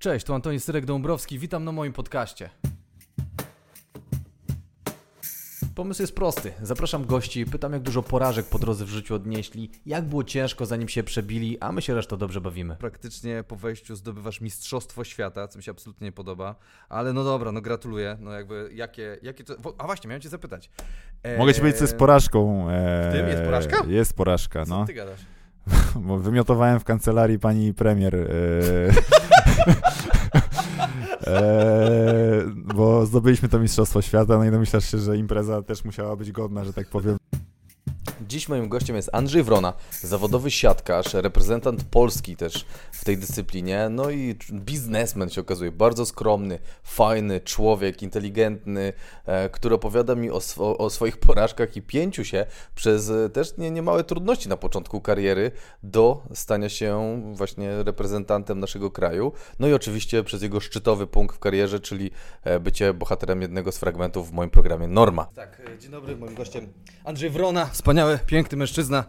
Cześć, tu Antoni Syrek-Dąbrowski, witam na moim podcaście. Pomysł jest prosty. Zapraszam gości, pytam jak dużo porażek po drodze w życiu odnieśli, jak było ciężko zanim się przebili, a my się resztą dobrze bawimy. Praktycznie po wejściu zdobywasz Mistrzostwo Świata, co mi się absolutnie nie podoba, ale no dobra, no gratuluję, no jakby jakie, jakie to... A właśnie, miałem cię zapytać. E... Mogę ci powiedzieć, co jest porażką. E... W tym jest porażka? Jest porażka, co no. ty gadasz? Bo wymiotowałem w kancelarii pani premier. E... e... Bo zdobyliśmy to Mistrzostwo Świata, no i domyślasz się, że impreza też musiała być godna, że tak powiem. Dziś moim gościem jest Andrzej Wrona, zawodowy siatkarz, reprezentant Polski też w tej dyscyplinie, no i biznesmen się okazuje, bardzo skromny, fajny człowiek, inteligentny, e, który opowiada mi o, swo o, swoich porażkach i pięciu się przez e, też nie, niemałe trudności na początku kariery do stania się właśnie reprezentantem naszego kraju, no i oczywiście przez jego szczytowy punkt w karierze, czyli e, bycie bohaterem jednego z fragmentów w moim programie Norma. Tak, dzień dobry, moim gościem Andrzej Wrona, wspaniały piękny mężczyzna.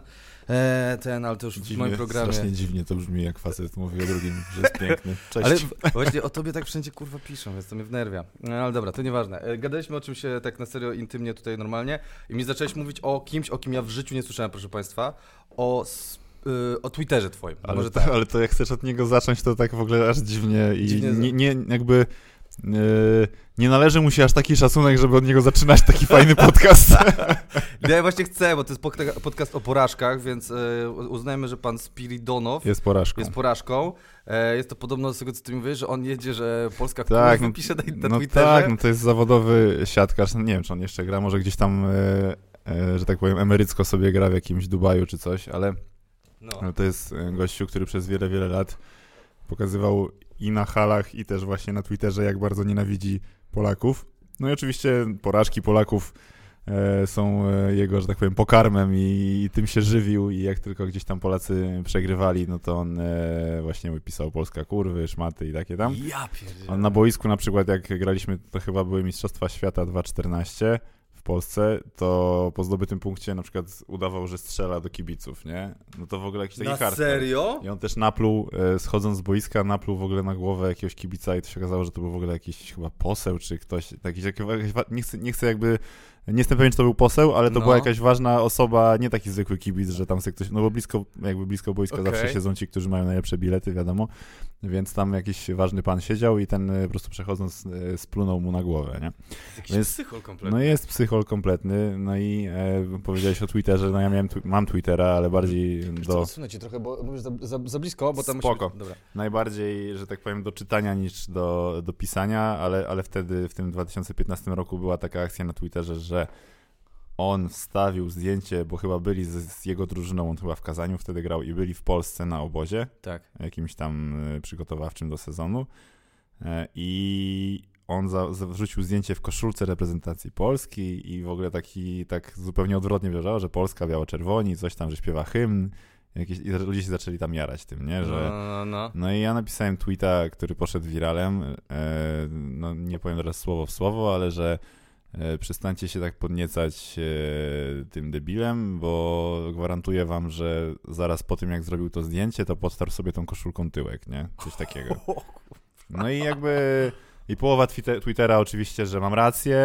E, ten, ale to już dziwnie, w moim programie. Strasznie dziwnie to brzmi, jak facet mówi o drugim, że jest piękny. Cześć. Ale właśnie o tobie tak wszędzie kurwa piszą, więc to mnie wnerwia. No, ale dobra, to nieważne. E, gadaliśmy o czymś tak na serio, intymnie tutaj normalnie i mi zacząłeś mówić o kimś, o kim ja w życiu nie słyszałem, proszę państwa. O o Twitterze twoim. Ale, tak. ale to jak chcesz od niego zacząć, to tak w ogóle aż dziwnie i dziwnie nie, nie, jakby nie należy mu się aż taki szacunek, żeby od niego zaczynać taki fajny podcast. Ja właśnie chcę, bo to jest podcast o porażkach, więc e, uznajmy, że pan Spiridonow jest porażką. Jest porażką. E, jest to podobno z tego, co ty mówisz, że on jedzie, że Polska tak, no, pisze na, na no Twitterze. Tak, no to jest zawodowy siatkarz. Nie wiem, czy on jeszcze gra, może gdzieś tam, e, że tak powiem, emerycko sobie gra w jakimś Dubaju czy coś, ale no. to jest gościu, który przez wiele, wiele lat pokazywał i na halach, i też właśnie na Twitterze, jak bardzo nienawidzi Polaków. No i oczywiście porażki Polaków e, są e, jego, że tak powiem, pokarmem i, i, tym się żywił i jak tylko gdzieś tam Polacy przegrywali, no to on e, właśnie pisał Polska kurwy, szmaty i takie tam. Ja pierdzielę. On na boisku na przykład, jak graliśmy, to chyba były Mistrzostwa Świata 2.14, w Polsce, to po zdobytym punkcie na przykład udawał, że strzela do kibiców, nie? No to w ogóle jakiś taki Na hardcore. serio? I on też napluł, e, schodząc z boiska, napluł w ogóle na głowę jakiegoś kibica i to się okazało, że to był w ogóle jakiś chyba poseł, czy ktoś, jakiś nie, chcę, nie chcę jakby nie jestem pewien, czy to był poseł, ale to no. była jakaś ważna osoba, nie taki zwykły kibic, że tam sobie ktoś, no bo blisko, jakby blisko boiska okay. zawsze siedzą ci, którzy mają najlepsze bilety, wiadomo, więc tam jakiś ważny pan siedział i ten e, po prostu przechodząc e, splunął mu na głowę, nie? Jakiś więc, psychol kompletny. No jest psychol kompletny, no i e, powiedziałeś o Twitterze, no ja miałem, mam Twittera, ale bardziej Wiesz do... Co, cię trochę, bo mówisz za, za, za, blisko, bo tam Spoko. Być... Dobra. Najbardziej, że tak powiem, do czytania niż do, do pisania, ale, ale wtedy, w tym 2015 roku była taka akcja na Twitterze, że on wstawił zdjęcie, bo chyba byli z, z, jego drużyną, on chyba w Kazaniu wtedy grał i byli w Polsce na obozie. Tak. Jakimś tam y, przygotowawczym do sezonu. E, I on za, za, wrzucił zdjęcie w koszulce reprezentacji Polski i w ogóle taki, tak zupełnie odwrotnie wierzył, że Polska biało-czerwoni, coś tam, że śpiewa hymn. Jakieś, I ludzie się zaczęli tam jarać tym, nie? Że, no, no, no. no i ja napisałem tweeta, który poszedł wiralem. E, no nie powiem teraz słowo w słowo, ale że przestańcie się tak podniecać e, tym debilem, bo gwarantuję wam, że zaraz po tym, jak zrobił to zdjęcie, to podtarł sobie tą koszulką tyłek, nie? Coś takiego. No i jakby i połowa Twittera oczywiście, że mam rację,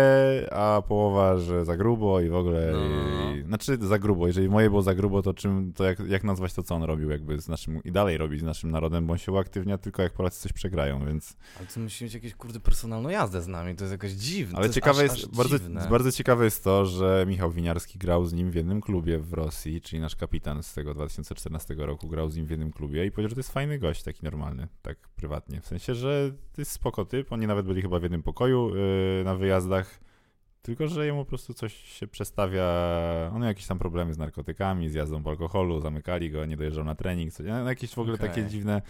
a połowa, że za grubo i w ogóle. No. I, znaczy za grubo. Jeżeli moje było za grubo, to czym to jak, jak nazwać to, co on robił jakby z naszym i dalej robi z naszym narodem, bo on się uaktywnia tylko jak Polacy coś przegrają, więc. Ale to musi mieć jakieś kurde personalną jazdę z nami, to jest jakoś dziwne. Ale ciekawe jest, aż, aż bardzo, bardzo ciekawe jest to, że Michał Winiarski grał z nim w jednym klubie w Rosji, czyli nasz kapitan z tego 2014 roku grał z nim w jednym klubie i powiedział, że to jest fajny gość, taki normalny, tak prywatnie. W sensie, że to jest spoko typ, on nie nawet byli chyba w jednym pokoju yy, na wyjazdach, tylko że jemu po prostu coś się przestawia, on miał jakieś tam problemy z narkotykami, z jazdą po alkoholu, zamykali go, nie dojeżdżał na trening, coś, jakieś w ogóle okay. takie dziwne,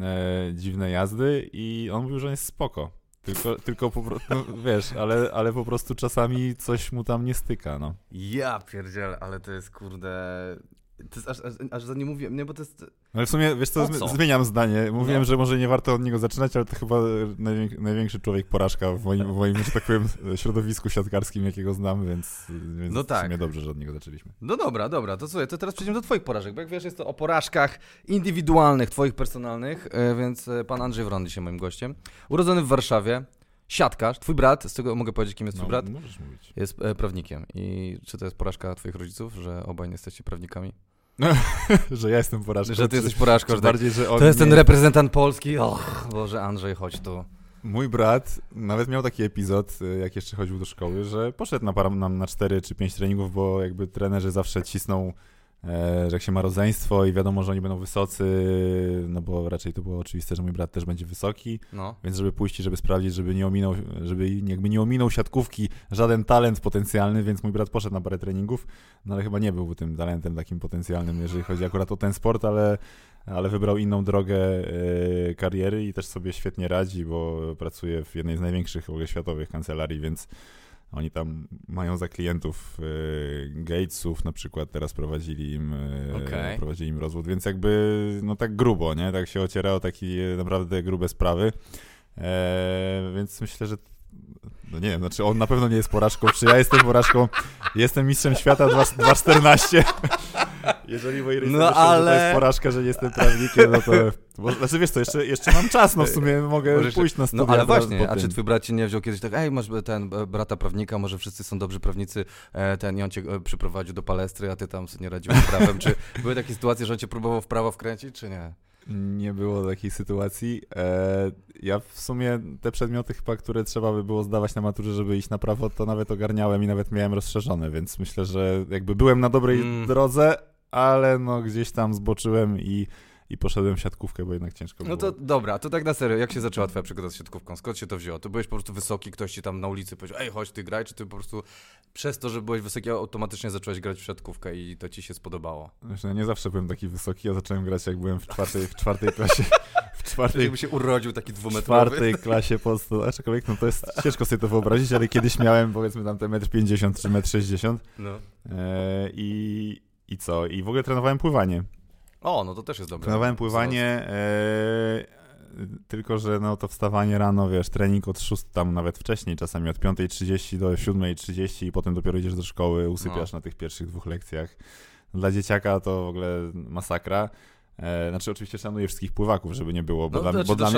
e, dziwne jazdy i on mówił, że on jest spoko. Tylko, tylko po prostu, no, wiesz, ale, ale po prostu czasami coś mu tam nie styka, no. Ja pierdzielę, ale to jest kurde To jest aż, aż, aż za nie mówiłem, nie, bo to jest... Ale w sumie, wiesz co, co? zmieniam zdanie. Mówiłem, No. że może nie warto od niego zaczynać, ale to chyba najwięk- największy człowiek porażka w moim, w moim, że tak powiem, środowisku siatkarskim, jakiego znam, więc, więc No tak. w sumie dobrze, że od niego zaczęliśmy. No dobra, dobra, to słuchaj, to teraz przejdziemy do twoich porażek, bo jak wiesz, jest to o porażkach indywidualnych, twoich personalnych, e, więc e, pan Andrzej Wron dzisiaj moim gościem. Urodzony w Warszawie, siatkarz, twój brat, z tego mogę powiedzieć, kim jest twój brat, No, możesz mówić. jest e, prawnikiem. I czy to jest porażka twoich rodziców, że obaj nie jesteście prawnikami? że ja jestem porażką. Że ty jesteś porażką, czy że tak, bardziej, że to jest ten reprezentant Polski, och, Boże, Andrzej, chodź tu. Mój brat nawet miał taki epizod, y, jak jeszcze chodził do szkoły, że poszedł na, parę, na, na 4 czy 5 treningów, bo jakby trenerzy zawsze cisną, że jak się ma rodzeństwo i wiadomo, że oni będą wysocy, no bo raczej to było oczywiste, że mój brat też będzie wysoki, No. więc żeby pójść i żeby sprawdzić, żeby nie ominął, żeby jakby nie ominął siatkówki żaden talent potencjalny, więc mój brat poszedł na parę treningów, no ale chyba nie był tym talentem takim potencjalnym, jeżeli chodzi akurat o ten sport, ale ale wybrał inną drogę e, kariery i też sobie świetnie radzi, bo pracuje w jednej z największych w ogóle światowych kancelarii, więc oni tam mają za klientów e, Gatesów na przykład, teraz prowadzili im, e, Okej. prowadzili im rozwód, więc jakby no tak grubo, nie? Tak się ociera o takie naprawdę grube sprawy, e, więc myślę, że no nie wiem, znaczy on na pewno nie jest porażką, czy ja jestem porażką, jestem mistrzem świata 2- 2.14. Jeżeli moi rodzice No, myślą, że to ale- jest porażka, że nie jestem prawnikiem, no to... Bo, znaczy wiesz co, jeszcze, jeszcze mam czas, no w sumie mogę Możesz- pójść na studia. No ale właśnie, a czy twój brat cię nie wziął kiedyś tak, ej, masz ten e, brata prawnika, może wszyscy są dobrzy prawnicy, e, ten i on cię e, przyprowadził do palestry, a ty tam sobie nie radziłeś z prawem. Czy były takie sytuacje, że on cię próbował w prawo wkręcić, czy nie? Nie było takiej sytuacji. E, ja w sumie te przedmioty chyba, które trzeba by było zdawać na maturze, żeby iść na prawo, to nawet ogarniałem i nawet miałem rozszerzone, więc myślę, że jakby byłem na dobrej Mm. drodze, ale no gdzieś tam zboczyłem i, i poszedłem w siatkówkę, bo jednak ciężko No było. to dobra, to tak na serio, jak się zaczęła twoja przygoda z siatkówką? Skąd się to wzięło? To byłeś po prostu wysoki, ktoś ci tam na ulicy powiedział, ej, chodź ty graj, czy ty po prostu przez to, że byłeś wysoki, automatycznie zacząłeś grać w siatkówkę i to ci się spodobało? Znaczy, no nie zawsze byłem taki wysoki, ja zacząłem grać jak byłem w czwartej, w czwartej klasie. W czwartej, Jakby się urodził taki w dwumetrowy. czwartej klasie podstawowej. Aczkolwiek no to jest ciężko sobie to wyobrazić, ale kiedyś miałem powiedzmy tam te 1,50 m czy 1,60 m No. e, i, i co? I w ogóle trenowałem pływanie. O, no to też jest dobre. Trenowałem pływanie, e, tylko że no to wstawanie rano, wiesz, trening od 6, tam nawet wcześniej, czasami od 5.30 do 7.30 i potem dopiero idziesz do szkoły, usypiasz na tych pierwszych dwóch lekcjach. Dla dzieciaka to w ogóle masakra. E, znaczy oczywiście szanuję wszystkich pływaków, żeby nie było, bo, No, dla, znaczy, bo, dla, mnie,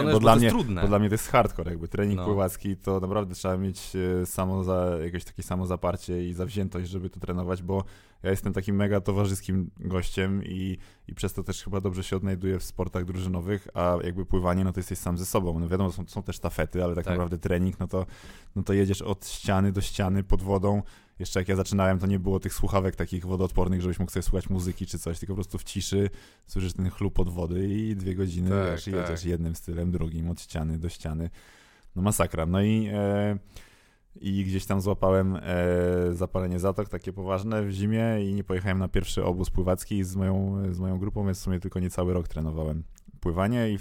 szanujesz, dla bo dla mnie to jest hardcore, jakby trening No. pływacki to naprawdę trzeba mieć e, samo za, jakieś takie samozaparcie i zawziętość, żeby to trenować, bo ja jestem takim mega towarzyskim gościem i, i przez to też chyba dobrze się odnajduję w sportach drużynowych, a jakby pływanie, no to jesteś sam ze sobą. No wiadomo, są, są też tafety, ale tak, Tak. naprawdę trening, no to, no to jedziesz od ściany do ściany pod wodą. Jeszcze jak ja zaczynałem, to nie było tych słuchawek takich wodoodpornych, żebyś mógł sobie słuchać muzyki czy coś, tylko po prostu w ciszy słyszysz ten chlup od wody i dwie godziny Tak, wiesz, tak. jedziesz jednym stylem, drugim od ściany do ściany. No masakra. No i, e, i gdzieś tam złapałem e, zapalenie zatok takie poważne w zimie i nie pojechałem na pierwszy obóz pływacki z moją, z moją grupą, więc w sumie tylko niecały rok trenowałem pływanie i,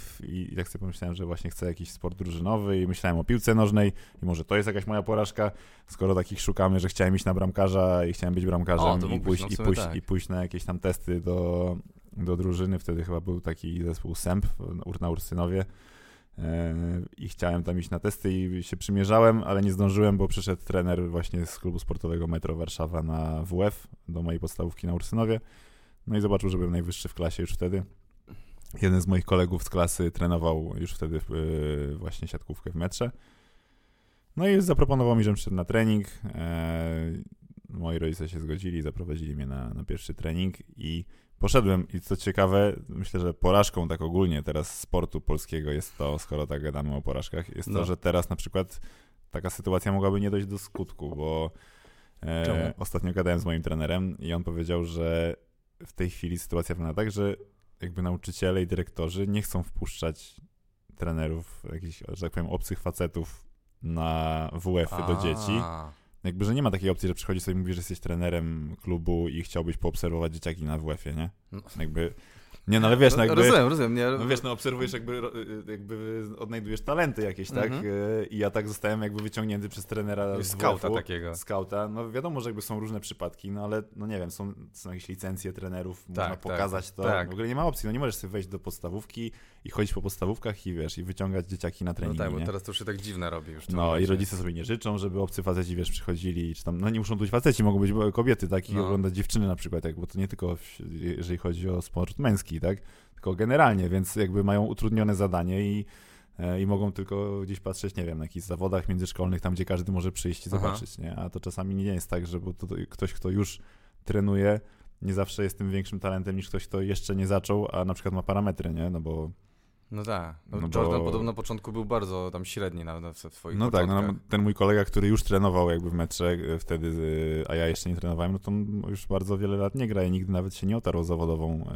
i, tak sobie pomyślałem, że właśnie chcę jakiś sport drużynowy i myślałem o piłce nożnej i może to jest jakaś moja porażka, skoro takich szukamy, że chciałem iść na bramkarza i chciałem być O, bramkarzem to i, pójść, no i, pójść, tak. i pójść na jakieś tam testy do, do drużyny. Wtedy chyba był taki zespół SEMP na- na Ursynowie. E, I chciałem tam iść na testy i się przymierzałem, ale nie zdążyłem, bo przyszedł trener właśnie z klubu sportowego Metro Warszawa na WF do mojej podstawówki na Ursynowie. No i zobaczył, że byłem najwyższy w klasie już wtedy. Jeden z moich kolegów z klasy trenował już wtedy e, właśnie siatkówkę w metrze. No i zaproponował mi, żebym szedł na trening. E, moi rodzice się zgodzili, zaprowadzili mnie na, na pierwszy trening i poszedłem. I co ciekawe, myślę, że porażką tak ogólnie teraz sportu polskiego jest to, skoro tak gadamy o porażkach, jest No. to, że teraz na przykład taka sytuacja mogłaby nie dojść do skutku, bo e, ostatnio gadałem z moim trenerem i on powiedział, że w tej chwili sytuacja wygląda tak, że jakby nauczyciele i dyrektorzy nie chcą wpuszczać trenerów, jakichś, że tak powiem, obcych facetów na WF-y do dzieci. Jakby, że nie ma takiej opcji, że przychodzi sobie i mówi, że jesteś trenerem klubu i chciałbyś poobserwować dzieciaki na WF-ie, nie? No. Jakby Nie, no ale wiesz, no jakby... Rozumiem, rozumiem. Nie, No wiesz, no obserwujesz jakby, ro- jakby odnajdujesz talenty jakieś, tak? Mhm. E, I ja tak zostałem jakby wyciągnięty przez trenera z skauta takiego. Skauta. No wiadomo, że jakby są różne przypadki, no ale no nie wiem, są, są jakieś licencje trenerów, można tak, pokazać to. tak. W ogóle nie ma opcji, no nie możesz sobie wejść do podstawówki i chodzić po podstawówkach i wiesz, i wyciągać dzieciaki na No treningi, tak, bo nie? teraz to już się tak dziwne robi już. No i momencie. rodzice sobie nie życzą, żeby obcy faceci, wiesz, przychodzili, czy tam, no nie muszą być faceci, mogą być kobiety, tak, i No. oglądać dziewczyny na przykład, tak, bo to nie tylko w, jeżeli chodzi o sport męski, tak, tylko generalnie, więc jakby mają utrudnione zadanie i, e, i mogą tylko gdzieś patrzeć, nie wiem, na jakichś zawodach międzyszkolnych, tam gdzie każdy może przyjść i Aha. zobaczyć, nie, a to czasami nie jest tak, że bo to, to ktoś, kto już trenuje, nie zawsze jest tym większym talentem niż ktoś, kto jeszcze nie zaczął, a na przykład ma parametry, nie, no bo No tak. No, No bo- Jordan podobno na początku był bardzo tam średni na, na w swoich No tak, no, początkach. ten mój kolega, który już trenował jakby w metrze e, wtedy, e, a ja jeszcze nie trenowałem, no to już bardzo wiele lat nie gra i nigdy nawet się nie otarł o zawodową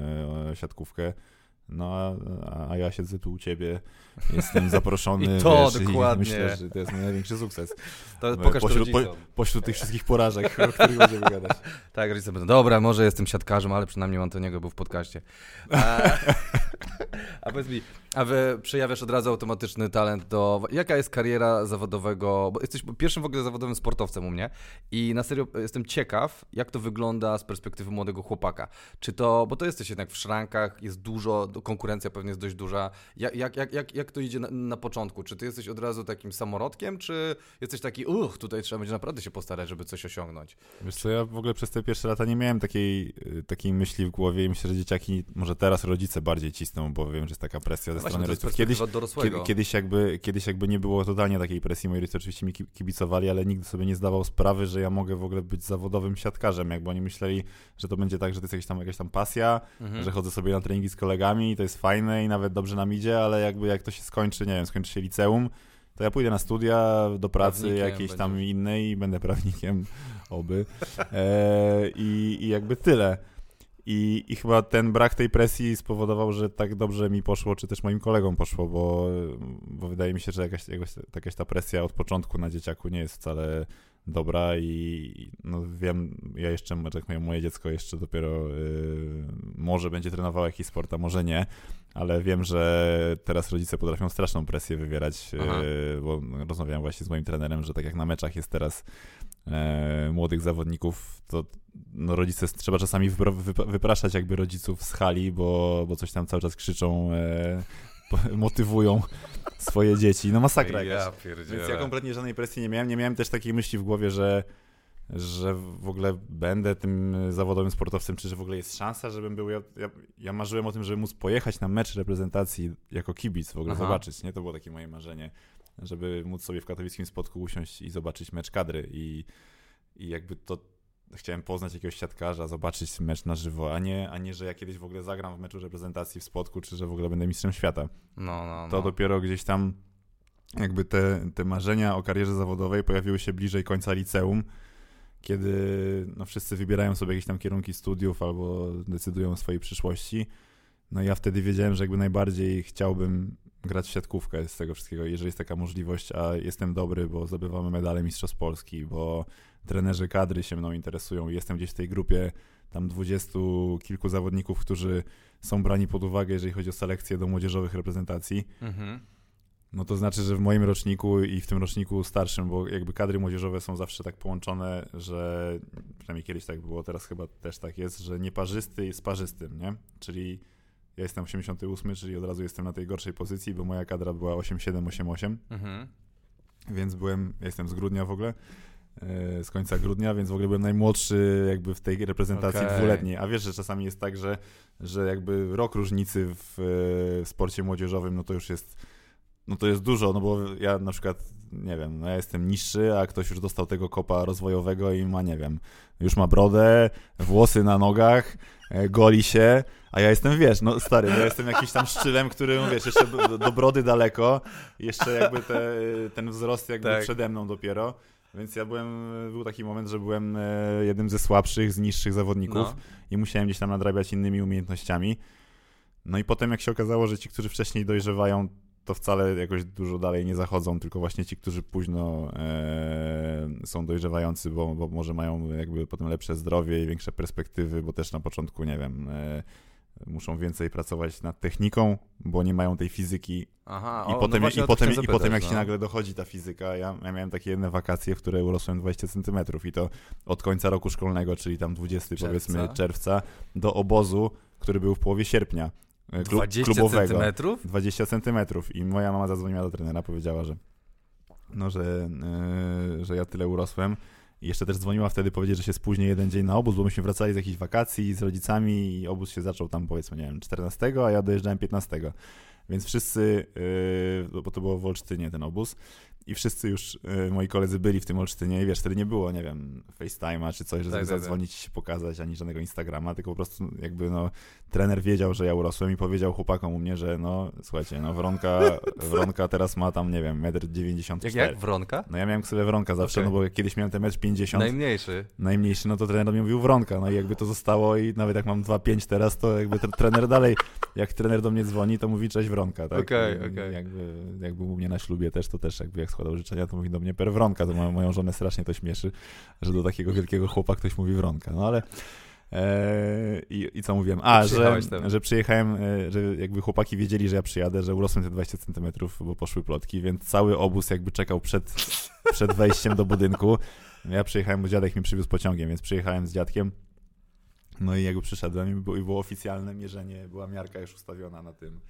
e, siatkówkę. No a, a- ja siedzę tu u ciebie, jestem zaproszony, I to wiesz, dokładnie. i myślę, że to jest mój największy sukces. To e, pokaż to pośród- po-. Pośród tych wszystkich porażek, o których będziemy gadać. Tak, rodzice będą, dobra, może jestem siatkarzem, ale przynajmniej Antoniego był w podcaście. A, a powiedz mi, a wy przejawiasz od razu automatyczny talent do... Jaka jest kariera zawodowego... Bo jesteś pierwszym w ogóle zawodowym sportowcem u mnie i na serio jestem ciekaw, jak to wygląda z perspektywy młodego chłopaka. Czy to... Bo to jesteś jednak w szrankach, jest dużo, konkurencja pewnie jest dość duża. Jak, jak, jak, jak, to idzie na, na początku? Czy ty jesteś od razu takim samorodkiem, czy jesteś taki, uch, tutaj trzeba będzie naprawdę się postarać, żeby coś osiągnąć? Wiesz co, ja w ogóle przez te pierwsze lata nie miałem takiej, y, takiej myśli w głowie i myślę, że dzieciaki, może teraz rodzice bardziej cisną, bo wiem, że jest taka presja ze strony rodziców. Kiedyś, dorosłego. Kiedyś, jakby, kiedyś jakby nie było totalnie takiej presji, moi rodzice oczywiście mi ki- kibicowali, ale nigdy sobie nie zdawał sprawy, że ja mogę w ogóle być zawodowym siatkarzem, jakby oni myśleli, że to będzie tak, że to jest jakaś tam, jakaś tam pasja, Mhm. że chodzę sobie na treningi z kolegami i to jest fajne i nawet dobrze nam idzie, ale jakby jak to się skończy, nie wiem, skończy się liceum, to ja pójdę na studia, do pracy Prawnikiem jakiejś tam innej i będę prawnikiem, oby. E, i, I jakby tyle. I, I chyba ten brak tej presji spowodował, że tak dobrze mi poszło, czy też moim kolegom poszło, bo, bo wydaje mi się, że jakaś, jakaś, jakaś ta presja od początku na dzieciaku nie jest wcale dobra i no wiem, ja jeszcze, tak powiem, moje dziecko jeszcze dopiero y, może będzie trenowało jakiś sport, a może nie, ale wiem, że teraz rodzice potrafią straszną presję wywierać, Aha. y, bo rozmawiałem właśnie z moim trenerem, że tak jak na meczach jest teraz e, młodych zawodników, to no, rodzice trzeba czasami wypraszać jakby rodziców z hali, bo, bo coś tam cały czas krzyczą, e, motywują swoje dzieci. No masakra jakaś. Ja. Więc ja kompletnie żadnej presji nie miałem. Nie miałem też takiej myśli w głowie, że, że w ogóle będę tym zawodowym sportowcem, czy że w ogóle jest szansa, żebym był. Ja, ja, ja marzyłem o tym, żeby móc pojechać na mecz reprezentacji jako kibic, w ogóle Aha. zobaczyć. Nie? To było takie moje marzenie, żeby móc sobie w katowickim spotku usiąść i zobaczyć mecz kadry. I, i jakby to chciałem poznać jakiegoś siatkarza, zobaczyć mecz na żywo, a nie, a nie, że ja kiedyś w ogóle zagram w meczu reprezentacji w spotku, czy że w ogóle będę mistrzem świata No, no, to no. dopiero gdzieś tam jakby te, te marzenia o karierze zawodowej pojawiły się bliżej końca liceum, kiedy no, wszyscy wybierają sobie jakieś tam kierunki studiów albo decydują o swojej przyszłości. No i ja wtedy wiedziałem, że jakby najbardziej chciałbym grać w siatkówkę z tego wszystkiego, jeżeli jest taka możliwość, a jestem dobry, bo zdobywamy medale Mistrzostw Polski, bo trenerzy kadry się mną interesują i jestem gdzieś w tej grupie tam dwudziestu kilku zawodników, którzy są brani pod uwagę, jeżeli chodzi o selekcję do młodzieżowych reprezentacji. Mhm. No to znaczy, że w moim roczniku i w tym roczniku starszym, bo jakby kadry młodzieżowe są zawsze tak połączone, że przynajmniej kiedyś tak było, teraz chyba też tak jest, że nieparzysty jest parzystym, nie? Czyli ja jestem 88, czyli od razu jestem na tej gorszej pozycji, bo moja kadra była 87, 88, Mhm. więc byłem, ja jestem z grudnia w ogóle, e, z końca grudnia, więc w ogóle byłem najmłodszy jakby w tej reprezentacji Okej. dwuletniej. A wiesz, że czasami jest tak, że, że jakby rok różnicy w e, sporcie młodzieżowym, no to już jest no to jest dużo, no bo ja na przykład, nie wiem, no ja jestem niższy, a ktoś już dostał tego kopa rozwojowego i ma, nie wiem, już ma brodę, włosy na nogach, e, goli się, a ja jestem, wiesz, no stary, no ja jestem jakiś tam szczylem, który, no wiesz, jeszcze do, do brody daleko, jeszcze jakby te, ten wzrost jakby Tak. przede mną dopiero, więc ja byłem, był taki moment, że byłem e, jednym ze słabszych, z niższych zawodników No. i musiałem gdzieś tam nadrabiać innymi umiejętnościami. No i potem jak się okazało, że ci, którzy wcześniej dojrzewają, to wcale jakoś dużo dalej nie zachodzą, tylko właśnie ci, którzy późno e, są dojrzewający, bo, bo może mają jakby potem lepsze zdrowie i większe perspektywy, bo też na początku, nie wiem, e, muszą więcej pracować nad techniką, bo nie mają tej fizyki. Aha, I o, potem, no i potem, chciałem i potem jak zapytać, się no. nagle dochodzi ta fizyka, ja, ja miałem takie jedne wakacje, w które urosłem 20 centymetrów i to od końca roku szkolnego, czyli tam 20 Czerwca. powiedzmy czerwca, do obozu, który był w połowie sierpnia e, klu- 20 klubowego. centymetrów? 20 centymetrów i moja mama zadzwoniła do trenera, powiedziała, że no, że, yy, że ja tyle urosłem. I jeszcze też dzwoniła wtedy powiedzieć, że się spóźni jeden dzień na obóz, bo myśmy wracali z jakichś wakacji z rodzicami i obóz się zaczął tam powiedzmy, nie wiem, 14, a ja dojeżdżałem 15. Więc wszyscy, yy, bo to było w Olsztynie ten obóz, i wszyscy już yy, moi koledzy byli w tym Olsztynie i wiesz, wtedy nie było, nie wiem, FaceTime'a czy coś, że Tak, sobie tak, tak. zadzwonić i się pokazać, ani żadnego Instagrama, tylko po prostu jakby no trener wiedział, że ja urosłem i powiedział chłopakom u mnie, że no słuchajcie, no Wronka, Wronka teraz ma tam, nie wiem, 1,94 m. Jak, jak? Wronka? No ja miałem ksywę Wronka zawsze, Okej. no bo kiedyś miałem ten 1,50 m, Najmniejszy. najmniejszy, no to trener mi mówił Wronka, no i jakby to zostało i nawet jak mam 2,5 teraz, to jakby tre- trener dalej, jak trener do mnie dzwoni, to mówi cześć Wronka, tak? Okej, I okej. Jakby, jakby u mnie na ślubie też, to też jakby jak składał życzenia, to mówi do mnie per Wronka, to moją, moją żonę strasznie to śmieszy, że do takiego wielkiego chłopa ktoś mówi Wronka, no ale... Eee, i, I co mówiłem? A, że, tam. że przyjechałem, e, że jakby chłopaki wiedzieli, że ja przyjadę, że urosłem te 20 centymetrów, bo poszły plotki, więc cały obóz jakby czekał przed, przed wejściem do budynku. Ja przyjechałem, bo dziadek mi przywiózł pociągiem, więc przyjechałem z dziadkiem. No i jakby przyszedłem i było, i było oficjalne mierzenie, była miarka już ustawiona na tym,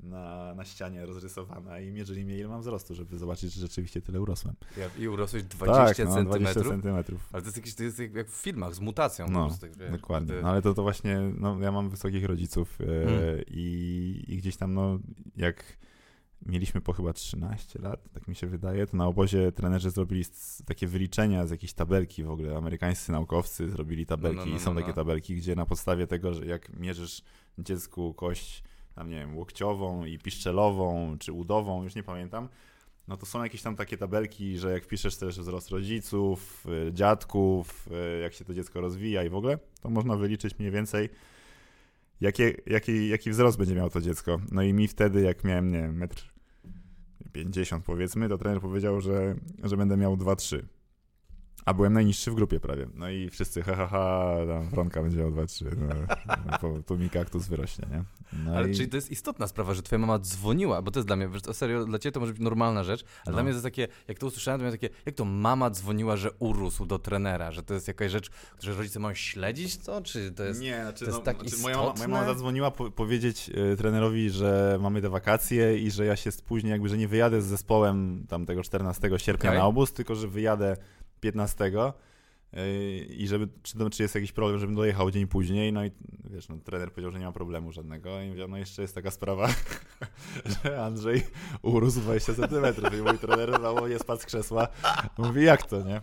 na, na ścianie rozrysowana i mierzyli mnie ile mam wzrostu, żeby zobaczyć, czy rzeczywiście tyle urosłem. I urosłeś 20 tak, no, 20 centymetrów? centymetrów. Ale to jest jakieś, to jest jak w filmach z mutacją. No, prostu, wiesz, Dokładnie. No ale to, to właśnie, no ja mam wysokich rodziców e, Mm. i, i gdzieś tam, no jak mieliśmy po chyba 13 lat, tak mi się wydaje, to na obozie trenerzy zrobili takie wyliczenia z jakiejś tabelki w ogóle. Amerykańscy naukowcy zrobili tabelki No, no, no, i są no, takie no. tabelki, gdzie na podstawie tego, że jak mierzysz dziecku kość, tam nie wiem, łokciową i piszczelową, czy udową, już nie pamiętam, no to są jakieś tam takie tabelki, że jak piszesz też wzrost rodziców, y, dziadków, y, jak się to dziecko rozwija i w ogóle, to można wyliczyć mniej więcej, jakie, jaki, jaki wzrost będzie miało to dziecko. No i mi wtedy, jak miałem, nie wiem, metr 50 powiedzmy, to trener powiedział, że, że będę miał 2-3. A byłem najniższy w grupie prawie. No i wszyscy, ha, ha, ha, tam Wronka będzie miał 2-3. No, no, to, to mi kaktus wyrośnie, nie? No Ale i... czyli to jest istotna sprawa, że twoja mama dzwoniła, bo to jest dla mnie, to serio, dla ciebie to może być normalna rzecz, ale No. dla mnie to jest takie, jak to usłyszałem, to miałem takie, jak to mama dzwoniła, że urósł do trenera, że to jest jakaś rzecz, że rodzice mają śledzić to, czy to jest... Nie, znaczy, to jest no, tak znaczy moja, mama, moja mama zadzwoniła po, powiedzieć e, trenerowi, że mamy te wakacje i że ja się spóźnię, jakby, że nie wyjadę z zespołem tam tego 14 sierpnia Okej. na obóz, tylko że wyjadę 15 e, i żeby, czy, czy jest jakiś problem, żebym dojechał dzień później, no i wiesz, no, trener powiedział, że nie ma problemu żadnego i mówię, no jeszcze jest taka sprawa, że Andrzej urósł 20 cm i mój trener znowu nie spadł z krzesła, mówi, jak to, nie?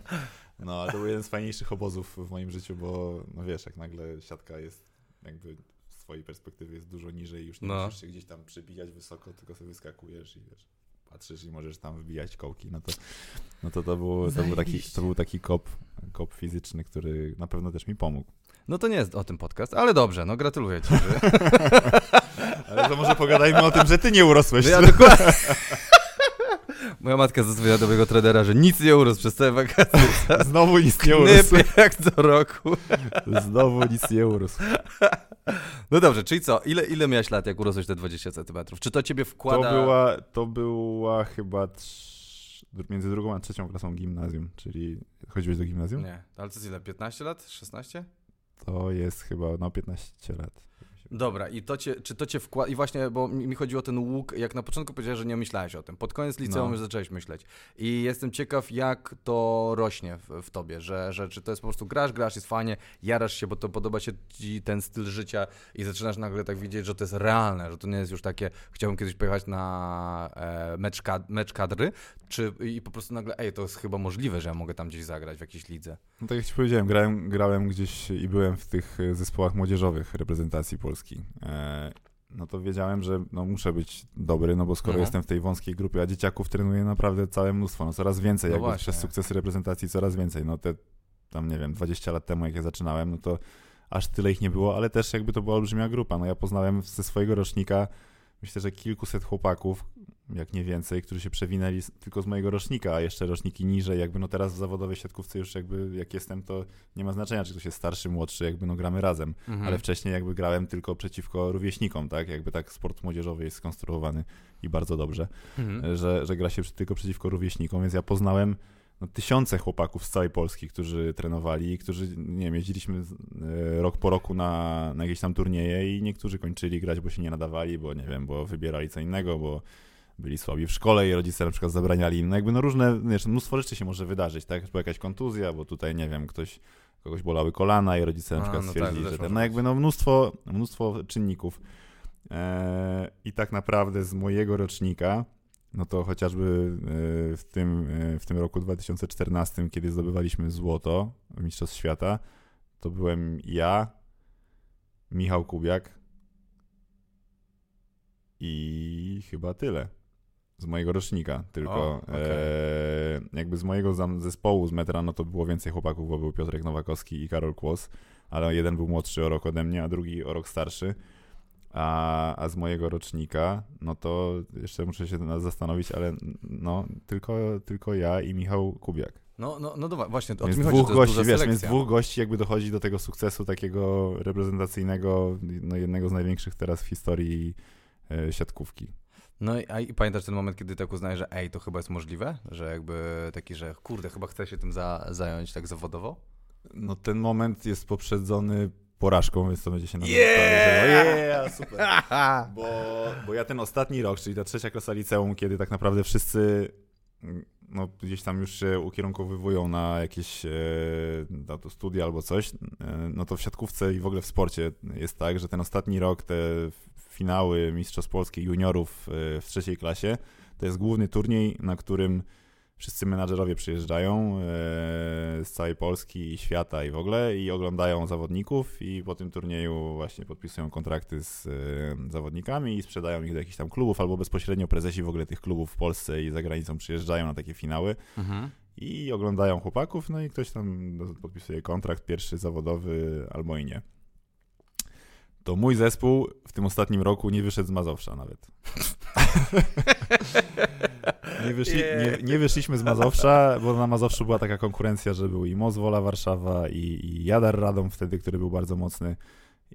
No, ale to był jeden z fajniejszych obozów w moim życiu, bo no wiesz, jak nagle siatka jest jakby z swojej perspektywy jest dużo niżej, już nie No. musisz się gdzieś tam przybijać wysoko, tylko sobie wyskakujesz i wiesz, patrzysz i możesz tam wbijać kołki, no to no to, to, był, to, był taki, to był taki kop, kop fizyczny, który na pewno też mi pomógł. No to nie jest o tym podcast, ale dobrze, no gratuluję ci. Że... Ale to może pogadajmy o tym, że ty nie urosłeś. No ja dokładnie... Moja matka zadzwoniła do mojego trenera, że nic nie urósł przez te wakacje. Znowu nic nie urósł. Knypie jak co roku. Znowu nic nie urósł. No dobrze, czyli co? Ile, ile miałeś lat, jak urosłeś te 20 centymetrów? Czy to ciebie To wkłada... była, to była chyba trz... między drugą a trzecią klasą gimnazjum, czyli chodziłeś do gimnazjum? Nie, ale to jest ile? 15 lat? 16? To jest chyba no 15 lat. Dobra, i to cię, czy to cię wkłada... I właśnie, bo mi chodziło o ten łuk, jak na początku powiedziałeś, że nie myślałeś o tym. Pod koniec liceum No. już zacząłeś myśleć. I jestem ciekaw, jak to rośnie w, w tobie, że, że czy to jest po prostu grasz, grasz, jest fajnie, jarasz się, bo to podoba się ci ten styl życia i zaczynasz nagle tak widzieć, że to jest realne, że to nie jest już takie, chciałbym kiedyś pojechać na e, mecz, kad, mecz kadry, czy i po prostu nagle, ej, to jest chyba możliwe, że ja mogę tam gdzieś zagrać w jakiejś lidze. No tak jak ci powiedziałem, grałem, grałem gdzieś i byłem w tych zespołach młodzieżowych reprezentacji Polski. E, no to wiedziałem, że no, muszę być dobry, no bo skoro Mhm. jestem w tej wąskiej grupie, a dzieciaków trenuję naprawdę całe mnóstwo, no coraz więcej, No jakby przez sukcesy reprezentacji coraz więcej. No te tam nie wiem, 20 lat temu jak ja zaczynałem, no to aż tyle ich nie było, ale też jakby to była olbrzymia grupa. No ja poznałem ze swojego rocznika myślę, że kilkuset chłopaków, jak nie więcej, którzy się przewinęli tylko z mojego rocznika, a jeszcze roczniki niżej, jakby no teraz w zawodowej siatkówce już jakby jak jestem, to nie ma znaczenia, czy ktoś jest starszy, młodszy, jakby no gramy razem, Mhm. ale wcześniej jakby grałem tylko przeciwko rówieśnikom, tak, jakby tak sport młodzieżowy jest skonstruowany i bardzo dobrze, Mhm. że, że gra się tylko przeciwko rówieśnikom, więc ja poznałem no, tysiące chłopaków z całej Polski, którzy trenowali, którzy, nie wiem, jeździliśmy e, rok po roku na, na jakieś tam turnieje i niektórzy kończyli grać, bo się nie nadawali, bo nie wiem, bo wybierali co innego, bo byli słabi w szkole i rodzice na przykład zabraniali im. No jakby no różne, wiesz, mnóstwo rzeczy się może wydarzyć, tak? Była jakaś kontuzja, bo tutaj, nie wiem, ktoś, kogoś bolały kolana i rodzice na A, przykład no tak, stwierdzili, też że ten, no jakby no mnóstwo, mnóstwo czynników. Eee, I tak naprawdę z mojego rocznika, no to chociażby e, w tym, e, w tym roku 2014, kiedy zdobywaliśmy złoto w Mistrzostw Świata, to byłem ja, Michał Kubiak i chyba tyle. Z mojego rocznika tylko. O, okej. e, jakby z mojego zespołu z metra, no to było więcej chłopaków, bo był Piotrek Nowakowski i Karol Kłos, ale jeden był młodszy o rok ode mnie, a drugi o rok starszy. A, a z mojego rocznika, no to jeszcze muszę się zastanowić, ale no tylko, tylko ja i Michał Kubiak. No, no, no dobra, właśnie, o Więc chodzi, dwóch jest gości, wiesz, więc dwóch gości jakby dochodzi do tego sukcesu takiego reprezentacyjnego, no jednego z największych teraz w historii e, siatkówki. No i, a, i pamiętasz ten moment, kiedy tak uznałeś, że ej, to chyba jest możliwe? Że jakby taki, że kurde, chyba chcę się tym za, zająć tak zawodowo? No ten moment jest poprzedzony porażką, więc to będzie się na Yeah! yeah, super. Bo, bo ja ten ostatni rok, czyli ta trzecia klasa liceum, kiedy tak naprawdę wszyscy mm, no, gdzieś tam już się ukierunkowywują na jakieś e, na to studia albo coś, e, no to w siatkówce i w ogóle w sporcie jest tak, że ten ostatni rok, te finały Mistrzostw Polski juniorów e, w trzeciej klasie, to jest główny turniej, na którym wszyscy menadżerowie przyjeżdżają e, z całej Polski i świata i w ogóle i oglądają zawodników i po tym turnieju właśnie podpisują kontrakty z e, zawodnikami i sprzedają ich do jakichś tam klubów albo bezpośrednio prezesi w ogóle tych klubów w Polsce i za granicą przyjeżdżają na takie finały Mhm. i oglądają chłopaków, no i ktoś tam podpisuje kontrakt pierwszy zawodowy albo i nie. To mój zespół w tym ostatnim roku nie wyszedł z Mazowsza nawet. Nie, wyszli, nie, nie wyszliśmy z Mazowsza, bo na Mazowszu była taka konkurencja, że był i Mozwola Warszawa i, i Jadar Radom wtedy, który był bardzo mocny.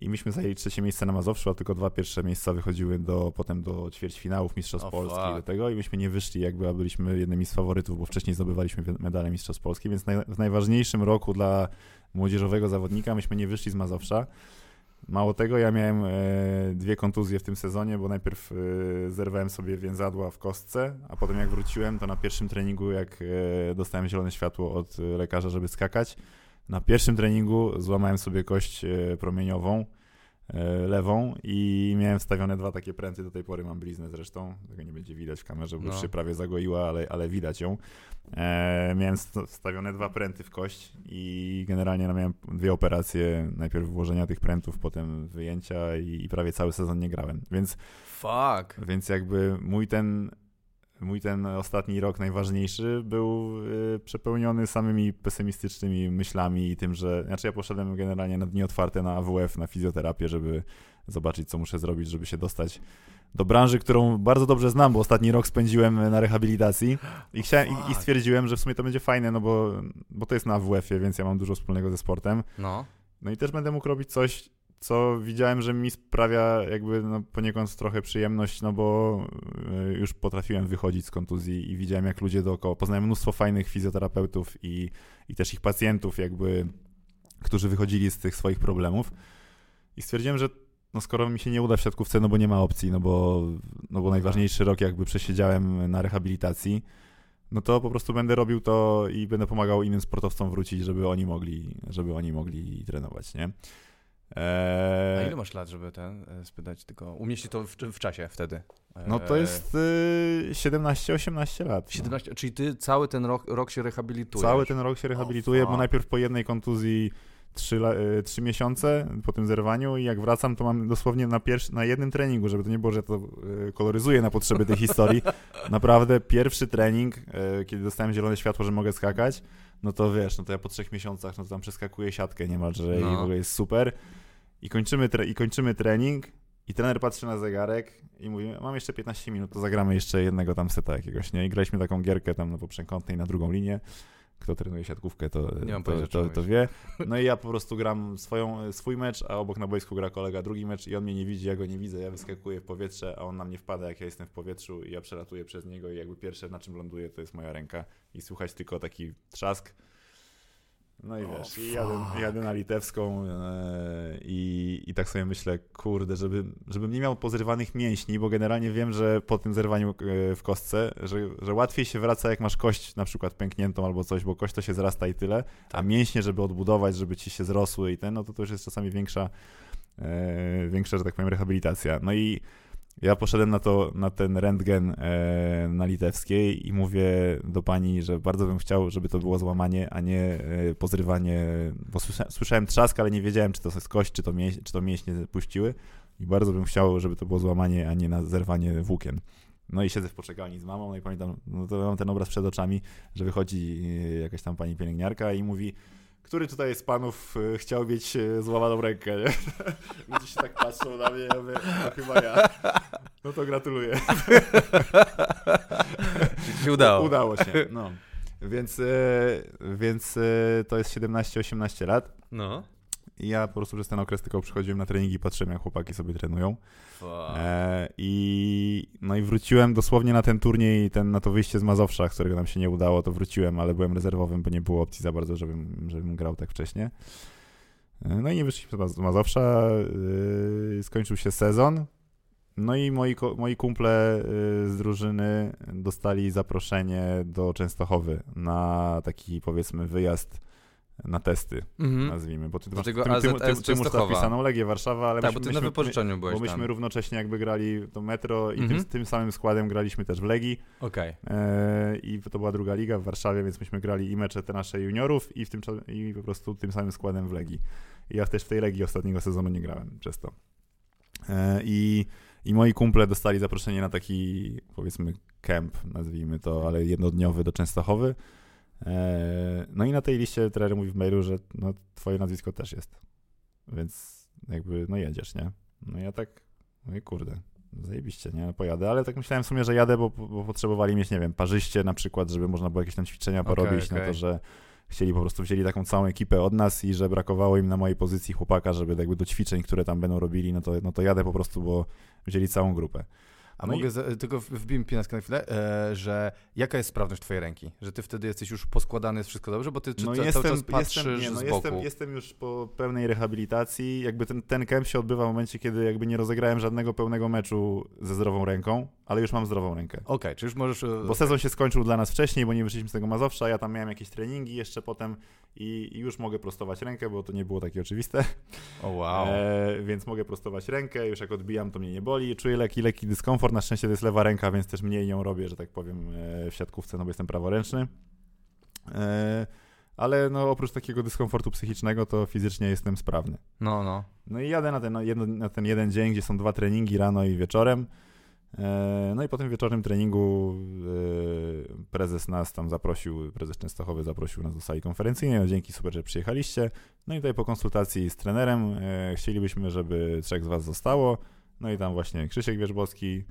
I myśmy zajęli trzecie miejsce na Mazowszu, a tylko dwa pierwsze miejsca wychodziły do, potem do ćwierćfinałów Mistrzostw O, Polski fuck. do tego i myśmy nie wyszli jakby, a byliśmy jednymi z faworytów, bo wcześniej zdobywaliśmy medale Mistrzostw Polski, więc naj, w najważniejszym roku dla młodzieżowego zawodnika myśmy nie wyszli z Mazowsza. Mało tego, ja miałem e, dwie kontuzje w tym sezonie, bo najpierw e, zerwałem sobie więzadła w kostce, a potem jak wróciłem, to na pierwszym treningu, jak e, dostałem zielone światło od lekarza, żeby skakać, na pierwszym treningu złamałem sobie kość promieniową lewą i miałem wstawione dwa takie pręty, do tej pory mam bliznę zresztą, tego nie będzie widać w kamerze, bo No. już się prawie zagoiła, ale, ale widać ją. E, miałem st- wstawione dwa pręty w kość i generalnie no, miałem dwie operacje, najpierw włożenia tych prętów, potem wyjęcia i, i prawie cały sezon nie grałem, więc, Fuck. więc jakby mój ten mój ten ostatni rok najważniejszy był y, przepełniony samymi pesymistycznymi myślami i tym, że. Znaczy, ja poszedłem generalnie na dni otwarte na AWF, na fizjoterapię, żeby zobaczyć, co muszę zrobić, żeby się dostać do branży, którą bardzo dobrze znam, bo ostatni rok spędziłem na rehabilitacji i, chciałem, i, i stwierdziłem, że w sumie to będzie fajne, no bo, bo to jest na AWF-ie, więc ja mam dużo wspólnego ze sportem. No. No i też będę mógł robić coś, co widziałem, że mi sprawia jakby no poniekąd trochę przyjemność, no bo y, już potrafiłem wychodzić z kontuzji i widziałem jak ludzie dookoła, poznałem mnóstwo fajnych fizjoterapeutów i, i też ich pacjentów jakby, którzy wychodzili z tych swoich problemów i stwierdziłem, że no skoro mi się nie uda w siatkówce, no bo nie ma opcji, no bo, no bo najważniejszy rok jakby przesiedziałem na rehabilitacji, no to po prostu będę robił to i będę pomagał innym sportowcom wrócić, żeby oni mogli, żeby oni mogli trenować, nie? A Eee, ile masz lat, żeby ten e, spytać tylko, umieścić to w, w czasie wtedy? no to E, jest y, 17-18 lat. no. 17, czyli ty cały ten rok, rok się rehabilitujesz. Cały ten rok się rehabilituję, bo fuck. najpierw po jednej kontuzji 3, la- y, trzy miesiące po tym zerwaniu i jak wracam, to mam dosłownie na, pierwszy, na jednym treningu, żeby to nie było, że to y, koloryzuję na potrzeby tej historii. Naprawdę pierwszy trening, y, kiedy dostałem zielone światło, że mogę skakać, no to wiesz, no to ja po trzech miesiącach, no to tam przeskakuję siatkę niemalże i No. w ogóle jest super. I kończymy, tre- I kończymy trening I trener patrzy na zegarek i mówi, mam jeszcze 15 minut, to zagramy jeszcze jednego tam seta jakiegoś, nie? I graliśmy taką gierkę tam na poprzekątnej na drugą linię. Kto trenuje siatkówkę, to, to, to, to wie. No i ja po prostu gram swoją, swój mecz, a obok na boisku gra kolega drugi mecz i on mnie nie widzi, ja go nie widzę, ja wyskakuję w powietrze, a on na mnie wpada, jak ja jestem w powietrzu i ja przelatuję przez niego i jakby pierwsze na czym ląduję, to jest moja ręka i słychać tylko taki trzask. No i wiesz, i jadę, jadę na litewską e, i, i tak sobie myślę, kurde, żeby, żebym nie miał pozrywanych mięśni, bo generalnie wiem, że po tym zerwaniu e, w kostce, że, że łatwiej się wraca, jak masz kość na przykład pękniętą albo coś, bo kość to się zrasta i tyle, a mięśnie, żeby odbudować, żeby ci się zrosły i ten, no to to już jest czasami większa, e, większa, że tak powiem, rehabilitacja. No i ja poszedłem na, to, na ten rentgen e, na litewskiej i mówię do pani, że bardzo bym chciał, żeby to było złamanie, a nie e, pozrywanie, bo słysza, słyszałem trzask, ale nie wiedziałem, czy to jest kość, czy to, mięś, czy to mięśnie puściły i bardzo bym chciał, żeby to było złamanie, a nie na zerwanie włókien. No i siedzę w poczekalni z mamą, no i pamiętam, no to mam ten obraz przed oczami, że wychodzi e, jakaś tam pani pielęgniarka i mówi, który tutaj z panów e, chciał mieć e, złamaną rękę, nie? Ludzie się tak patrzą na mnie, ja mówię, no chyba ja. No to gratuluję. Się udało. Udało się, no. Więc, e, więc to jest 17-18 lat. No. I ja po prostu przez ten okres tylko przychodziłem na treningi i patrzyłem, jak chłopaki sobie trenują. E, I no i wróciłem dosłownie na ten turniej, ten, na to wyjście z Mazowsza, którego nam się nie udało, to wróciłem, ale byłem rezerwowym, bo nie było opcji za bardzo, żebym, żebym grał tak wcześnie. E, No i nie wyszliśmy z Maz- z Mazowsza, yy, skończył się sezon. No i moi, moi kumple yy, z drużyny dostali zaproszenie do Częstochowy na taki powiedzmy wyjazd na testy, Mhm. nazwijmy, bo ty, masz, ty, ty, ty, ty, masz napisaną Legię Warszawa, ale Tak, bo myśmy, ty na wypożyczeniu byłeś bo myśmy tam. równocześnie jakby grali to metro i Mhm. tym, tym samym składem graliśmy też w Legii Okej. e, i to była druga liga w Warszawie, więc myśmy grali i mecze te nasze juniorów i, w tym, i po prostu tym samym składem w Legii. I ja też w tej Legii ostatniego sezonu nie grałem przez to. E, I, I moi kumple dostali zaproszenie na taki powiedzmy camp, nazwijmy to, ale jednodniowy do Częstochowy. E, No i na tej liście trener mówi w mailu, że no, twoje nazwisko też jest. Więc jakby, no jedziesz, nie? No ja tak, no i kurde, zajebiście, nie? Pojadę, ale tak myślałem w sumie, że jadę, bo, bo potrzebowali mieć, nie wiem, parzyście na przykład, żeby można było jakieś tam ćwiczenia porobić, no okej. to, że chcieli po prostu, wzięli taką całą ekipę od nas i że brakowało im na mojej pozycji chłopaka, żeby jakby do ćwiczeń, które tam będą robili, no to, no to jadę po prostu, bo wzięli całą grupę. A No i- mogę za, tylko w- wbiję pinaskę na chwilę, e, że jaka jest sprawność twojej ręki? Że ty wtedy jesteś już poskładany, jest wszystko dobrze, bo ty czy No ca, jestem, cały czas patrzysz jestem, nie, no z jestem, boku. jestem już po pełnej rehabilitacji. Jakby ten, ten camp się odbywa w momencie, kiedy jakby nie rozegrałem żadnego pełnego meczu ze zdrową ręką, ale już mam zdrową rękę. Okej, czy już możesz... e, Bo sezon się skończył dla nas wcześniej, bo nie wyszliśmy z tego Mazowsza, ja tam miałem jakieś treningi jeszcze potem i, i już mogę prostować rękę, bo to nie było takie oczywiste. O wow. E, więc mogę prostować rękę, już jak odbijam, to mnie nie boli. Czuję lekki, lekki dyskomfort. Na szczęście to jest lewa ręka, więc też mniej nią robię, że tak powiem, e, w siatkówce, no bo jestem praworęczny. E, ale no, oprócz takiego dyskomfortu psychicznego, to fizycznie jestem sprawny. No, no. No i jadę na ten, na jedno, na ten jeden dzień, gdzie są dwa treningi rano i wieczorem. E, No i po tym wieczornym treningu e, prezes nas tam zaprosił, prezes Częstochowy zaprosił nas do sali konferencyjnej. No dzięki, super, że przyjechaliście. No i tutaj po konsultacji z trenerem e, chcielibyśmy, żeby trzech z was zostało. No i tam właśnie Krzysiek Wierzbowski,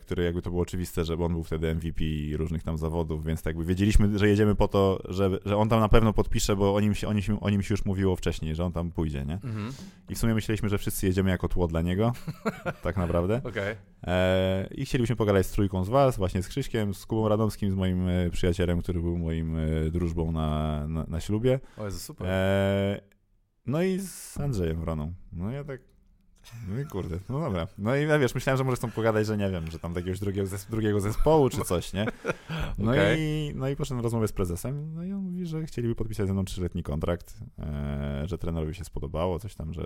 który jakby to było oczywiste, że on był wtedy MVP różnych tam zawodów, więc tak jakby wiedzieliśmy, że jedziemy po to, że, że on tam na pewno podpisze, bo o nim, się, o, nim się, o nim się już mówiło wcześniej, że on tam pójdzie, nie? Mhm. I w sumie myśleliśmy, że wszyscy jedziemy jako tło dla niego, tak naprawdę. Okej. E, I chcielibyśmy pogadać z trójką z was, właśnie z Krzyśkiem, z Kubą Radomskim, z moim e, przyjacielem, który był moim e, drużbą na, na, na ślubie. O Jezu, super. E, no i z Andrzejem Wroną. No ja tak... No i kurde, no dobra. No i wiesz, myślałem, że może chcą pogadać, że nie wiem, że tam do jakiegoś drugiego, drugiego zespołu czy coś, nie? No, Okej. i, no i poszedłem na rozmowę z prezesem, no i on mówi, że chcieliby podpisać ze mną trzyletni kontrakt, e, że trenerowi się spodobało, coś tam, że,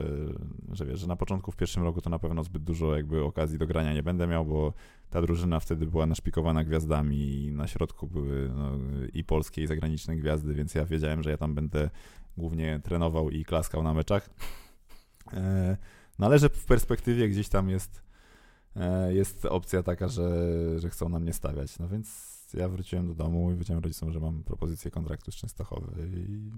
że wiesz, że na początku w pierwszym roku to na pewno zbyt dużo jakby okazji do grania nie będę miał, bo ta drużyna wtedy była naszpikowana gwiazdami i na środku były no, i polskie i zagraniczne gwiazdy, więc ja wiedziałem, że ja tam będę głównie trenował i klaskał na meczach. E, no ale że w perspektywie gdzieś tam jest, e, jest opcja taka, że, że chcą na mnie stawiać. No więc ja wróciłem do domu i powiedziałem rodzicom, że mam propozycję kontraktu z Częstochowy i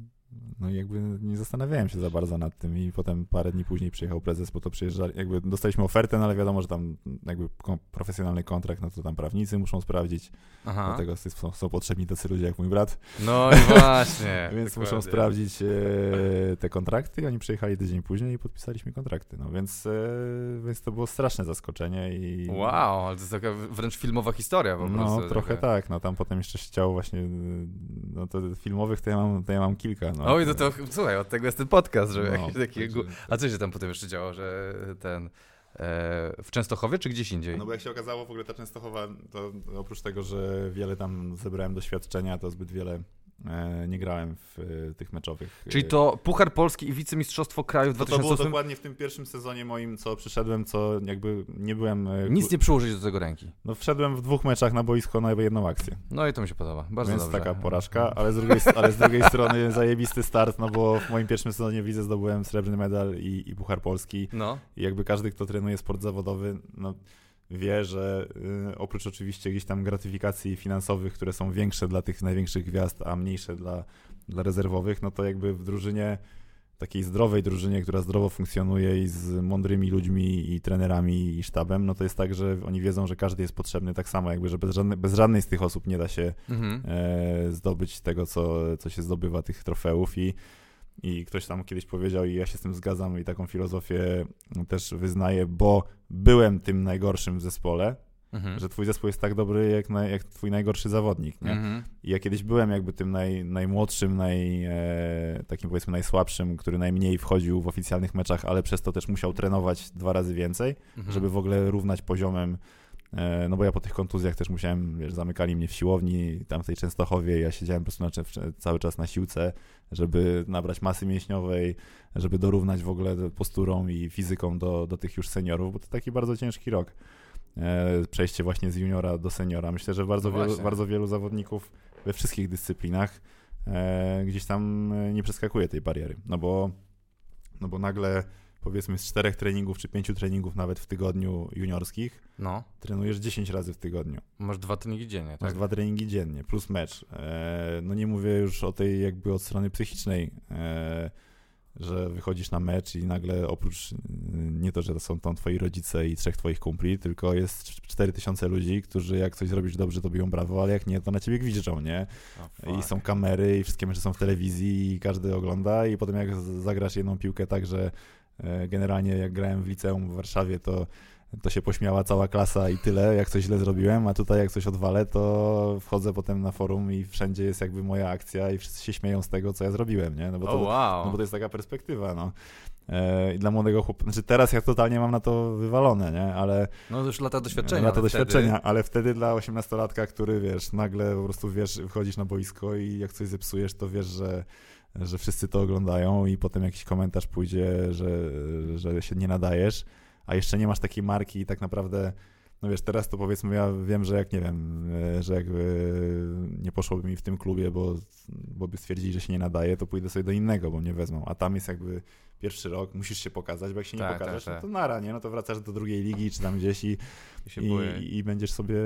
no i jakby nie zastanawiałem się za bardzo nad tym i potem parę dni później przyjechał prezes, bo to przyjeżdżali, jakby dostaliśmy ofertę, no ale wiadomo, że tam jakby profesjonalny kontrakt, no to tam prawnicy muszą sprawdzić, Aha. dlatego są, są potrzebni tacy ludzie jak mój brat, No i właśnie. więc muszą dokładnie. sprawdzić e, te kontrakty i oni przyjechali tydzień później i podpisaliśmy kontrakty, no więc, e, więc to było straszne zaskoczenie i... Wow, ale to jest taka wręcz filmowa historia po prostu. No, trochę tak, no tam potem jeszcze się chciało właśnie, no to filmowych to ja mam, to ja mam kilka, no. Oj, no to słuchaj, od tego jest ten podcast, żeby No, jakieś takie... także- gu- A co się tam potem jeszcze działo, że ten... E, w Częstochowie czy gdzieś indziej? No bo jak się okazało, w ogóle ta Częstochowa, to oprócz tego, że wiele tam zebrałem doświadczenia, to zbyt wiele nie grałem w e, tych meczowych. Czyli e, to Puchar Polski i Wicemistrzostwo Kraju w to, to było 2008 dokładnie w tym pierwszym sezonie moim, co przyszedłem, co jakby nie byłem... e, Nic nie przyłożyć do tego ręki. No wszedłem w dwóch meczach na boisko na jedną akcję. No i to mi się podoba. Bardzo Więc dobrze. taka porażka, ale z, drugiej, ale z drugiej strony zajebisty start, no bo w moim pierwszym sezonie w lidze zdobyłem srebrny medal i, i Puchar Polski. No. I jakby każdy, kto trenuje sport zawodowy, no, wie, że y, oprócz oczywiście gdzieś tam gratyfikacji finansowych, które są większe dla tych największych gwiazd, a mniejsze dla, dla rezerwowych, no to jakby w drużynie, takiej zdrowej drużynie, która zdrowo funkcjonuje i z mądrymi ludźmi i trenerami i sztabem, no to jest tak, że oni wiedzą, że każdy jest potrzebny tak samo, jakby, że bez, żadne, bez żadnej z tych osób nie da się Mhm. e, zdobyć tego, co, co się zdobywa, tych trofeów i, i ktoś tam kiedyś powiedział i ja się z tym zgadzam i taką filozofię też wyznaję, bo byłem tym najgorszym w zespole, Mhm. że twój zespół jest tak dobry jak, naj, jak twój najgorszy zawodnik, nie? Mhm. I ja kiedyś byłem jakby tym naj, najmłodszym, naj, e, takim powiedzmy najsłabszym, który najmniej wchodził w oficjalnych meczach, ale przez to też musiał trenować dwa razy więcej, Mhm. żeby w ogóle równać poziomem. E, No bo ja po tych kontuzjach też musiałem, wiesz, zamykali mnie w siłowni, tam w tej Częstochowie, ja siedziałem po prostu na, cały czas na siłce, żeby nabrać masy mięśniowej, żeby dorównać w ogóle posturą i fizyką do, do tych już seniorów, bo to taki bardzo ciężki rok. E, Przejście właśnie z juniora do seniora. Myślę, że bardzo, No wielu, bardzo wielu zawodników we wszystkich dyscyplinach e, gdzieś tam nie przeskakuje tej bariery, no bo, no bo nagle powiedzmy z czterech treningów czy pięciu treningów nawet w tygodniu juniorskich No. trenujesz 10 razy w tygodniu. Masz dwa treningi dziennie, Masz tak? dwa treningi dziennie, plus mecz. E, no nie mówię już o tej jakby od strony psychicznej, e, że wychodzisz na mecz i nagle oprócz y, nie to, że są tam twoi rodzice i trzech twoich kumpli, tylko jest 4000 ludzi, którzy jak coś zrobisz dobrze, to biją brawo, ale jak nie, to na ciebie gwiżdżą, nie? O, I są kamery i wszystkie mecze są w telewizji i każdy ogląda i potem jak zagrasz jedną piłkę tak, że e, generalnie jak grałem w liceum w Warszawie, to to się pośmiała cała klasa i tyle, jak coś źle zrobiłem, a tutaj jak coś odwalę, to wchodzę potem na forum i wszędzie jest jakby moja akcja i wszyscy się śmieją z tego, co ja zrobiłem, nie? No bo to, wow. no bo to jest taka perspektywa, no. E, I dla młodego chłopaka, znaczy teraz ja totalnie mam na to wywalone, nie? Ale No już lata doświadczenia. lata wtedy- doświadczenia, ale wtedy dla 18-latka, który wiesz, nagle po prostu wiesz, wchodzisz na boisko i jak coś zepsujesz, to wiesz, że, że wszyscy to oglądają i potem jakiś komentarz pójdzie, że, że się nie nadajesz, a jeszcze nie masz takiej marki i tak naprawdę. No wiesz, teraz to powiedzmy, ja wiem, że jak nie wiem, e, że jak e, nie poszłoby mi w tym klubie, bo, bo by stwierdzili, że się nie nadaje, to pójdę sobie do innego, bo mnie wezmą. A tam jest jakby pierwszy rok, musisz się pokazać, bo jak się nie Tak, pokażesz, tak, tak. no to nara, nie? No to wracasz do drugiej ligi czy tam gdzieś i, I i, będziesz, sobie,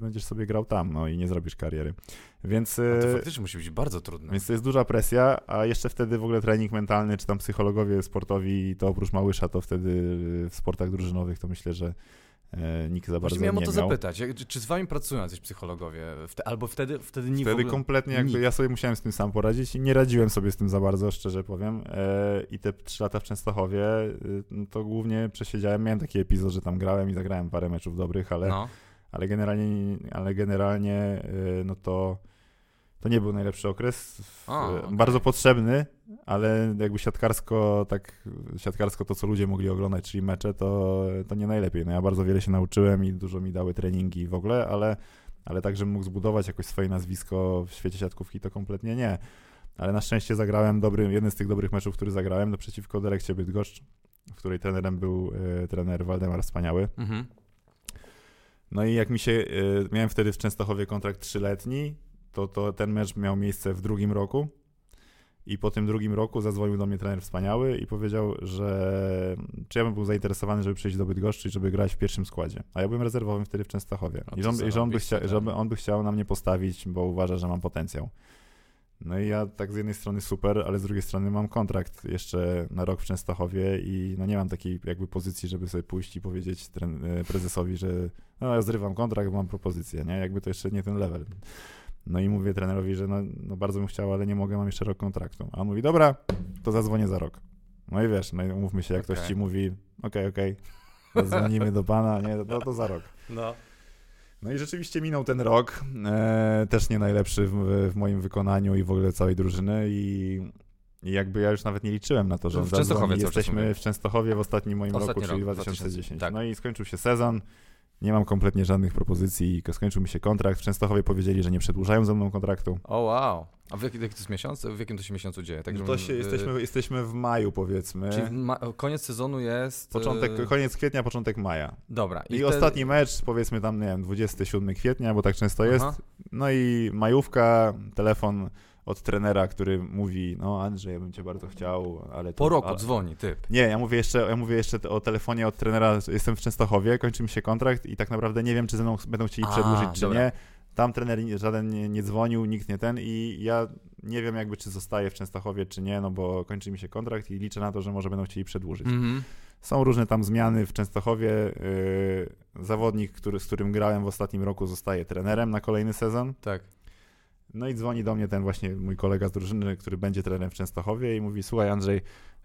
będziesz sobie grał tam, no i nie zrobisz kariery. Więc, A to e, faktycznie musi być bardzo trudne. więc to jest duża presja, a jeszcze wtedy w ogóle trening mentalny, czy tam psychologowie sportowi, to oprócz Małysza, to wtedy w sportach drużynowych, to myślę, że e, nikt za bardzo Właśnie miałem nie o to miał. zapytać. Jak, czy, z wami pracują jacyś psychologowie? Wte, albo wtedy, wtedy nie w Wtedy ogóle... kompletnie jakby ja sobie musiałem z tym sam poradzić i nie radziłem sobie z tym za bardzo, szczerze powiem. E, I te trzy lata w Częstochowie, y, no to głównie przesiedziałem, miałem taki epizod, że tam grałem i zagrałem parę meczów dobrych, ale No. ale generalnie, ale generalnie no to, to nie był najlepszy okres. W- A, y, okej. Bardzo potrzebny, ale jakby siatkarsko, tak siatkarsko to, co ludzie mogli oglądać, czyli mecze, to, to nie najlepiej. No ja bardzo wiele się nauczyłem i dużo mi dały treningi w ogóle, ale, ale tak, żebym mógł zbudować jakoś swoje nazwisko w świecie siatkówki, to kompletnie nie. Ale na szczęście zagrałem dobry, jeden z tych dobrych meczów, który zagrałem, no przeciwko Delekcie Bydgoszcz, w której trenerem był y, trener Waldemar Wspaniały. Mhm. No i jak mi się, y, miałem wtedy w Częstochowie kontrakt trzyletni, to, to ten mecz miał miejsce w drugim roku I po tym drugim roku zadzwonił do mnie trener wspaniały i powiedział, że czy ja bym był zainteresowany, żeby przyjść do Bydgoszczy i żeby grać w pierwszym składzie. A ja byłem rezerwowym wtedy w Częstochowie. No I że on, i że on, by chcia, żeby on by chciał na mnie postawić, bo uważa, że mam potencjał. No i ja tak z jednej strony super, ale z drugiej strony mam kontrakt jeszcze na rok w Częstochowie i no nie mam takiej jakby pozycji, żeby sobie pójść i powiedzieć e, prezesowi, że no ja zrywam kontrakt, bo mam propozycję, nie? Jakby to jeszcze nie ten level. No i mówię trenerowi, że no, no bardzo bym chciał, ale nie mogę, mam jeszcze rok kontraktu. A on mówi, dobra, to zadzwonię za rok. No i wiesz, no i umówmy się, jak ktoś Okej. ci mówi, okej, okej, zadzwonimy do pana, nie, no to za rok. No. No i rzeczywiście minął ten rok, e, też nie najlepszy w, w moim wykonaniu i w ogóle całej drużyny i, i jakby ja już nawet nie liczyłem na to, że w Częstochowie Jesteśmy w Częstochowie w ostatnim moim Ostatni roku, czyli rok, 2010. tak. No i skończył się sezon, nie mam kompletnie żadnych propozycji, skończył mi się kontrakt. W Częstochowie powiedzieli, że nie przedłużają ze mną kontraktu. O wow. A w jaki, jaki to jest miesiąc? W jakim to się miesiącu dzieje? Tak, No to się, y, jesteśmy, jesteśmy w maju powiedzmy. Czyli ma, koniec sezonu jest... Początek, y, koniec kwietnia, początek maja. Dobra. I, wtedy- ostatni mecz, powiedzmy tam, nie wiem, 27 kwietnia, bo tak często jest. Aha. No i majówka, telefon od trenera, który mówi, no Andrzej, ja bym cię bardzo chciał, ale... To, Po roku a, dzwoni typ. Nie, ja mówię, jeszcze, ja mówię jeszcze o telefonie od trenera, jestem w Częstochowie, kończy mi się kontrakt i tak naprawdę nie wiem, czy ze mną będą chcieli przedłużyć, czy dobra. nie. Tam trener żaden nie, nie dzwonił, nikt nie ten i ja nie wiem jakby, czy zostaję w Częstochowie, czy nie, no bo kończy mi się kontrakt i liczę na to, że może będą chcieli przedłużyć. Mhm. Są różne tam zmiany w Częstochowie. Yy, zawodnik, który, z którym grałem w ostatnim roku, zostaje trenerem na kolejny sezon. Tak. No i dzwoni do mnie ten właśnie mój kolega z drużyny, który będzie trenerem w Częstochowie i mówi: Słuchaj, Andrzej,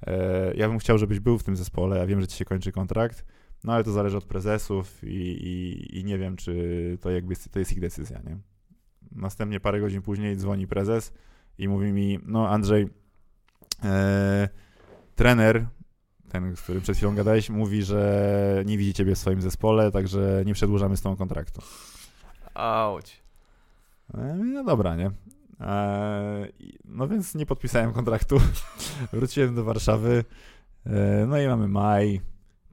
e, ja bym chciał, żebyś był w tym zespole. Ja wiem, że ci się kończy kontrakt, no ale to zależy od prezesów i, i, i nie wiem, czy to jakby to jest ich decyzja, nie? Następnie parę godzin później dzwoni prezes i mówi mi: No, Andrzej, e, trener, ten, z którym przed chwilą gadałeś, mówi, że nie widzi ciebie w swoim zespole, także nie przedłużamy z tą kontraktu. Auć. E, No dobra, nie? E, No więc nie podpisałem kontraktu. Wróciłem do Warszawy. E, No i mamy maj,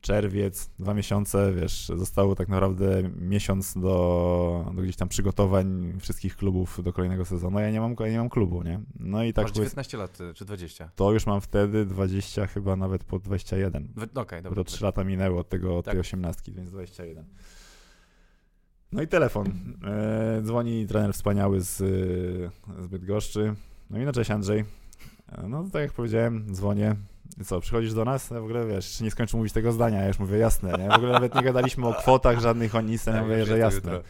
czerwiec, dwa miesiące, wiesz, zostało tak naprawdę miesiąc do, do gdzieś tam przygotowań wszystkich klubów do kolejnego sezonu. Ja nie mam, ja nie mam klubu, nie? No i tak Masz powiedz- 19 lat, y, czy 20? to już mam wtedy 20, chyba nawet po 21. W- Okej, Bo dobra. to 3 lata minęły od tego, od Tak. tej 18, więc 21. No i telefon. E, dzwoni trener wspaniały z, e, z Bydgoszczy. No i no cześć Andrzej. E, No tak jak powiedziałem, dzwonię. I co, przychodzisz do nas? Ja w ogóle wiesz, jeszcze nie skończył mówić tego zdania, ja już mówię jasne, nie? W ogóle nawet nie gadaliśmy o kwotach żadnych, o nic, ja Tak, mówię, że jasne. jutro.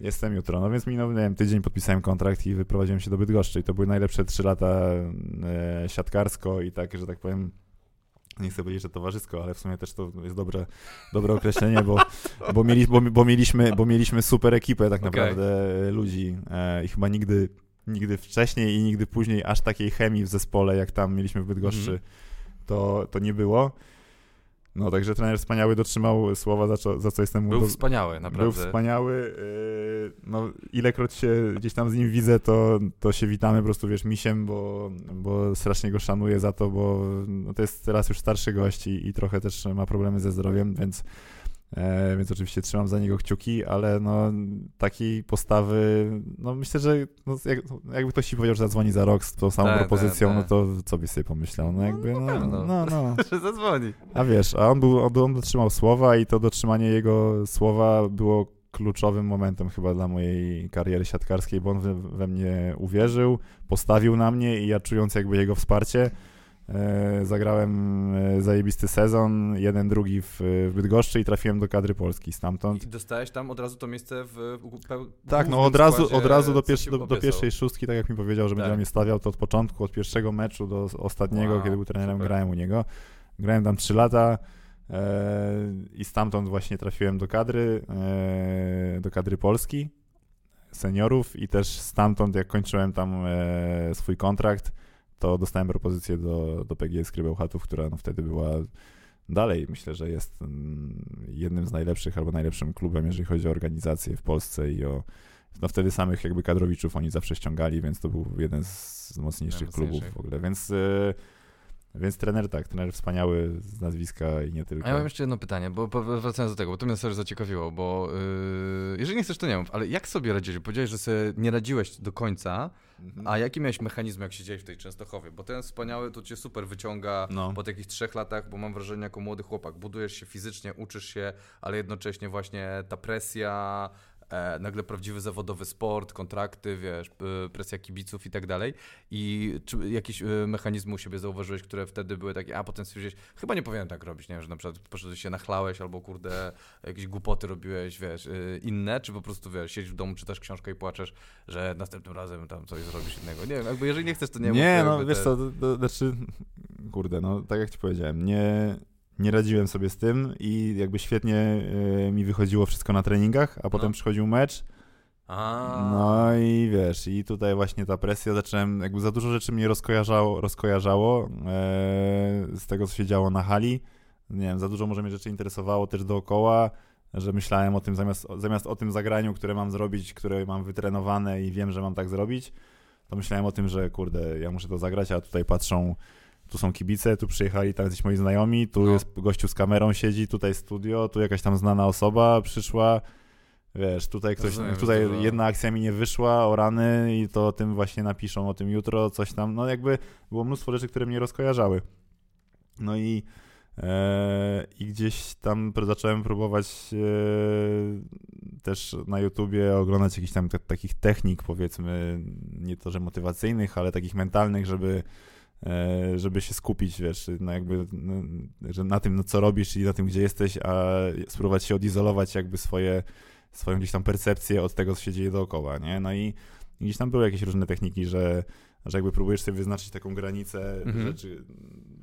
Jestem jutro. No więc minął, nie wiem, tydzień podpisałem kontrakt i wyprowadziłem się do Bydgoszczy. I to były najlepsze trzy lata e, siatkarsko i tak, że tak powiem, nie chcę powiedzieć, że towarzysko, ale w sumie też to jest dobre, dobre określenie, bo, bo, mieli, bo, bo, mieliśmy, bo mieliśmy super ekipę tak Okej. naprawdę e, ludzi e, i chyba nigdy, nigdy wcześniej i nigdy później aż takiej chemii w zespole, jak tam mieliśmy w Bydgoszczy, Mhm. to, to nie było. No, także trener wspaniały dotrzymał słowa, za co, za co jestem mu Był do- wspaniały, naprawdę. był wspaniały. yy, No, ilekroć się gdzieś tam z nim widzę, to, to się witamy po prostu, wiesz, misiem, bo, bo strasznie go szanuję za to, bo no, to jest teraz już starszy gość i, i trochę też ma problemy ze zdrowiem, więc, e, więc oczywiście trzymam za niego kciuki, ale no, takiej postawy, no myślę, że no, jak, jakby ktoś ci powiedział, że zadzwoni za rok z tą samą Tak, propozycją, tak, no tak. to co byś sobie pomyślał? No jakby, na no, pewno. no, no. Że zadzwoni. A wiesz, a on, był, on, on dotrzymał słowa i to dotrzymanie jego słowa było kluczowym momentem chyba dla mojej kariery siatkarskiej, bo on we, we mnie uwierzył, postawił na mnie i ja czując jakby jego wsparcie, zagrałem e, zajebisty sezon, jeden, drugi w, w Bydgoszczy i trafiłem do kadry Polski stamtąd. I dostałeś tam od razu to miejsce w, Tak, no od razu, od razu do, pierwszy, do, do pierwszej szóstki, tak jak mi powiedział, że będzie Tak. na mnie stawiał, to od początku, od pierwszego meczu do ostatniego, Wow, kiedy był trenerem, super. grałem u niego. Grałem tam trzy lata e, i stamtąd właśnie trafiłem do kadry, e, do kadry Polski seniorów i też stamtąd, jak kończyłem tam e, swój kontrakt, to dostałem propozycję do, do PGS Krybełchatów, która no, wtedy była dalej, myślę, że jest mm, jednym z najlepszych albo najlepszym klubem, jeżeli chodzi o organizację w Polsce i o no wtedy samych jakby kadrowiczów oni zawsze ściągali, więc to był jeden z mocniejszych klubów Najmocniejszych. w ogóle, więc e, Więc trener tak, trener wspaniały z nazwiska i nie tylko. A ja mam jeszcze jedno pytanie, bo wracając do tego, bo to mnie sobie zaciekawiło, bo yy, jeżeli nie chcesz, to nie mów, ale jak sobie radziłeś? Powiedziałeś, że sobie nie radziłeś do końca, mhm. a jaki miałeś mechanizm, jak siedziałeś w tej Częstochowie? Bo ten wspaniały to cię super wyciąga no. po takich trzech latach, bo mam wrażenie, jako młody chłopak, budujesz się fizycznie, uczysz się, ale jednocześnie właśnie ta presja, e, nagle prawdziwy zawodowy sport, kontrakty, wiesz, presja kibiców i tak dalej. I czy jakieś e, mechanizmy u siebie zauważyłeś, które wtedy były takie, a potem stwierdziłeś, chyba nie powinienem tak robić, nie wiem, że na przykład poszedłeś się nachlałeś albo kurde, jakieś głupoty robiłeś, wiesz, e, inne, czy po prostu, wiesz, siedzisz w domu, czytasz książkę i płaczesz, że następnym razem tam coś zrobisz innego. Nie wiem, jakby jeżeli nie chcesz, to nie Nie, no wiesz te... co, to, to, znaczy, kurde, no tak jak ci powiedziałem, nie nie radziłem sobie z tym i jakby świetnie y, mi wychodziło wszystko na treningach, a no. potem przychodził mecz. A. No i wiesz, i tutaj właśnie ta presja, zacząłem, jakby za dużo rzeczy mnie rozkojarzało, rozkojarzało e, z tego, co się działo na hali. Nie wiem, za dużo może mnie rzeczy interesowało też dookoła, że myślałem o tym, zamiast, zamiast o tym zagraniu, które mam zrobić, które mam wytrenowane i wiem, że mam tak zrobić, to myślałem o tym, że kurde, ja muszę to zagrać, a tutaj patrzą tu są kibice, tu przyjechali tam jacyś moi znajomi, tu no. jest gościu z kamerą siedzi, tutaj studio, tu jakaś tam znana osoba przyszła, wiesz, tutaj ktoś, Rozumiem, tutaj jedna akcja mi nie wyszła, o rany i to o tym właśnie napiszą, o tym jutro, coś tam, no jakby było mnóstwo rzeczy, które mnie rozkojarzały. No i e, i gdzieś tam zacząłem próbować e, też na YouTubie oglądać jakichś tam takich technik, powiedzmy, nie to, że motywacyjnych, ale takich mentalnych, żeby żeby się skupić, wiesz, no jakby, no, że na tym, no co robisz i na tym, gdzie jesteś, a spróbować się odizolować jakby swoje, swoją gdzieś tam percepcję od tego, co się dzieje dookoła, nie? No i gdzieś tam były jakieś różne techniki, że, że jakby próbujesz sobie wyznaczyć taką granicę mhm. rzeczy,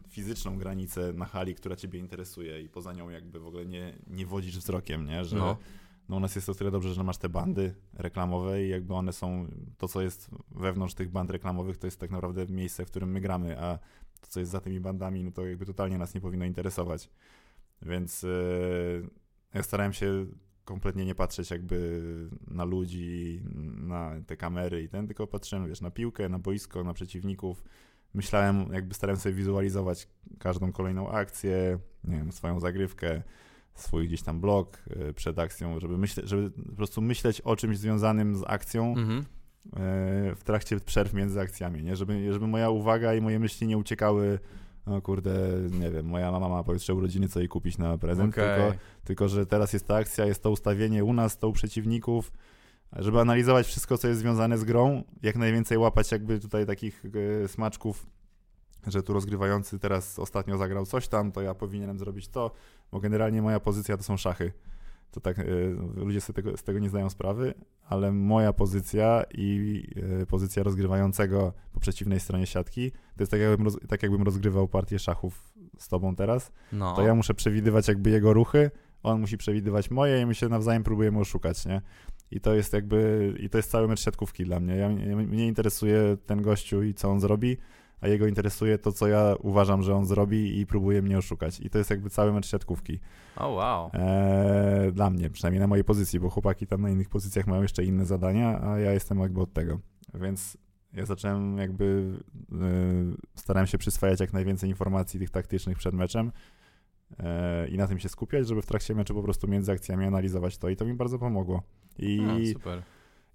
fizyczną granicę na hali, która ciebie interesuje i poza nią jakby w ogóle nie, nie wodzisz wzrokiem, nie? Że, no no u nas jest to tyle dobrze, że masz te bandy reklamowe i jakby one są, to co jest wewnątrz tych band reklamowych, to jest tak naprawdę miejsce, w którym my gramy, a to co jest za tymi bandami, no to jakby totalnie nas nie powinno interesować. Więc yy, ja starałem się kompletnie nie patrzeć jakby na ludzi, na te kamery i ten, tylko patrzyłem, wiesz, na piłkę, na boisko, na przeciwników. Myślałem, jakby starałem sobie wizualizować każdą kolejną akcję, nie wiem, swoją zagrywkę, swój gdzieś tam blog e, przed akcją, żeby, myśle, żeby po prostu myśleć o czymś związanym z akcją mhm. E, w trakcie przerw między akcjami, nie? Żeby, żeby moja uwaga i moje myśli nie uciekały no kurde, nie wiem, moja mama ma pojutrze urodziny, co jej kupić na prezent, okay. tylko, tylko że teraz jest ta akcja, jest to ustawienie u nas, to u przeciwników, żeby analizować wszystko, co jest związane z grą, jak najwięcej łapać jakby tutaj takich e, smaczków że tu rozgrywający teraz ostatnio zagrał coś tam, to ja powinienem zrobić to, bo generalnie moja pozycja to są szachy. To tak, y, ludzie sobie tego, z tego nie zdają sprawy, ale moja pozycja i y, pozycja rozgrywającego po przeciwnej stronie siatki, to jest tak jakbym, roz, tak jakbym rozgrywał partię szachów z tobą teraz, no. to ja muszę przewidywać jakby jego ruchy, on musi przewidywać moje i my się nawzajem próbujemy oszukać, nie? I to jest jakby, i to jest cały mecz siatkówki dla mnie. Ja, mnie interesuje ten gościu i co on zrobi, a jego interesuje to, co ja uważam, że on zrobi i próbuje mnie oszukać. I to jest jakby cały mecz siatkówki. O, oh, wow. Eee, dla mnie, przynajmniej na mojej pozycji, bo chłopaki tam na innych pozycjach mają jeszcze inne zadania, a ja jestem jakby od tego. Więc ja zacząłem jakby, yy, starałem się przyswajać jak najwięcej informacji tych taktycznych przed meczem yy, i na tym się skupiać, żeby w trakcie meczu po prostu między akcjami analizować to i to mi bardzo pomogło. I, a, super.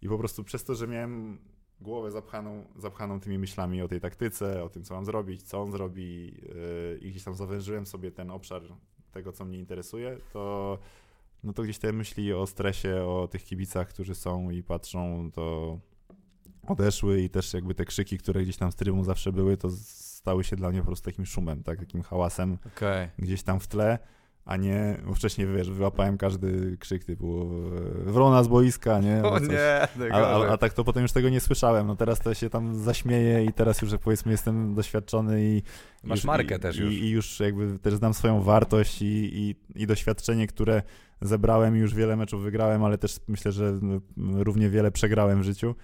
I po prostu przez to, że miałem głowę zapchaną, zapchaną tymi myślami o tej taktyce, o tym, co mam zrobić, co on zrobi yy, i gdzieś tam zawężyłem sobie ten obszar tego, co mnie interesuje, to no to gdzieś te myśli o stresie, o tych kibicach, którzy są i patrzą, to odeszły i też jakby te krzyki, które gdzieś tam z trybu zawsze były, to stały się dla mnie po prostu takim szumem, tak, takim hałasem okay. gdzieś tam w tle a nie, bo wcześniej, wiesz, wyłapałem każdy krzyk typu e, wrona z boiska, nie? O nie! A, a, a, tak to potem już tego nie słyszałem, no teraz to się tam zaśmieję i teraz już powiedzmy jestem doświadczony i... Masz już, markę i, też już. I, I, już jakby też znam swoją wartość i, i, i doświadczenie, które zebrałem i już wiele meczów wygrałem, ale też myślę, że równie wiele przegrałem w życiu.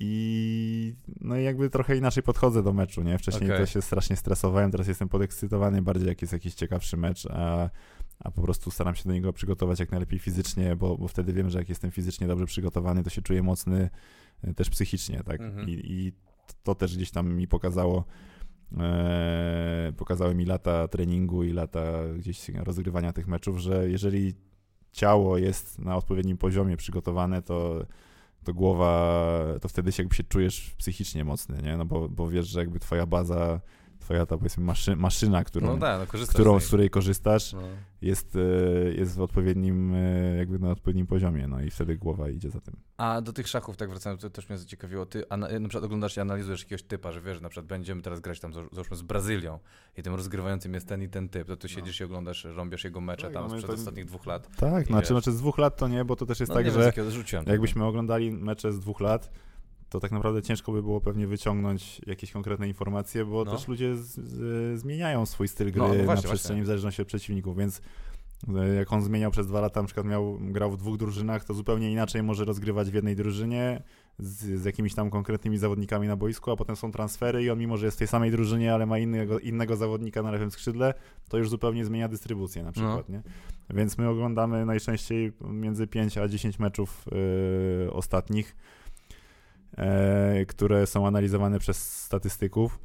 I no jakby trochę inaczej podchodzę do meczu, nie? Wcześniej okay. to się strasznie stresowałem, teraz jestem podekscytowany bardziej jak jest jakiś ciekawszy mecz, a, a po prostu staram się do niego przygotować jak najlepiej fizycznie, bo, bo wtedy wiem, że jak jestem fizycznie dobrze przygotowany, to się czuję mocny e, też psychicznie, tak? Mhm. I, I to też gdzieś tam mi pokazało e, pokazały mi lata treningu i lata gdzieś rozgrywania tych meczów, że jeżeli ciało jest na odpowiednim poziomie przygotowane, to, to głowa, to wtedy się jakby się czujesz psychicznie mocny, nie? No bo, bo wiesz, że jakby twoja baza twoja ta powiedzmy maszy, maszyna, którą, No tak, no którą, z z której korzystasz. No. jest, e, jest w odpowiednim, e, jakby na odpowiednim poziomie, no i wtedy głowa idzie za tym. A do tych szachów, tak wracając, to też mnie zaciekawiło. Ty ana- na przykład oglądasz i analizujesz jakiegoś typa, że wiesz, że na przykład będziemy teraz grać tam, za- załóżmy, z Brazylią i tym rozgrywającym jest ten i ten typ, to ty siedzisz i oglądasz, rąbiesz jego mecze Tak, tam no sprzed to- ostatnich dwóch lat. Tak, znaczy, wiesz. znaczy z dwóch lat to nie, bo to też jest No, tak, wiem, że jakbyśmy oglądali mecze z dwóch lat, to tak naprawdę ciężko by było pewnie wyciągnąć jakieś konkretne informacje, bo No. też ludzie z, z, zmieniają swój styl gry No, no właśnie, na właśnie. przestrzeni w zależności od przeciwników, więc e, jak on zmieniał przez dwa lata, na przykład miał, grał w dwóch drużynach, to zupełnie inaczej może rozgrywać w jednej drużynie z, z jakimiś tam konkretnymi zawodnikami na boisku, a potem są transfery i on mimo, że jest w tej samej drużynie, ale ma innego, innego zawodnika na lewym skrzydle, to już zupełnie zmienia dystrybucję na przykład, nie? Więc my oglądamy najczęściej między 5 a 10 meczów yy, ostatnich, które są analizowane przez statystyków.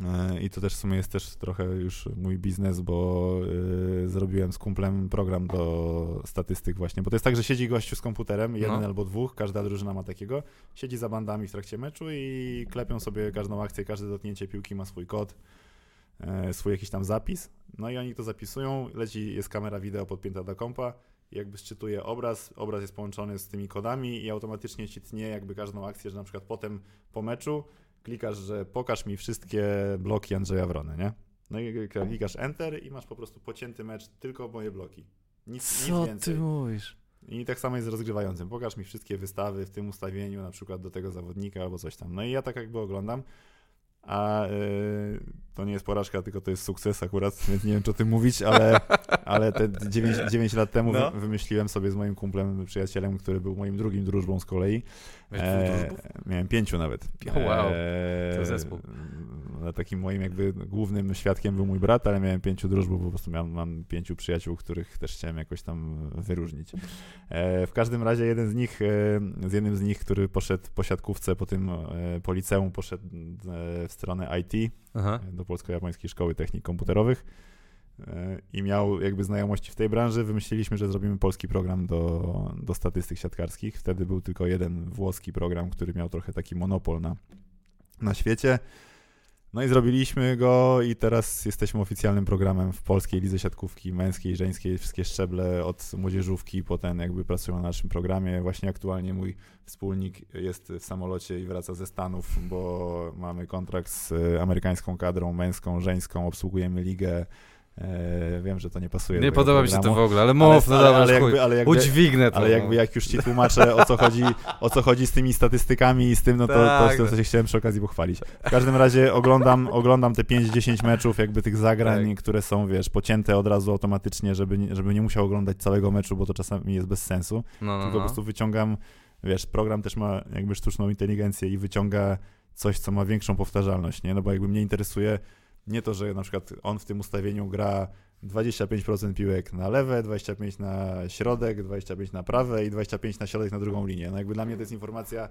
E, I to też w sumie jest też trochę już mój biznes, bo y, zrobiłem z kumplem program do statystyk właśnie, bo to jest tak, że siedzi gościu z komputerem, jeden No. albo dwóch, każda drużyna ma takiego, siedzi za bandami w trakcie meczu i klepią sobie każdą akcję, każde dotknięcie piłki ma swój kod, e, swój jakiś tam zapis, no i oni to zapisują, leci, jest kamera wideo podpięta do kompa, jakby szczytuje obraz, obraz jest połączony z tymi kodami i automatycznie ci tnie jakby każdą akcję, że na przykład potem po meczu klikasz, że pokaż mi wszystkie bloki Andrzeja Wrony, nie? No i klikasz Enter i masz po prostu pocięty mecz, tylko moje bloki. Nic, nic więcej. mówisz? I tak samo jest z rozgrywającym. Pokaż mi wszystkie wystawy w tym ustawieniu, na przykład do tego zawodnika albo coś tam. No i ja tak jakby oglądam, a y, to nie jest porażka, tylko to jest sukces akurat, więc nie wiem, czy o tym mówić, ale, ale te 9, 9 lat temu No. wy, wymyśliłem sobie z moim kumplem, przyjacielem, który był moim drugim drużbą z kolei. E, miałem pięciu nawet. O, wow. E, To zespół. no, takim moim jakby głównym świadkiem był mój brat, ale miałem pięciu drużbów, po prostu miałem, mam pięciu przyjaciół, których też chciałem jakoś tam wyróżnić. E, w każdym razie jeden z nich, e, z jednym z nich, który poszedł po siatkówce, po tym e, po liceum, poszedł e, w stronę IT, Aha. do Polsko-Japońskiej Szkoły Technik Komputerowych e, i miał jakby znajomości w tej branży, wymyśliliśmy, że zrobimy polski program do, do statystyk siatkarskich. Wtedy był tylko jeden włoski program, który miał trochę taki monopol na, na świecie. No i zrobiliśmy go i teraz jesteśmy oficjalnym programem w polskiej lidze siatkówki męskiej, żeńskiej, wszystkie szczeble od młodzieżówki po ten jakby pracują na naszym programie. Właśnie aktualnie mój wspólnik jest w samolocie i wraca ze Stanów, bo mamy kontrakt z amerykańską kadrą męską, żeńską, obsługujemy ligę. E, wiem, że to nie pasuje Nie podoba mi się to programu, w ogóle, ale mów, no ale, dobra, ale, jakby, ale, jakby, Udźwignę to. ale no. jakby jak już ci tłumaczę o co chodzi, o co chodzi z tymi statystykami i z tym, no to, Tak, to, to, no. się chciałem przy okazji pochwalić. W każdym razie oglądam, oglądam te 5-10 meczów, jakby tych zagrań, Tak. które są, wiesz, pocięte od razu automatycznie, żeby, nie- żeby nie musiał oglądać całego meczu, bo to czasami jest bez sensu. No, no, Tylko po no. prostu wyciągam, wiesz, program też ma jakby sztuczną inteligencję i wyciąga coś, co ma większą powtarzalność, nie? No bo jakby mnie interesuje nie to, że na przykład on w tym ustawieniu gra 25% piłek na lewe, 25 na środek, 25 na prawe i 25 na środek na drugą linię. No jakby dla mnie to jest informacja,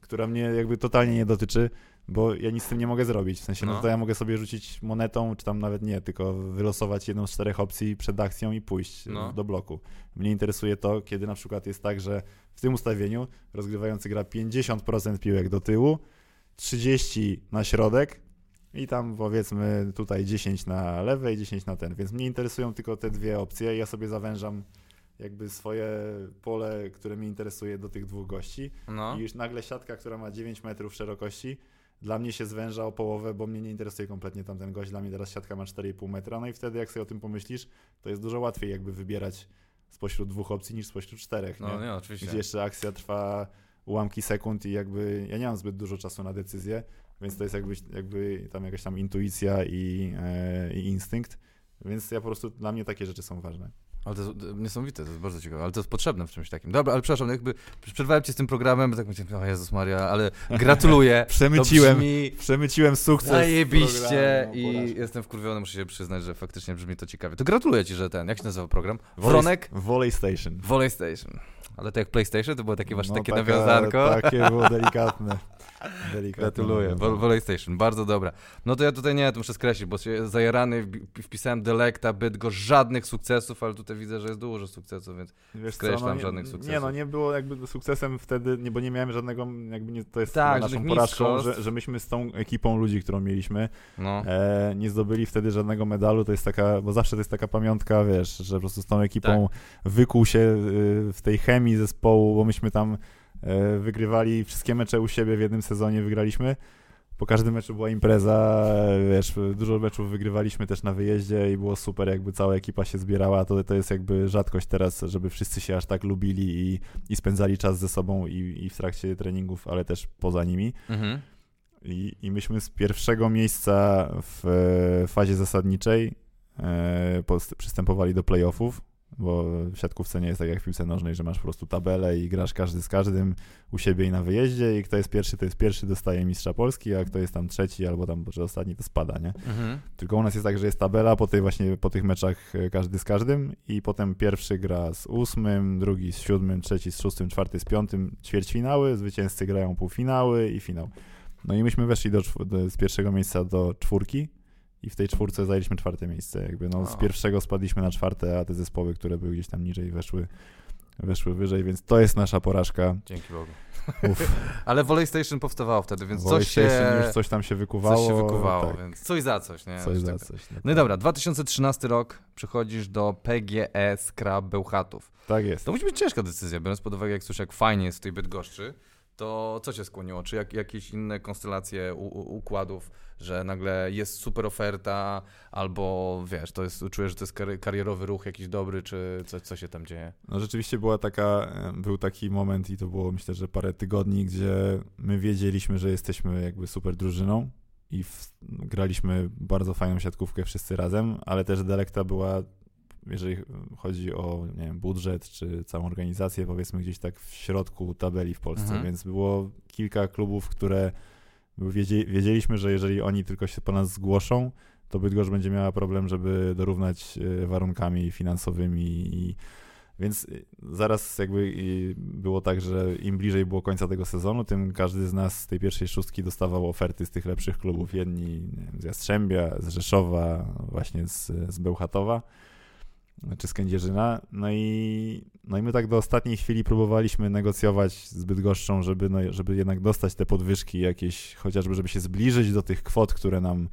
która mnie jakby totalnie nie dotyczy, bo ja nic z tym nie mogę zrobić. W sensie, no, No. to ja mogę sobie rzucić monetą, czy tam nawet nie, tylko wylosować jedną z czterech opcji przed akcją i pójść No. do bloku. Mnie interesuje to, kiedy na przykład jest tak, że w tym ustawieniu rozgrywający gra 50% piłek do tyłu, 30 na środek i tam powiedzmy tutaj 10 na lewe i 10 na ten. Więc mnie interesują tylko te dwie opcje. Ja sobie zawężam jakby swoje pole, które mnie interesuje do tych dwóch gości. No. I już nagle siatka, która ma 9 metrów szerokości, dla mnie się zwęża o połowę, bo mnie nie interesuje kompletnie tamten gość. Dla mnie teraz siatka ma 4,5 metra. No i wtedy, jak sobie o tym pomyślisz, to jest dużo łatwiej jakby wybierać spośród dwóch opcji niż spośród czterech. No nie? nie, oczywiście. Gdzie jeszcze akcja trwa ułamki sekund i jakby ja nie mam zbyt dużo czasu na decyzję, więc to jest jakby, jakby tam jakaś tam intuicja i, e, i instynkt. Więc ja po prostu, dla mnie takie rzeczy są ważne. Ale to jest niesamowite, to jest bardzo ciekawe, ale to jest potrzebne w czymś takim. Dobra, ale przepraszam, jakby przerwałem cię z tym programem, bo tak myślałem, o Jezus Maria, ale gratuluję. Przemyciłem, brzmi przemyciłem sukces. zajebiście programu, i jestem wkurwiony, muszę się przyznać, że faktycznie brzmi to ciekawie. To gratuluję ci, że ten, jak się nazywa program? Wronek Volley Station. Volley Station. Ale to jak PlayStation, to było takie wasze No, takie taka- nawiązanko. Takie było delikatne. Delikatnie Gratuluję. Volley Station, bardzo dobra. No to ja tutaj nie, to muszę skreślić, bo się zajarany wpisałem Delekta, Bydgoszcz, żadnych sukcesów, ale tutaj widzę, że jest dużo sukcesów, więc Wiesz Skreślam nie, żadnych Nie, sukcesów. no nie było jakby sukcesem wtedy, nie, bo nie miałem żadnego, jakby nie, to jest Tak, naszą żadnych porażką, że, że myśmy z tą ekipą ludzi, którą mieliśmy, no. e, nie zdobyli wtedy żadnego medalu, to jest taka, bo zawsze to jest taka pamiątka, wiesz, że po prostu z tą ekipą wykuł się y, w tej chemii zespołu, bo myśmy tam wygrywali wszystkie mecze u siebie w jednym sezonie, wygraliśmy. Po każdym meczu była impreza, wiesz, dużo meczów wygrywaliśmy też na wyjeździe i było super, jakby cała ekipa się zbierała, to, to jest jakby rzadkość teraz, żeby wszyscy się aż tak lubili i, i spędzali czas ze sobą i, i w trakcie treningów, ale też poza nimi. Mhm. I, I myśmy z pierwszego miejsca w e, fazie zasadniczej e, przystępowali do playoffów, bo w siatkówce nie jest tak jak w piłce nożnej, że masz po prostu tabelę i grasz każdy z każdym u siebie i na wyjeździe i kto jest pierwszy, to jest pierwszy, dostaje mistrza Polski, a kto jest tam trzeci albo tam, że ostatni, to spada, nie? Mhm. Tylko u nas jest tak, że jest tabela po tej właśnie, po tych meczach e, każdy z każdym i potem pierwszy gra z ósmym, drugi z siódmym, trzeci z szóstym, czwarty z piątym, ćwierćfinały, zwycięzcy grają półfinały i finał. No i myśmy weszli do, do, z pierwszego miejsca do czwórki i w tej czwórce zajęliśmy czwarte miejsce. Jakby no, z pierwszego spadliśmy na czwarte, a te zespoły, które były gdzieś tam niżej, weszły, weszły wyżej, więc to jest nasza porażka. Dzięki Bogu. Uf, Ale Station powstawało wtedy, więc Volley coś się, już coś tam się wykuwało. coś się wykuwało, tak, więc coś za coś, nie? coś Coś za tak- coś. No i dobra, 2013 rok, przychodzisz do PGE Scrap Bełchatów. Tak jest. To musi być ciężka decyzja, biorąc pod uwagę, jak słyszę, jak fajnie jest w tej Bydgoszczy, to co cię skłoniło? Czy jak, jakieś inne konstelacje u, u, układów, że nagle jest super oferta, albo wiesz, to jest, czujesz, że to jest karierowy ruch jakiś dobry, czy co, co się tam dzieje? No rzeczywiście była taka, był taki moment i to było myślę, że parę tygodni, gdzie my wiedzieliśmy, że jesteśmy jakby super drużyną i w, graliśmy bardzo fajną siatkówkę wszyscy razem, ale też Delekta była, jeżeli chodzi o nie wiem, budżet czy całą organizację, powiedzmy gdzieś tak w środku tabeli w Polsce, Mhm. więc było kilka klubów, które wiedzie, wiedzieliśmy, że jeżeli oni tylko się po nas zgłoszą, to Bydgoszcz będzie miała problem, żeby dorównać e, warunkami finansowymi i więc y, zaraz jakby y, było tak, że im bliżej było końca tego sezonu, tym każdy z nas z tej pierwszej szóstki dostawał oferty z tych lepszych klubów. Jedni nie wiem, z Jastrzębia, z Rzeszowa, właśnie z, z Bełchatowa czy z Kędzierzyna. No i, no i my tak do ostatniej chwili próbowaliśmy negocjować z Bydgoszczą, żeby, no, żeby jednak dostać te podwyżki jakieś, chociażby żeby się zbliżyć do tych kwot, które nam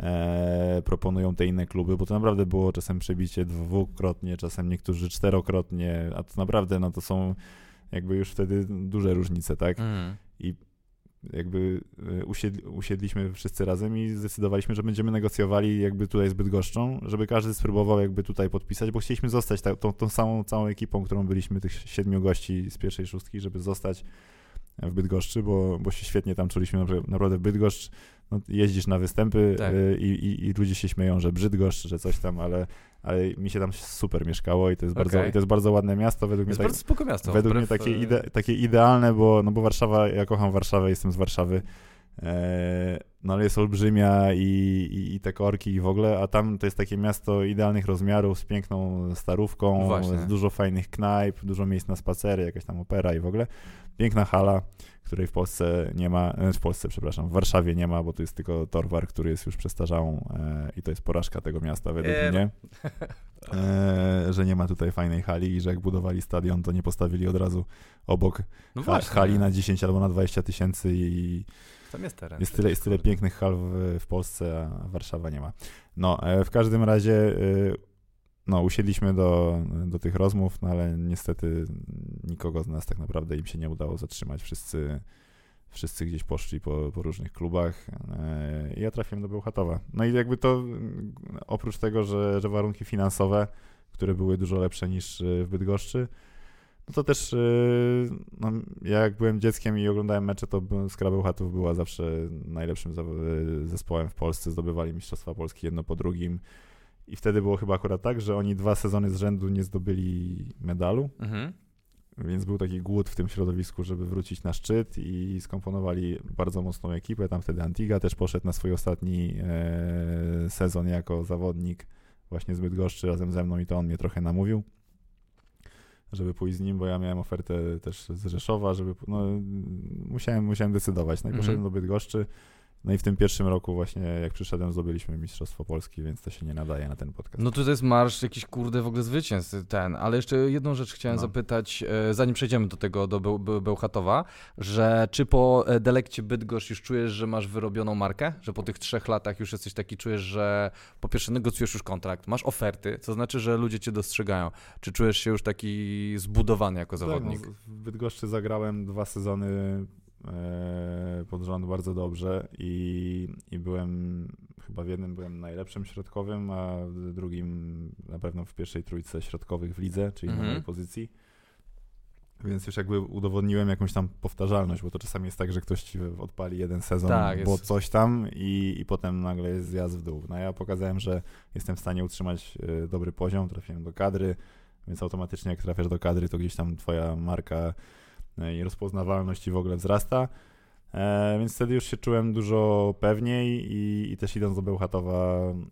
e, proponują te inne kluby, bo to naprawdę było czasem przebicie dwukrotnie, czasem niektórzy czterokrotnie, a to naprawdę no to są jakby już wtedy duże różnice, tak? Mm. Jakby e, usiedli, usiedliśmy wszyscy razem i zdecydowaliśmy, że będziemy negocjowali jakby tutaj z Bydgoszczą, żeby każdy spróbował jakby tutaj podpisać, bo chcieliśmy zostać ta, tą, tą samą całą ekipą, którą byliśmy, tych siedmiu gości z pierwszej szóstki, żeby zostać w Bydgoszczy, bo, bo się świetnie tam czuliśmy, naprawdę- w Bydgoszcz no, jeździsz na występy Tak. y, i, i, i ludzie się śmieją, że Brzydgoszcz, że coś tam, ale, ale mi się tam super mieszkało i to jest, bardzo, Okej. i to jest bardzo ładne miasto, według mnie Jest tak, bardzo spoko miasto. według mnie wbrew, takie, e, ide, takie idealne, bo, no bo Warszawa, ja kocham Warszawę, jestem z Warszawy, e, no ale jest olbrzymia i, i, i te korki i w ogóle, a tam to jest takie miasto idealnych rozmiarów, z piękną starówką, Właśnie. z dużo fajnych knajp, dużo miejsc na spacery, jakaś tam opera i w ogóle. Piękna hala, której w Polsce nie ma, e, w Polsce, przepraszam, w Warszawie nie ma, bo to jest tylko Torwar, który jest już przestarzałą e, i to jest porażka tego miasta według Eee, no. mnie. E, że nie ma tutaj fajnej hali i że jak budowali stadion, to nie postawili od razu obok No ha, hali na 10 albo na 20 tysięcy i Tam jest teren. jest tyle, jest tyle pięknych hal w, w Polsce, a Warszawa nie ma. No, e, w każdym razie e, no, usiedliśmy do, do tych rozmów, no ale niestety nikogo z nas tak naprawdę im się nie udało zatrzymać. Wszyscy, wszyscy gdzieś poszli po, po różnych klubach e, ja trafiłem do Bełchatowa. No i jakby to oprócz tego, że, że warunki finansowe, które były dużo lepsze niż e, w Bydgoszczy, no to też e, no, ja jak byłem dzieckiem i oglądałem mecze, to Skra Bełchatów była zawsze najlepszym zespołem w Polsce. Zdobywali Mistrzostwa Polski jedno po drugim. I wtedy było chyba akurat tak, że oni dwa sezony z rzędu nie zdobyli medalu, Mhm. więc był taki głód w tym środowisku, żeby wrócić na szczyt i skomponowali bardzo mocną ekipę. Tam wtedy Antiga też poszedł na swój ostatni e, sezon jako zawodnik właśnie z Bydgoszczy razem ze mną i to on mnie trochę namówił. żeby pójść z nim, bo ja miałem ofertę też z Rzeszowa, żeby, no, musiałem, musiałem decydować. No i poszedłem Mhm. do Bydgoszczy, no i w tym pierwszym roku właśnie, jak przyszedłem, zdobyliśmy Mistrzostwo Polski, więc to się nie nadaje na ten podcast. No to jest marsz jakiś kurde w ogóle zwycięzcy ten, ale jeszcze jedną rzecz chciałem No. zapytać, e, zanim przejdziemy do tego, do Beł- Beł- Bełchatowa, że czy po e, Delekcie Bydgoszcz już czujesz, że masz wyrobioną markę? Że po tych trzech latach już jesteś taki, czujesz, że po pierwsze negocjujesz już kontrakt, masz oferty, co znaczy, że ludzie cię dostrzegają. Czy czujesz się już taki zbudowany jako zawodnik? Tak, no, w Bydgoszczy zagrałem dwa sezony pod rząd bardzo dobrze i, i byłem, chyba w jednym byłem najlepszym środkowym, a w drugim na pewno w pierwszej trójce środkowych w lidze, czyli Mhm. na mojej pozycji. Więc już jakby udowodniłem jakąś tam powtarzalność, bo to czasami jest tak, że ktoś ci odpali jeden sezon, Tak, bo coś tam i, i potem nagle jest zjazd w dół. No ja pokazałem, że jestem w stanie utrzymać e, dobry poziom, trafiłem do kadry, więc automatycznie jak trafiasz do kadry, to gdzieś tam twoja marka e, i rozpoznawalność i w ogóle wzrasta. E, więc wtedy już się czułem dużo pewniej i, i też idąc do Bełchatowa mm,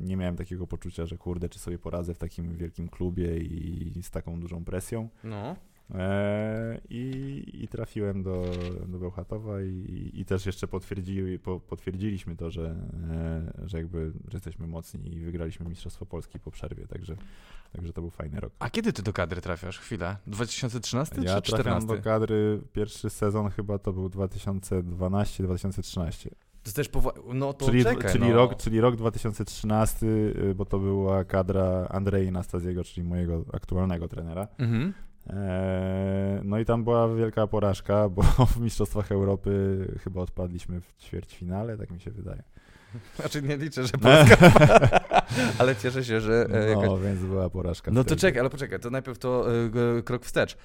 nie miałem takiego poczucia, że kurde, czy sobie poradzę w takim wielkim klubie i z taką dużą presją. No. E, i, I trafiłem do, do Bełchatowa i, i też jeszcze potwierdzili, po, potwierdziliśmy to, że, e, że jakby że jesteśmy mocni i wygraliśmy Mistrzostwo Polski po przerwie, także, także to był fajny rok. A kiedy ty do kadry trafiasz? Chwilę. 2013 Ja czy trafiam 2014? do kadry, pierwszy sezon chyba to był 2012-2013. To też powo- No to Czyli, czekaj, czyli, no. rok, czyli rok 2013, y, bo to była kadra Andrei Nastazjego, czyli mojego aktualnego trenera. Mhm. Eee, No i tam była wielka porażka, bo w Mistrzostwach Europy chyba odpadliśmy w ćwierćfinale, tak mi się wydaje. Znaczy nie liczę, że Polska, ale cieszę się, że e, jakaś... No, więc była porażka. No to wtedy. czekaj, ale poczekaj, to najpierw to e, krok wstecz.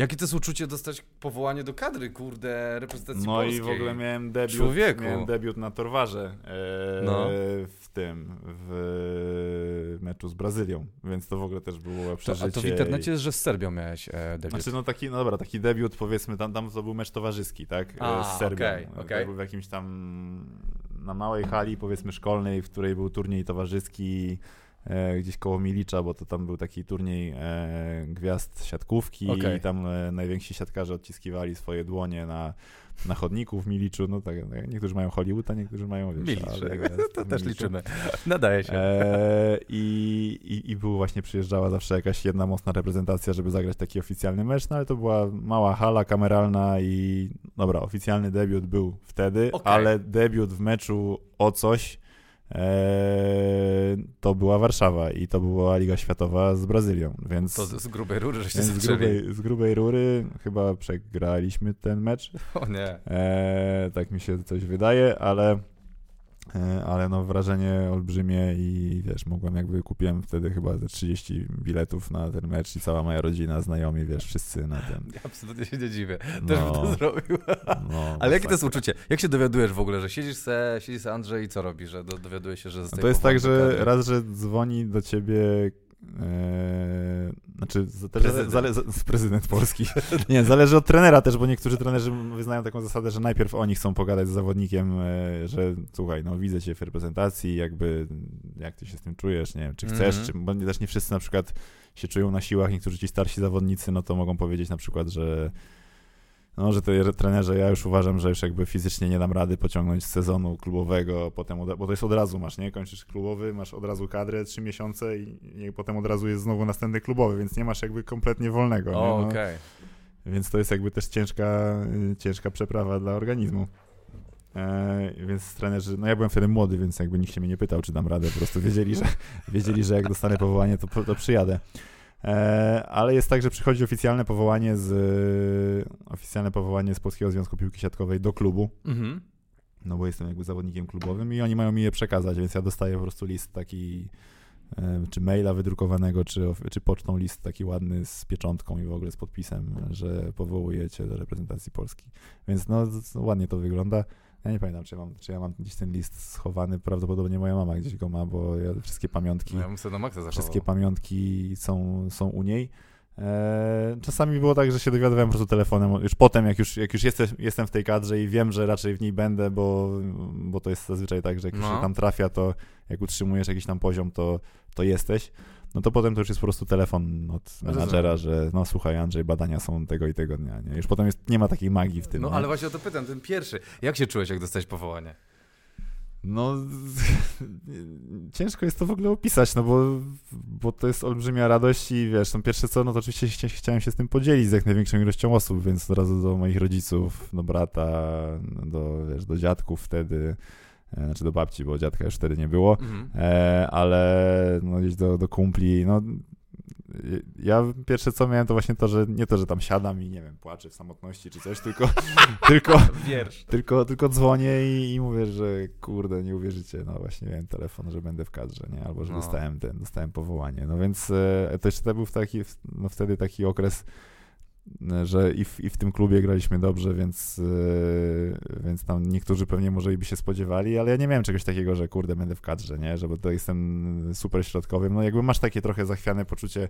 Jakie to jest uczucie dostać powołanie do kadry, kurde, reprezentacji No polskiej? i w ogóle miałem debiut, Człowieku. miałem debiut na Torwarze eee, No. w tym, w meczu z Brazylią, więc to w ogóle też było To, przeżycie. a to w internecie jest, że z Serbią miałeś e, debiut. Znaczy, no taki, no dobra, taki debiut, powiedzmy, tam, tam to był mecz towarzyski, tak? A, z Serbią. okej, okej. To był w jakimś tam, na małej hali, powiedzmy, szkolnej, w której był turniej towarzyski, e, gdzieś koło Milicza, bo to tam był taki turniej e, gwiazd siatkówki Okej. i tam e, najwięksi siatkarze odciskiwali swoje dłonie na, na chodniku w Miliczu, no tak, tak, niektórzy mają Hollywood, a niektórzy mają, wiesz, Milicz, ale tak, to w też liczymy. Nadaje się. E, i, i, I był właśnie, przyjeżdżała zawsze jakaś jedna mocna reprezentacja, żeby zagrać taki oficjalny mecz, no ale to była mała hala kameralna i dobra, oficjalny debiut był wtedy, Okej. ale debiut w meczu o coś e, to była Warszawa i to była Liga Światowa z Brazylią, więc, To z, grubej rury, żeście z, grubej, z grubej rury chyba przegraliśmy ten mecz. O nie. E, tak mi się coś wydaje, ale, ale no wrażenie olbrzymie i wiesz, mogłem jakby kupiłem wtedy chyba ze 30 biletów na ten mecz i cała moja rodzina, znajomi, wiesz, wszyscy na ten. Ja absolutnie się nie dziwię. Też bym to No, zrobił. no, Ale jakie to jest uczucie? Jak się dowiadujesz w ogóle, że siedzisz se, siedzi se Andrzej i co robi, że do, dowiaduje się, że zostaje To jest tak, że raz, że dzwoni do ciebie e, znaczy też Prezydent. zale, z, z prezydent Polski. Nie, zależy od trenera też, bo niektórzy trenerzy wyznają taką zasadę, że najpierw oni chcą pogadać z zawodnikiem, e, że słuchaj, no widzę cię w reprezentacji, jakby jak ty się z tym czujesz, nie wiem, czy chcesz, Mhm. czy, bo nie- też nie wszyscy na przykład się czują na siłach, niektórzy ci starsi zawodnicy, no to mogą powiedzieć na przykład, że no, że to trenerze, ja już uważam, że już jakby fizycznie nie dam rady pociągnąć z sezonu klubowego, potem od, bo to jest od razu masz, nie? Kończysz klubowy, masz od razu kadrę, trzy miesiące i, i potem od razu jest znowu następny klubowy, więc nie masz jakby kompletnie wolnego. O, No, okej. Więc to jest jakby też ciężka, y, ciężka przeprawa dla organizmu. E, więc trenerzy, no ja byłem wtedy młody, więc jakby nikt się mnie nie pytał, czy dam radę, po prostu wiedzieli, że, wiedzieli, że jak dostanę powołanie, to, to przyjadę. E, ale jest tak, że przychodzi oficjalne powołanie z oficjalne powołanie z Polskiego Związku Piłki Siatkowej do klubu, Mhm. no bo jestem jakby zawodnikiem klubowym i oni mają mi je przekazać, więc ja dostaję po prostu list taki e, czy maila wydrukowanego, czy, czy pocztą list taki ładny z pieczątką i w ogóle z podpisem, że powołujecie do reprezentacji Polski. Więc no ładnie to wygląda. Ja nie pamiętam, czy ja mam, czy ja mam gdzieś ten list schowany, prawdopodobnie moja mama gdzieś go ma, bo ja wszystkie pamiątki No, ja maksa zachował. wszystkie pamiątki są, są u niej. E, czasami było tak, że się dowiadywałem po prostu telefonem, już potem, jak już, jak już jestem, jestem w tej kadrze i wiem, że raczej w niej będę, bo, bo to jest zazwyczaj tak, że jak już No. się tam trafia, to jak utrzymujesz jakiś tam poziom, to, to jesteś. No to potem to już jest po prostu telefon od menadżera, że no słuchaj Andrzej, badania są tego i tego dnia, nie? Już potem jest, nie ma takiej magii w tym, No nie? ale właśnie o to pytam, ten pierwszy. Jak się czułeś, jak dostałeś powołanie? No, ciężko jest to w ogóle opisać, no bo, bo to jest olbrzymia radość i wiesz, no pierwsze co, no to oczywiście chcia- chciałem się z tym podzielić z jak największą ilością osób, więc od razu do moich rodziców, do brata, do, wiesz, do dziadków wtedy, znaczy do babci, bo dziadka już wtedy nie było, Mhm. e, ale no gdzieś do, do kumpli, no ja pierwsze co miałem to właśnie to, że nie to, że tam siadam i nie wiem, płaczę w samotności czy coś, tylko, tylko, Wiersz. tylko, tylko dzwonię i, i mówię, że kurde, nie uwierzycie, no właśnie miałem telefon, że będę w kadrze, nie? Albo że No. dostałem ten, dostałem powołanie. No więc e, to jeszcze to był taki, no wtedy taki okres, e, że i w, i w tym klubie graliśmy dobrze, więc, e, więc tam niektórzy pewnie może by się spodziewali, ale ja nie miałem czegoś takiego, że kurde, będę w kadrze, nie? Że bo to jestem super środkowym. No jakby masz takie trochę zachwiane poczucie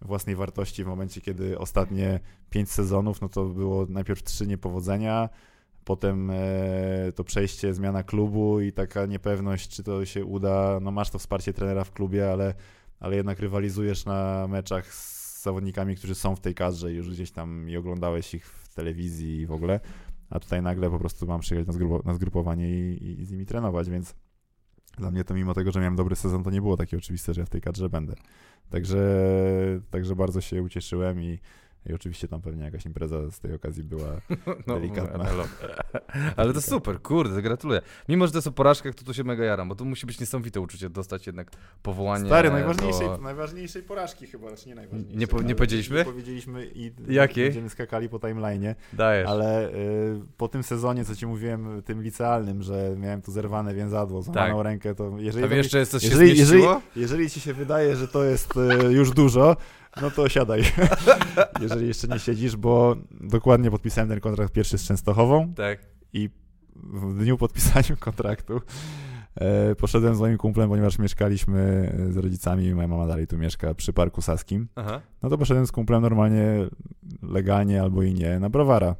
własnej wartości w momencie, kiedy ostatnie pięć sezonów, no to było najpierw trzy niepowodzenia, potem e, to przejście, zmiana klubu i taka niepewność, czy to się uda. No masz to wsparcie trenera w klubie, ale, ale jednak rywalizujesz na meczach z zawodnikami, którzy są w tej kadrze i już gdzieś tam i oglądałeś ich w telewizji i w ogóle, a tutaj nagle po prostu mam przyjechać na, zgrupo, na zgrupowanie i, i z nimi trenować, więc dla mnie to mimo tego, że miałem dobry sezon, to nie było takie oczywiste, że ja w tej kadrze będę. Także, także bardzo się ucieszyłem i, i oczywiście tam pewnie jakaś impreza z tej okazji była delikatna. no, Ale to super, kurde, gratuluję. Mimo, że to jest o porażkach, to tu się mega jaram, bo to musi być niesamowite uczucie dostać jednak powołanie Stary, do... najważniejszej, najważniejszej porażki chyba, znaczy nie najważniejszej. Nie po- nie powiedzieliśmy? Nie powiedzieliśmy i Jakiej? będziemy skakali po timeline'ie, Dajesz. ale y, po tym sezonie, co ci mówiłem, tym licealnym, że miałem tu zerwane więzadło, złamaną Tak. rękę, to jeżeli, Tam jeszcze jest coś się jeżeli, jeżeli, jeżeli ci się wydaje, że to jest y, już dużo, no to siadaj, jeżeli jeszcze nie siedzisz, bo dokładnie podpisałem ten kontrakt pierwszy z Częstochową, Tak. i w dniu podpisania kontraktu e, poszedłem z moim kumplem, ponieważ mieszkaliśmy z rodzicami, moja mama dalej tu mieszka przy Parku Saskim. Aha. No to poszedłem z kumplem normalnie, legalnie albo i nie, na browara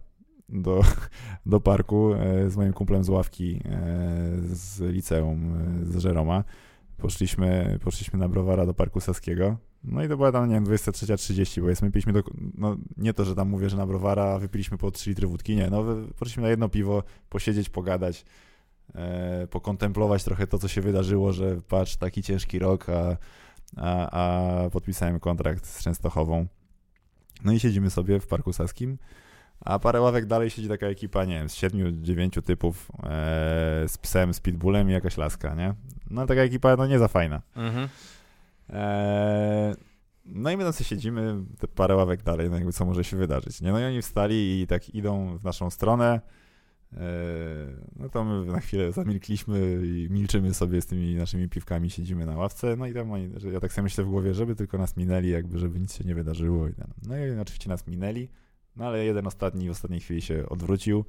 do, do parku e, z moim kumplem z ławki e, z liceum e, z Żeroma. Poszliśmy, poszliśmy na browara do Parku Saskiego. No i to była tam, nie wiem, 23.30, powiedzmy, piliśmy do, no nie to, że tam mówię, że na browara wypiliśmy po 3 litry wódki, nie, no poszliśmy na jedno piwo, posiedzieć, pogadać, e, pokontemplować trochę to, co się wydarzyło, że patrz, taki ciężki rok, a, a, a podpisałem kontrakt z Częstochową. No i siedzimy sobie w Parku Saskim, a parę ławek dalej siedzi taka ekipa, nie wiem, z siedmiu, dziewięciu typów e, z psem, z pitbullem i jakaś laska, nie? No taka ekipa, no nie za fajna. Mhm. Eee, no i my tam sobie siedzimy, te parę ławek dalej, no jakby co może się wydarzyć, nie? No i oni wstali i tak idą w naszą stronę, eee, no to my na chwilę zamilkliśmy i milczymy sobie z tymi naszymi piwkami, siedzimy na ławce, no i tam oni, ja tak sobie myślę w głowie, żeby tylko nas minęli, jakby żeby nic się nie wydarzyło. No i oczywiście nas minęli, no ale jeden ostatni w ostatniej chwili się odwrócił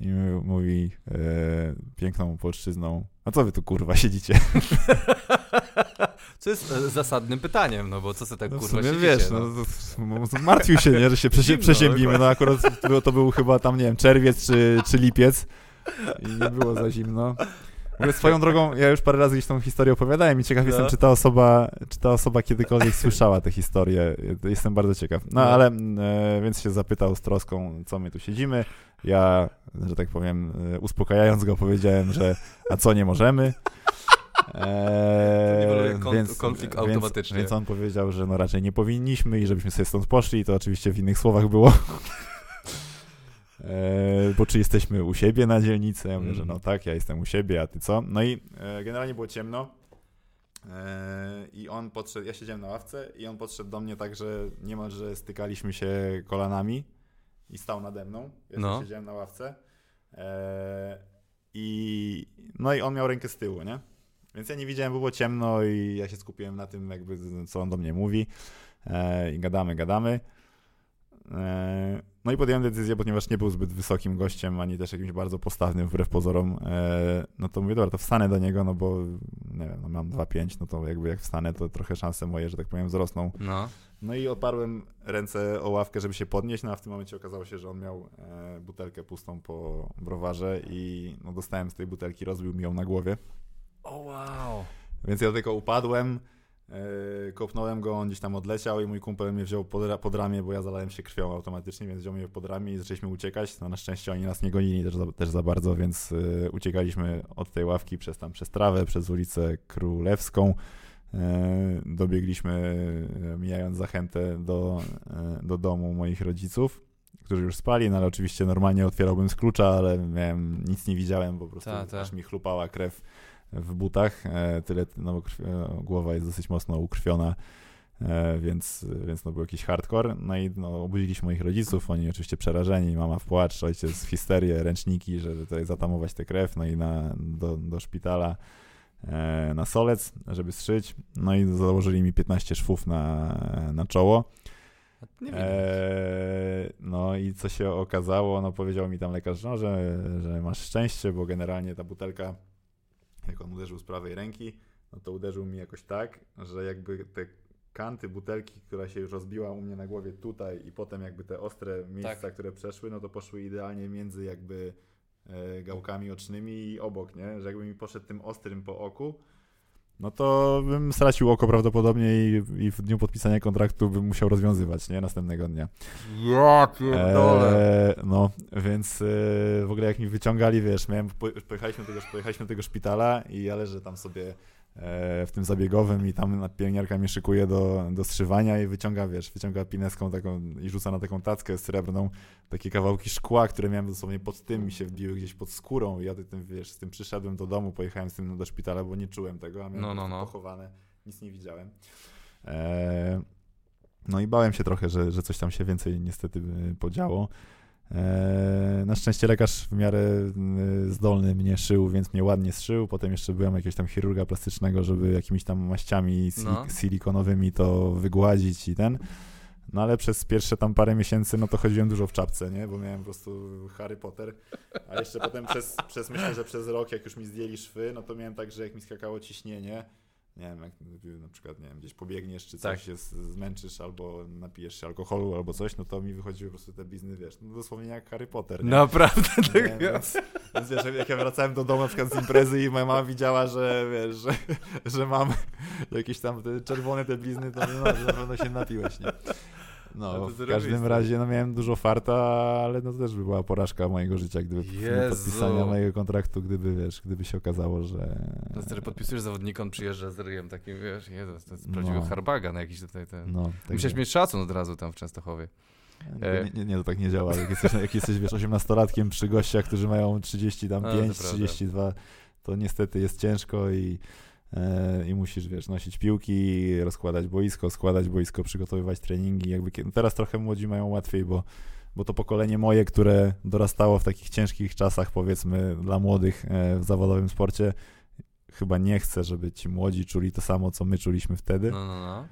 i mówi e, piękną polszczyzną, a co wy tu kurwa siedzicie? Co jest e, zasadnym pytaniem, no bo co sobie tak No kurwa sumie siedzicie, wiesz, no. no, to martwił się, nie, że się przezie, przeziębimy, no akurat to, to był chyba tam, nie wiem, czerwiec czy, czy lipiec i nie było za zimno. Ogóle swoją drogą, ja już parę razy gdzieś tą historię opowiadałem i ciekaw No. jestem, czy ta osoba, czy ta osoba kiedykolwiek słyszała tę historię. Jestem bardzo ciekaw. No, No. ale e, więc się zapytał z troską, co my tu siedzimy. Ja, że tak powiem, e, uspokajając go powiedziałem, że a co nie możemy. Eee, kon- konflikt automatycznie. Więc, więc on powiedział, że no raczej nie powinniśmy i żebyśmy sobie stąd poszli. I to oczywiście w innych słowach było. Eee, bo czy jesteśmy u siebie na dzielnicy? Ja mówię, Mm. że no tak, ja jestem u siebie, a ty co? No i e, generalnie było ciemno. E, I on podszedł, ja siedziałem na ławce i on podszedł do mnie tak, że niemalże stykaliśmy się kolanami i stał nade mną. Ja No. siedziałem na ławce. I no i on miał rękę z tyłu, nie? Więc ja nie widziałem, było ciemno i ja się skupiłem na tym, jakby co on do mnie mówi. E, I gadamy, gadamy. E, no i podjąłem decyzję, ponieważ nie był zbyt wysokim gościem, ani też jakimś bardzo postawnym wbrew pozorom. E, no to mówię, dobra, to wstanę do niego, no bo nie wiem, no mam 2,5, no to jakby jak wstanę, to trochę szanse moje, że tak powiem, wzrosną. No. No i oparłem ręce o ławkę, żeby się podnieść, no a w tym momencie okazało się, że on miał butelkę pustą po browarze i no, dostałem z tej butelki, rozbił mi ją na głowie. O wow. Więc ja tylko upadłem, E, kopnąłem go, on gdzieś tam odleciał i mój kumpel mnie wziął pod, pod ramię, bo ja zalałem się krwią automatycznie, więc wziął mnie pod ramię i zaczęliśmy uciekać. No, na szczęście oni nas nie gonili też za, też za bardzo, więc y, uciekaliśmy od tej ławki przez tam przez trawę, przez ulicę Królewską. E, dobiegliśmy, mijając zachętę do, do domu moich rodziców, którzy już spali, no ale oczywiście normalnie otwierałbym z klucza, ale miałem, nic nie widziałem, po prostu ta, ta. aż mi chlupała krew w butach, e, tyle, no bo krwi, e, głowa jest dosyć mocno ukrwiona, e, więc, więc no był jakiś hardcore. No i no, obudziliśmy moich rodziców, oni oczywiście przerażeni, mama w płacz, ojciec w histerię, ręczniki, żeby tutaj zatamować tę krew, no i na, do, do szpitala na solec, żeby strzyć. No i założyli mi 15 szwów na, na czoło. Eee, no i co się okazało, no powiedział mi tam lekarz, no, że, że masz szczęście, bo generalnie ta butelka jak on uderzył z prawej ręki, no to uderzył mi jakoś tak, że jakby te kanty butelki, która się już rozbiła u mnie na głowie tutaj i potem jakby te ostre miejsca, tak. które przeszły, no to poszły idealnie między jakby e, gałkami ocznymi i obok, nie? Że jakby mi poszedł tym ostrym po oku, no to bym stracił oko prawdopodobnie i, i, w dniu podpisania kontraktu bym musiał rozwiązywać, nie? Następnego dnia. Ja pierdolę. Eee, no, więc e, w ogóle jak mi wyciągali, wiesz, miałem, pojechaliśmy do tego, pojechaliśmy do tego szpitala i ja leżę tam sobie w tym zabiegowym i tam pielęgniarka mnie szykuje do, do strzywania i wyciąga, wiesz, wyciąga pineską taką i rzuca na taką tackę srebrną takie kawałki szkła, które miałem dosłownie pod tym mi się wbiły gdzieś pod skórą i ja tym, wiesz, z tym przyszedłem do domu, pojechałem z tym do szpitala, bo nie czułem tego, a miałem no, no, no. pochowane, nic nie widziałem. E, no i bałem się trochę, że, że coś tam się więcej niestety podziało. E, na szczęście lekarz w miarę e, zdolny mnie szył, więc mnie ładnie zszył. Potem jeszcze byłem jakiegoś tam chirurga plastycznego, żeby jakimiś tam maściami no. silikonowymi to wygładzić i ten. No ale przez pierwsze tam parę miesięcy, no to chodziłem dużo w czapce, nie? Bo miałem po prostu Harry Potter. A jeszcze potem przez, przez myślę, że przez rok, jak już mi zdjęli szwy, no to miałem tak, że jak mi skakało ciśnienie, nie wiem, jak na przykład, nie wiem, gdzieś pobiegniesz, czy coś tak. się zmęczysz, albo napijesz się alkoholu, albo coś, no to mi wychodziły po prostu te bizny, wiesz, no dosłownie jak Harry Potter. Nie? Naprawdę, tak więc, więc wiesz, jak ja wracałem do domu na przykład z imprezy i moja mama widziała, że wiesz, że, że mam jakieś tam te czerwone te blizny, to no, na pewno się napiłeś, nie? No, w każdym razie no, miałem dużo farta, ale no, to też by była porażka mojego życia, gdyby Jezu. podpisania mojego kontraktu, gdyby, wiesz, gdyby się okazało, że... No stary, podpisujesz zawodnika, on przyjeżdża z ryjem takim, wiesz, Jezus, to jest prawdziwy no. harbaga na jakiś tutaj ten... No, tak Musiałeś mieć szacun od razu tam w Częstochowie. Nie, nie, nie, to tak nie działa. Jak jesteś, jak jesteś wiesz, 18-latkiem przy gościach, którzy mają 30 tam 5, 32, to niestety jest ciężko i E, i musisz, wiesz, nosić piłki, rozkładać boisko, składać boisko, przygotowywać treningi. Jakby teraz trochę młodzi mają łatwiej, bo, bo to pokolenie moje, które dorastało w takich ciężkich czasach, powiedzmy, dla młodych e, w zawodowym sporcie, chyba nie chce, żeby ci młodzi czuli to samo, co my czuliśmy wtedy. No, no, no.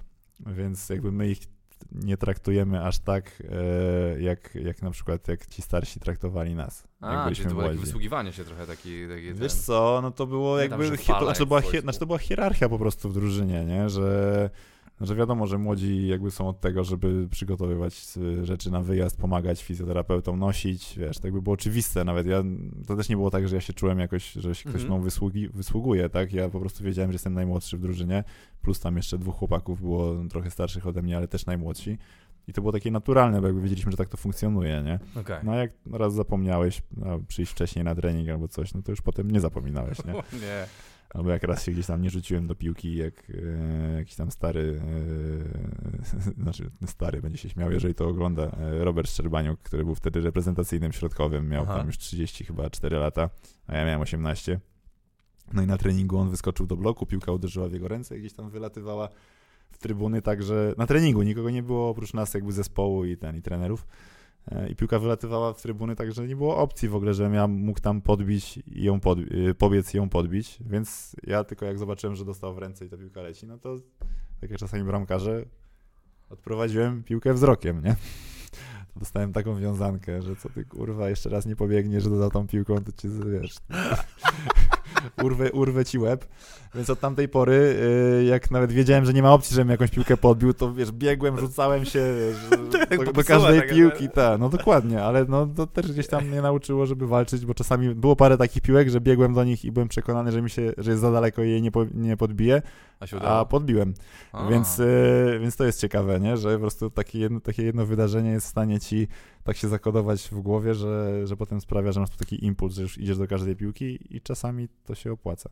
Więc jakby my ich nie traktujemy aż tak, e, jak, jak na przykład jak ci starsi traktowali nas. A, czyli to było wysługiwanie się trochę taki... taki Wiesz ten... co, no to było jakby, tam, hi, to, znaczy, była, hi, znaczy to była hierarchia po prostu w drużynie, nie, że że wiadomo, że młodzi jakby są od tego, żeby przygotowywać y, rzeczy na wyjazd, pomagać fizjoterapeutom, nosić, wiesz, tak by było oczywiste nawet. Ja, to też nie było tak, że ja się czułem jakoś, że się ktoś mm -hmm. mną wysługi, wysługuje, tak? Ja po prostu wiedziałem, że jestem najmłodszy w drużynie, plus tam jeszcze dwóch chłopaków było trochę starszych ode mnie, ale też najmłodsi. I to było takie naturalne, bo jakby wiedzieliśmy, że tak to funkcjonuje, nie? Okay. No a jak raz zapomniałeś no, przyjść wcześniej na trening albo coś, no to już potem nie zapominałeś, nie? nie. Albo jak raz się gdzieś tam nie rzuciłem do piłki, jak e, jakiś tam stary, e, znaczy stary będzie się śmiał, jeżeli to ogląda, e, Robert Szczerbaniuk, który był wtedy reprezentacyjnym środkowym, miał Aha. tam już 30 chyba 4 lata, a ja miałem 18. No i na treningu on wyskoczył do bloku, piłka uderzyła w jego ręce i gdzieś tam wylatywała w trybuny, także na treningu nikogo nie było oprócz nas jakby zespołu i ten, i trenerów. E, i piłka wylatywała w trybuny, także nie było opcji w ogóle, żebym ja mógł tam podbić i ją pod, y, pobiec i ją podbić, więc ja tylko jak zobaczyłem, że dostał w ręce i ta piłka leci, no to tak jak czasami bramkarze, odprowadziłem piłkę wzrokiem, nie? Dostałem taką wiązankę, że co ty kurwa, jeszcze raz nie pobiegniesz za tą piłką, to cię wiesz. Urwę, urwę ci łeb. Więc od tamtej pory, y, jak nawet wiedziałem, że nie ma opcji, żebym jakąś piłkę podbił, to wiesz, biegłem, rzucałem się wiesz, do, do każdej piłki, tak, no dokładnie, ale no to też gdzieś tam mnie nauczyło, żeby walczyć, bo czasami było parę takich piłek, że biegłem do nich i byłem przekonany, że mi się, że jest za daleko i jej nie, po, nie podbiję, A a podbiłem. A. Więc, y, więc to jest ciekawe, nie? że po prostu takie jedno, takie jedno wydarzenie jest w stanie ci tak się zakodować w głowie, że, że potem sprawia, że masz taki impuls, że już idziesz do każdej piłki i czasami to się opłaca.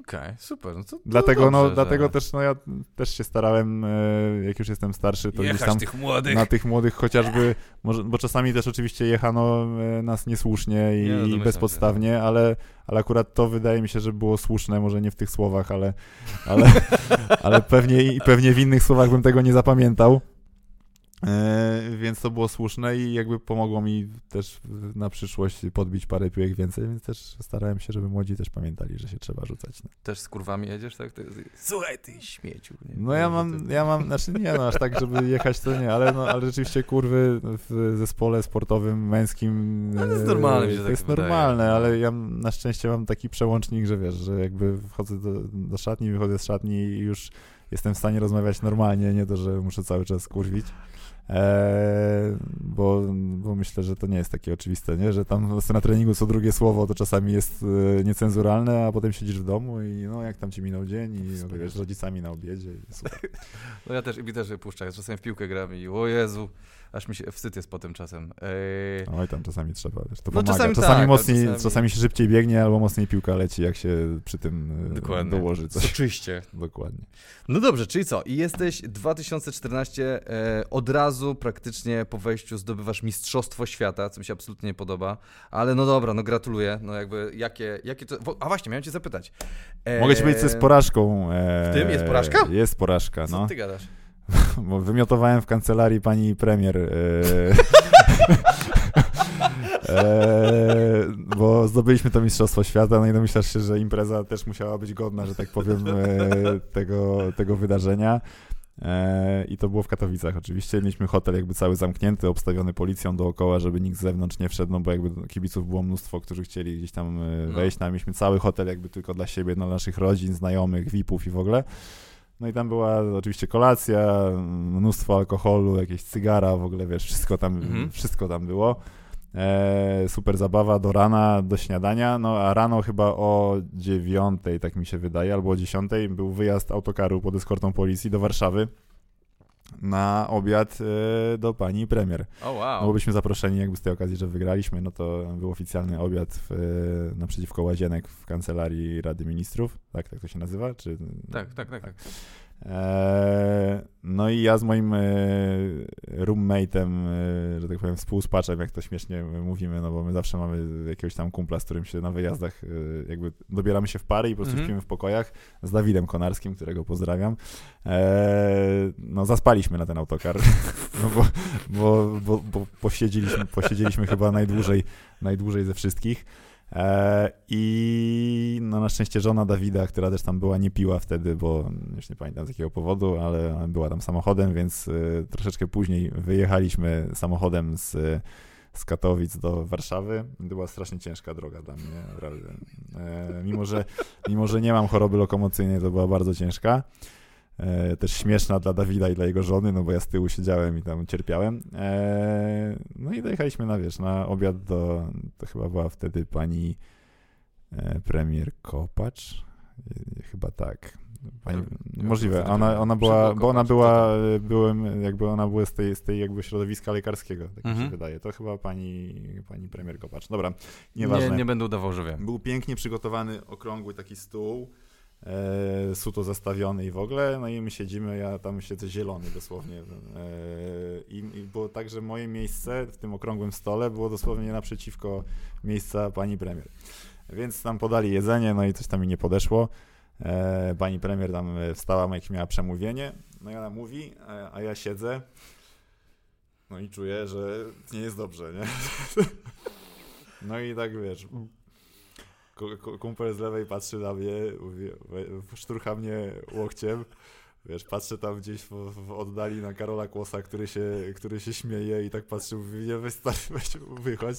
Okej, super. No to, to Dlatego, no, dobrze, dlatego że... też, no ja też się starałem, e, jak już jestem starszy, to gdzieś Jechać tam tych młodych. na tych młodych chociażby, może, bo czasami też oczywiście jechano e, nas niesłusznie i, Nie, no, i się, bezpodstawnie, ale, ale akurat to wydaje mi się, że było słuszne, może nie w tych słowach, ale, ale, ale pewnie, i pewnie w innych słowach bym tego nie zapamiętał. E, więc to było słuszne i jakby pomogło mi też na przyszłość podbić parę piłek więcej, więc też starałem się, żeby młodzi też pamiętali, że się trzeba rzucać. No. Też z kurwami jedziesz, tak? Słuchaj, ty śmieciu. Nie? No ja mam, ja mam, znaczy nie no, aż tak, żeby jechać to nie, ale, no, ale rzeczywiście kurwy w zespole sportowym, męskim, No to jest e, normalne, to tak jest wydaje. normalne, ale ja na szczęście mam taki przełącznik, że wiesz, że jakby wchodzę do, do szatni, wychodzę z szatni i już jestem w stanie rozmawiać normalnie, nie to, że muszę cały czas kurwić. Eee, bo, bo myślę, że to nie jest takie oczywiste, nie? że tam na treningu co drugie słowo to czasami jest e, niecenzuralne, a potem siedzisz w domu i no jak tam ci minął dzień i wiesz, z rodzicami na obiedzie i super. No ja też, i też puszczę. Czasem w piłkę gram i o Jezu, aż mi się wstyd jest po tym czasem. Ej, Oj, tam czasami trzeba, wiesz, to No pomaga. czasami Czasami, tak, mocniej, czasami- czasami... się szybciej biegnie, albo mocniej piłka leci, jak się przy tym e, Dokładnie. dołoży coś. Oczywiście. Dokładnie. No dobrze, czyli co? I jesteś 2014, e, od razu praktycznie po wejściu zdobywasz Mistrzostwo Świata, co mi się absolutnie nie podoba, ale no dobra, no gratuluję. No jakby, jakie, jakie to... A właśnie, miałem cię zapytać. E, Mogę ci powiedzieć, co jest porażką. E, w tym jest porażka? Jest porażka, Co no. ty gadasz? Bo wymiotowałem w kancelarii pani premier. E, e, bo zdobyliśmy to Mistrzostwo Świata, no i domyślasz się, że impreza też musiała być godna, że tak powiem, e, tego, tego wydarzenia. E, I to było w Katowicach oczywiście. Mieliśmy hotel jakby cały zamknięty, obstawiony policją dookoła, żeby nikt z zewnątrz nie wszedł, no bo jakby kibiców było mnóstwo, którzy chcieli gdzieś tam e, No. wejść. No. Mieliśmy cały hotel jakby tylko dla siebie, dla naszych rodzin, znajomych, VIP-ów i w ogóle. No i tam była oczywiście kolacja, mnóstwo alkoholu, jakieś cygara, w ogóle wiesz, wszystko tam, Mhm. wszystko tam było. E, super zabawa do rana, do śniadania, no a rano chyba o dziewiątej, tak mi się wydaje, albo o dziesiątej był wyjazd autokaru pod eskortą policji do Warszawy na obiad e, do pani premier. O No wow. bo byliśmy zaproszeni jakby z tej okazji, że wygraliśmy, no to był oficjalny obiad w, e, naprzeciwko łazienek w kancelarii Rady Ministrów, tak, tak to się nazywa? Czy... Tak, tak, tak. tak. Eee, no i ja z moim e, roommate'em, e, że tak powiem, współspaczem, jak to śmiesznie mówimy, no bo my zawsze mamy jakiegoś tam kumpla, z którym się na wyjazdach e, jakby dobieramy się w pary i po prostu Mhm. śpimy w pokojach z Dawidem Konarskim, którego pozdrawiam. Eee, no zaspaliśmy na ten autokar, no bo, bo, bo, bo posiedzieliśmy, posiedzieliśmy chyba najdłużej, najdłużej ze wszystkich. E, I no na szczęście żona Dawida, która też tam była, nie piła wtedy, bo już nie pamiętam z jakiego powodu, ale była tam samochodem, więc e, troszeczkę później wyjechaliśmy samochodem z, z Katowic do Warszawy. Była strasznie ciężka droga dla mnie, naprawdę. E, mimo, że, mimo, że nie mam choroby lokomocyjnej, to była bardzo ciężka. E, też śmieszna dla Dawida i dla jego żony, no bo ja z tyłu siedziałem i tam cierpiałem. E, no i dojechaliśmy na, wiesz, na obiad do, to chyba była wtedy pani e, premier Kopacz, chyba tak. Pani, Ja- ja możliwe, wtedy ona, byłem ona przy była, bo ona była, byłem, jakby ona była z tej, z tej jakby środowiska lekarskiego, tak mi Mhm. się wydaje. To chyba pani, pani premier Kopacz. Dobra, nieważne. Nie, nie będę udawał, że wiem. Był pięknie przygotowany, okrągły taki stół, e, suto zastawiony i w ogóle, no i my siedzimy, ja tam siedzę zielony dosłownie. E, i, I było tak, że moje miejsce w tym okrągłym stole było dosłownie naprzeciwko miejsca pani premier. Więc tam podali jedzenie, no i coś tam mi nie podeszło. E, pani premier tam e, wstała, jak miała przemówienie, no i ona mówi, a, a ja siedzę, no i czuję, że nie jest dobrze, nie? No i tak wiesz, Kumpel z lewej patrzy na mnie, mówi, szturcha mnie łokciem. Wiesz, patrzę tam gdzieś w, w oddali na Karola Kłosa, który się, który się śmieje i tak patrzy, mówi, nie weź wychodź.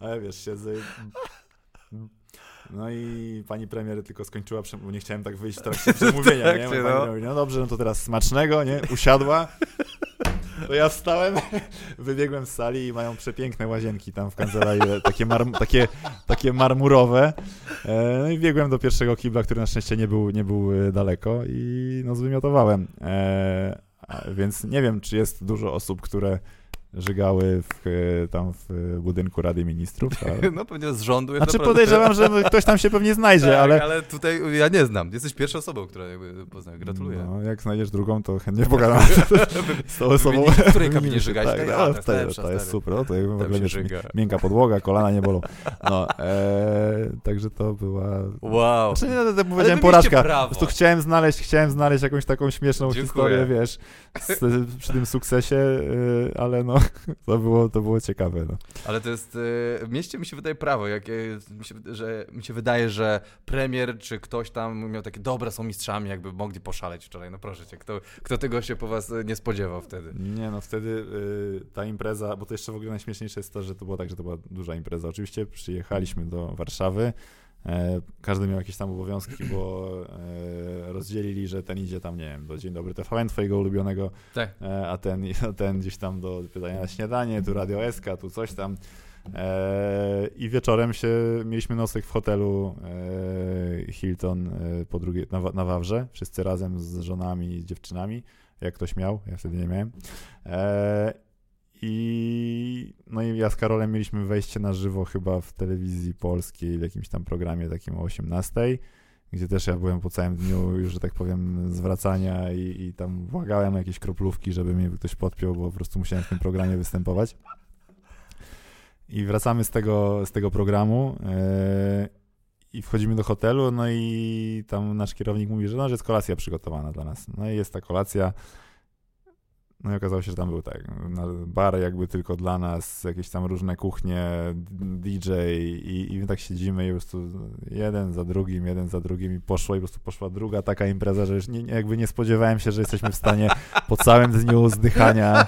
Ale wiesz, siedzę. No i pani premier tylko skończyła, bo nie chciałem tak wyjść w trakcie przemówienia, nie? trakcie, Bo pani no. mówi, no dobrze, no to teraz smacznego, nie? Usiadła. To ja wstałem, wybiegłem z sali i mają przepiękne łazienki tam w kancelarii, takie, takie, takie marmurowe. E, No i biegłem do pierwszego kibla, który na szczęście nie był, nie był e, daleko i no zwymiotowałem. E, Więc nie wiem, czy jest dużo osób, które żygały w, e, tam w e, budynku Rady Ministrów. Ale... No pewnie z rządu Znaczy naprawdę- podejrzewam, że ktoś tam się pewnie znajdzie, tak, ale... ale tutaj ja nie znam. Jesteś pierwszą osobą, która jakby poznaję. Gratuluję. No, jak znajdziesz drugą, to chętnie pogadam z tą osobą. W której kabinie żygać, Tak, tak, no, a, to jest lepsza, to super, no, to jakby w ogóle wiesz, miękka podłoga, kolana nie bolą. No, e, także to była... Wow. Znaczy, nie, no, tak powiedziałem porażka. Po prostu chciałem znaleźć, chciałem znaleźć jakąś taką śmieszną Dziękuję. historię, wiesz, przy tym sukcesie, y, ale no, to było, to było ciekawe. No. Ale to jest, e, w mieście mi się wydaje prawo, jak, e, mi, się, że, mi się wydaje, że premier czy ktoś tam miał takie, dobra, są mistrzami, jakby mogli poszaleć wczoraj, no proszę cię, kto, kto tego się po was nie spodziewał wtedy? Nie, no wtedy y, ta impreza, bo to jeszcze w ogóle najśmieszniejsze jest to, że to było tak, że to była duża impreza. Oczywiście przyjechaliśmy do Warszawy, każdy miał jakieś tam obowiązki, bo e, rozdzielili, że ten idzie tam, nie wiem, do Dzień Dobry TVN, twojego ulubionego, Tak. e, a ten, a ten gdzieś tam do pytania na śniadanie, tu Radio SK, tu coś tam. E, I wieczorem się mieliśmy nocleg w hotelu e, Hilton e, po drugiej, na, na Wawrze, wszyscy razem z żonami i dziewczynami, jak ktoś miał, ja wtedy nie miałem. I no i ja z Karolem mieliśmy wejście na żywo chyba w telewizji polskiej, w jakimś tam programie takim o 18 gdzie też ja byłem po całym dniu już, że tak powiem, zwracania i, i tam błagałem jakieś kroplówki, żeby mnie ktoś podpiął, bo po prostu musiałem w tym programie występować. I wracamy z tego, z tego programu yy, i wchodzimy do hotelu, no i tam nasz kierownik mówi, że, no, że jest kolacja przygotowana dla nas. No i jest ta kolacja. No i okazało się, że tam był tak, bar jakby tylko dla nas, jakieś tam różne kuchnie, DJ i, i my tak siedzimy i po prostu jeden za drugim, jeden za drugim i poszło i po prostu poszła druga taka impreza, że już nie, jakby nie spodziewałem się, że jesteśmy w stanie po całym dniu zdychania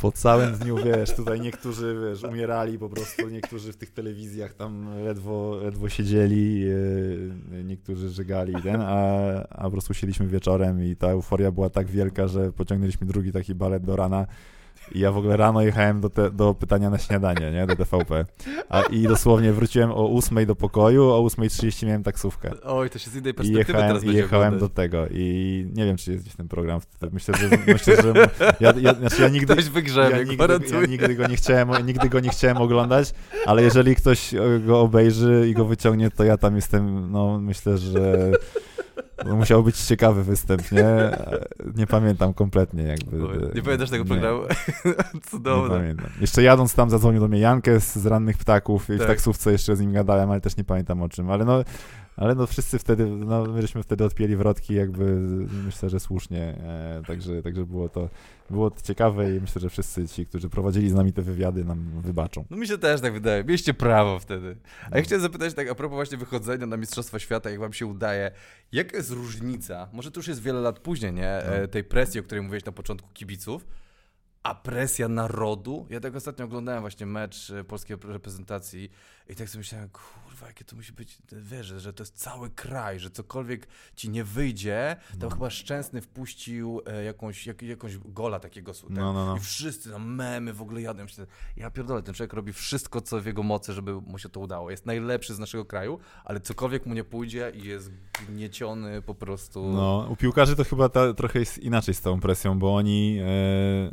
po całym dniu, wiesz, tutaj niektórzy, wiesz, umierali po prostu, niektórzy w tych telewizjach tam ledwo, ledwo siedzieli, yy, niektórzy żygali, ten, a, a po prostu siedzieliśmy wieczorem i ta euforia była tak wielka, że pociągnęliśmy drugi taki balet do rana i ja w ogóle rano jechałem do, te, do pytania na śniadanie, nie, do TVP, a, i dosłownie wróciłem o 8 do pokoju, o 8.30 miałem taksówkę. Oj, to się z innej I perspektywy jechałem, teraz i będzie jechałem do oglądać. tego i nie wiem, czy jest gdzieś ten program. Myślę, że, myślę, że ja, ja, znaczy ja nigdy, Ktoś wygrzebie, ja nigdy, ja nigdy go nie chciałem, nigdy go nie chciałem oglądać, ale jeżeli ktoś go obejrzy i go wyciągnie, to ja tam jestem, no myślę, że no, musiał być ciekawy występ, nie? Nie pamiętam kompletnie jakby. E, Nie pamiętasz tego nie, programu? Nie Cudowne. pamiętam. Jeszcze jadąc tam zadzwonił do mnie Jankes z Rannych Ptaków i w Tak. taksówce jeszcze z nim gadałem, ale też nie pamiętam o czym, ale no ale no wszyscy wtedy, no my żeśmy wtedy odpięli wrotki jakby myślę, że słusznie, e, także, także było to było to ciekawe i myślę, że wszyscy ci, którzy prowadzili z nami te wywiady nam wybaczą. No mi się też tak wydaje. Mieliście prawo wtedy. A No. ja chciałem zapytać tak a propos właśnie wychodzenia na Mistrzostwa Świata, jak wam się udaje, jaka jest różnica, może to już jest wiele lat później, nie, e, tej presji, o której mówiłeś na początku kibiców, a presja narodu? Ja tak ostatnio oglądałem właśnie mecz e, polskiej reprezentacji i tak sobie myślałem, kurwa, jakie to musi być, wiesz, że- to jest cały kraj, że cokolwiek ci nie wyjdzie, tam No. chyba Szczęsny wpuścił e, jakąś, jak, jakąś gola takiego, tak, No, no, no. i wszyscy tam memy w ogóle jadą. Ja pierdolę, ten człowiek robi wszystko, co w jego mocy, żeby mu się to udało. Jest najlepszy z naszego kraju, ale cokolwiek mu nie pójdzie i jest gnieciony po prostu. No, u piłkarzy to chyba ta, trochę jest inaczej z tą presją, bo oni, e,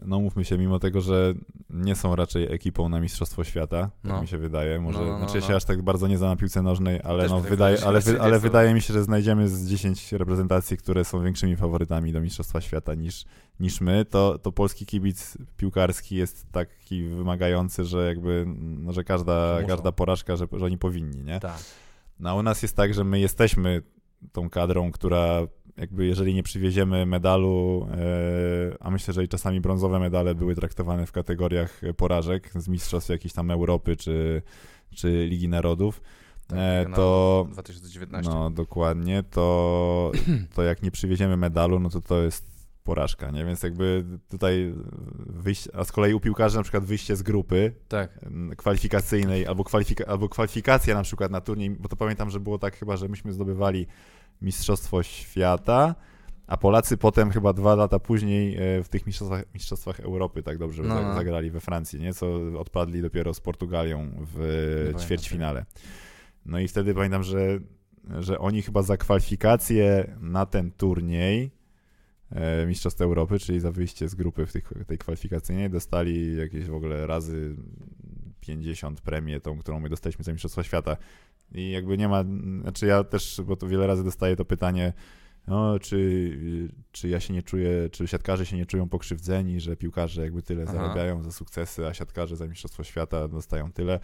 no mówmy się, mimo tego, że nie są raczej ekipą na Mistrzostwo Świata, tak No. mi się wydaje, może, No, no, no, znaczy ja no. się aż tak bardzo nie znam na piłce nożnej, ale, no, tak wydaje, ale, wy, ale wydaje mi się, że znajdziemy z 10 reprezentacji, które są większymi faworytami do Mistrzostwa Świata niż, niż my, to, to polski kibic piłkarski jest taki wymagający, że jakby, no, że każda, Muszą. każda porażka, że, że oni powinni, nie? Tak. No a u nas jest tak, że my jesteśmy tą kadrą, która jakby jeżeli nie przywieziemy medalu, e, a myślę, że i czasami brązowe medale były traktowane w kategoriach porażek z mistrzostw jakiejś tam Europy czy, czy Ligi Narodów, tak e, to Narodów 2019. no dokładnie, to, to jak nie przywieziemy medalu, no to to jest porażka, nie? Więc jakby tutaj wyjście, a z kolei u piłkarzy na przykład wyjście z grupy Tak. kwalifikacyjnej albo, kwalifika, albo kwalifikacja na przykład na turniej, bo to pamiętam, że było tak chyba, że myśmy zdobywali Mistrzostwo Świata, a Polacy potem chyba dwa lata później e, w tych mistrzostwach, mistrzostwach Europy tak dobrze No, no. zagrali we Francji, nie? Co odpadli dopiero z Portugalią w pamiętam, ćwierćfinale. No i wtedy pamiętam, że, że oni chyba za kwalifikację na ten turniej e, Mistrzostw Europy, czyli za wyjście z grupy w tych, tej kwalifikacyjnej, dostali jakieś w ogóle razy 50 premię, tą, którą my dostaliśmy za Mistrzostwa Świata. I jakby nie ma, znaczy ja też, bo to wiele razy dostaję to pytanie, no, czy, czy ja się nie czuję, czy siatkarze się nie czują pokrzywdzeni, że piłkarze jakby tyle Aha. zarabiają za sukcesy, a siatkarze za Mistrzostwo Świata dostają tyle.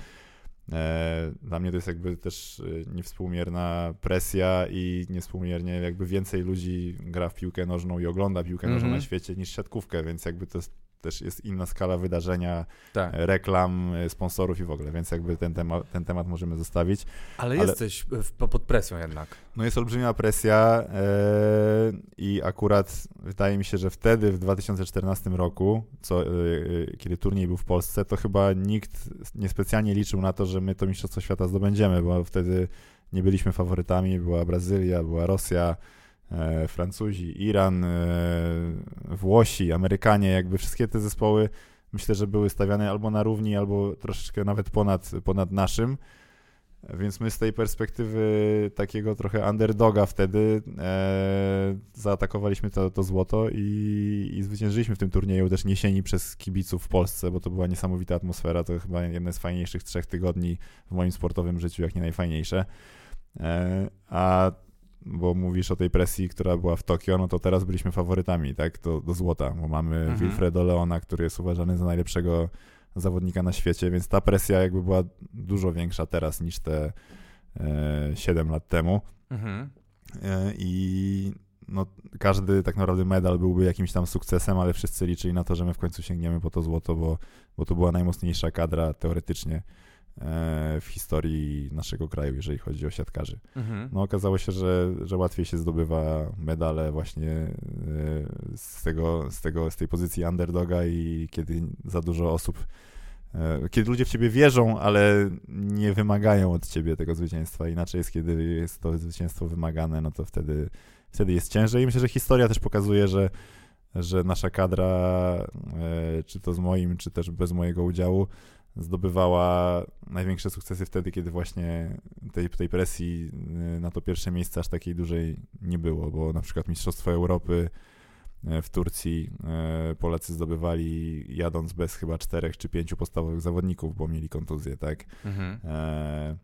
E, Dla mnie to jest jakby też e, niewspółmierna presja i niewspółmiernie jakby więcej ludzi gra w piłkę nożną i ogląda piłkę nożną Mhm. na świecie niż siatkówkę, więc jakby to jest, też jest inna skala wydarzenia, Tak. e, reklam, e, sponsorów i w ogóle, więc jakby ten, tema, ten temat możemy zostawić. Ale, Ale- jesteś w, pod presją jednak. No jest olbrzymia presja e, i akurat wydaje mi się, że wtedy w 2014 roku, co, e, e, kiedy turniej był w Polsce, to chyba nikt niespecjalnie liczył na to, że my to Mistrzostwo Świata zdobędziemy, bo wtedy nie byliśmy faworytami, była Brazylia, była Rosja, e, Francuzi, Iran, e, Włosi, Amerykanie, jakby wszystkie te zespoły myślę, że były stawiane albo na równi, albo troszeczkę nawet ponad, ponad naszym. Więc my z tej perspektywy takiego trochę underdoga wtedy e, zaatakowaliśmy to, to złoto i, i zwyciężyliśmy w tym turnieju też niesieni przez kibiców w Polsce, bo to była niesamowita atmosfera. To chyba jedne z fajniejszych trzech tygodni w moim sportowym życiu, jak nie najfajniejsze. E, a bo mówisz o tej presji, która była w Tokio, no to teraz byliśmy faworytami, tak, do, do złota, bo mamy Mhm. Wilfredo Leona, który jest uważany za najlepszego zawodnika na świecie, więc ta presja jakby była dużo większa teraz niż te e, 7 lat temu. Mhm. E, I no, każdy tak naprawdę medal byłby jakimś tam sukcesem, ale wszyscy liczyli na to, że my w końcu sięgniemy po to złoto, bo, bo to była najmocniejsza kadra teoretycznie w historii naszego kraju, jeżeli chodzi o siatkarzy. Mhm. No okazało się, że, że łatwiej się zdobywa medale właśnie e, z, tego, z, tego, z tej pozycji underdoga i kiedy za dużo osób, e, kiedy ludzie w ciebie wierzą, ale nie wymagają od ciebie tego zwycięstwa. Inaczej jest, kiedy jest to zwycięstwo wymagane, no to wtedy, wtedy jest ciężej. I myślę, że historia też pokazuje, że, że nasza kadra, e, czy to z moim, czy też bez mojego udziału, zdobywała największe sukcesy wtedy, kiedy właśnie tej, tej presji y, na to pierwsze miejsce aż takiej dużej nie było, bo na przykład Mistrzostwo Europy y, w Turcji y, Polacy zdobywali jadąc bez chyba czterech czy pięciu podstawowych zawodników, bo mieli kontuzję, tak? Mhm. E,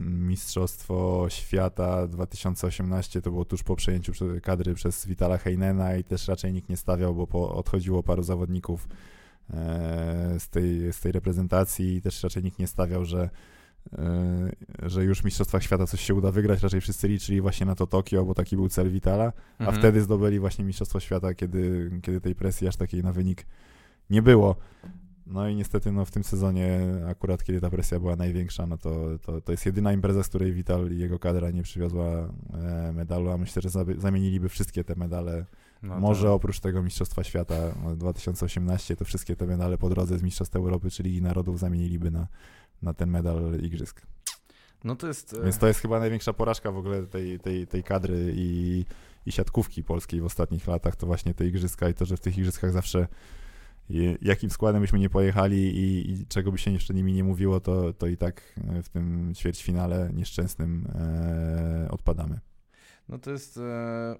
Mistrzostwo Świata 2018 to było tuż po przejęciu prze- kadry przez Vitala Heinena i też raczej nikt nie stawiał, bo po, odchodziło paru zawodników z tej, z tej reprezentacji i też raczej nikt nie stawiał, że, e, że już w Mistrzostwach Świata coś się uda wygrać. Raczej wszyscy liczyli właśnie na to Tokio, bo taki był cel Vitala, a Mhm. wtedy zdobyli właśnie Mistrzostwo Świata, kiedy, kiedy tej presji aż takiej na wynik nie było. No i niestety no, w tym sezonie, akurat kiedy ta presja była największa, no to, to, to jest jedyna impreza, z której Vital i jego kadra nie przywiozła e, medalu, a myślę, że za- zamieniliby wszystkie te medale. No Może oprócz tego Mistrzostwa Świata no, 2018, to wszystkie te medale po drodze z Mistrzostw Europy czy Ligi Narodów zamieniliby na, na ten medal Igrzysk. No to jest... e, Więc to jest chyba największa porażka w ogóle tej, tej, tej kadry i, i siatkówki polskiej w ostatnich latach, to właśnie te igrzyska i to, że w tych igrzyskach zawsze jakim składem byśmy nie pojechali i, i czego by się jeszcze nimi nie mówiło, to, to i tak w tym ćwierćfinale nieszczęsnym e, odpadamy. No to jest, e,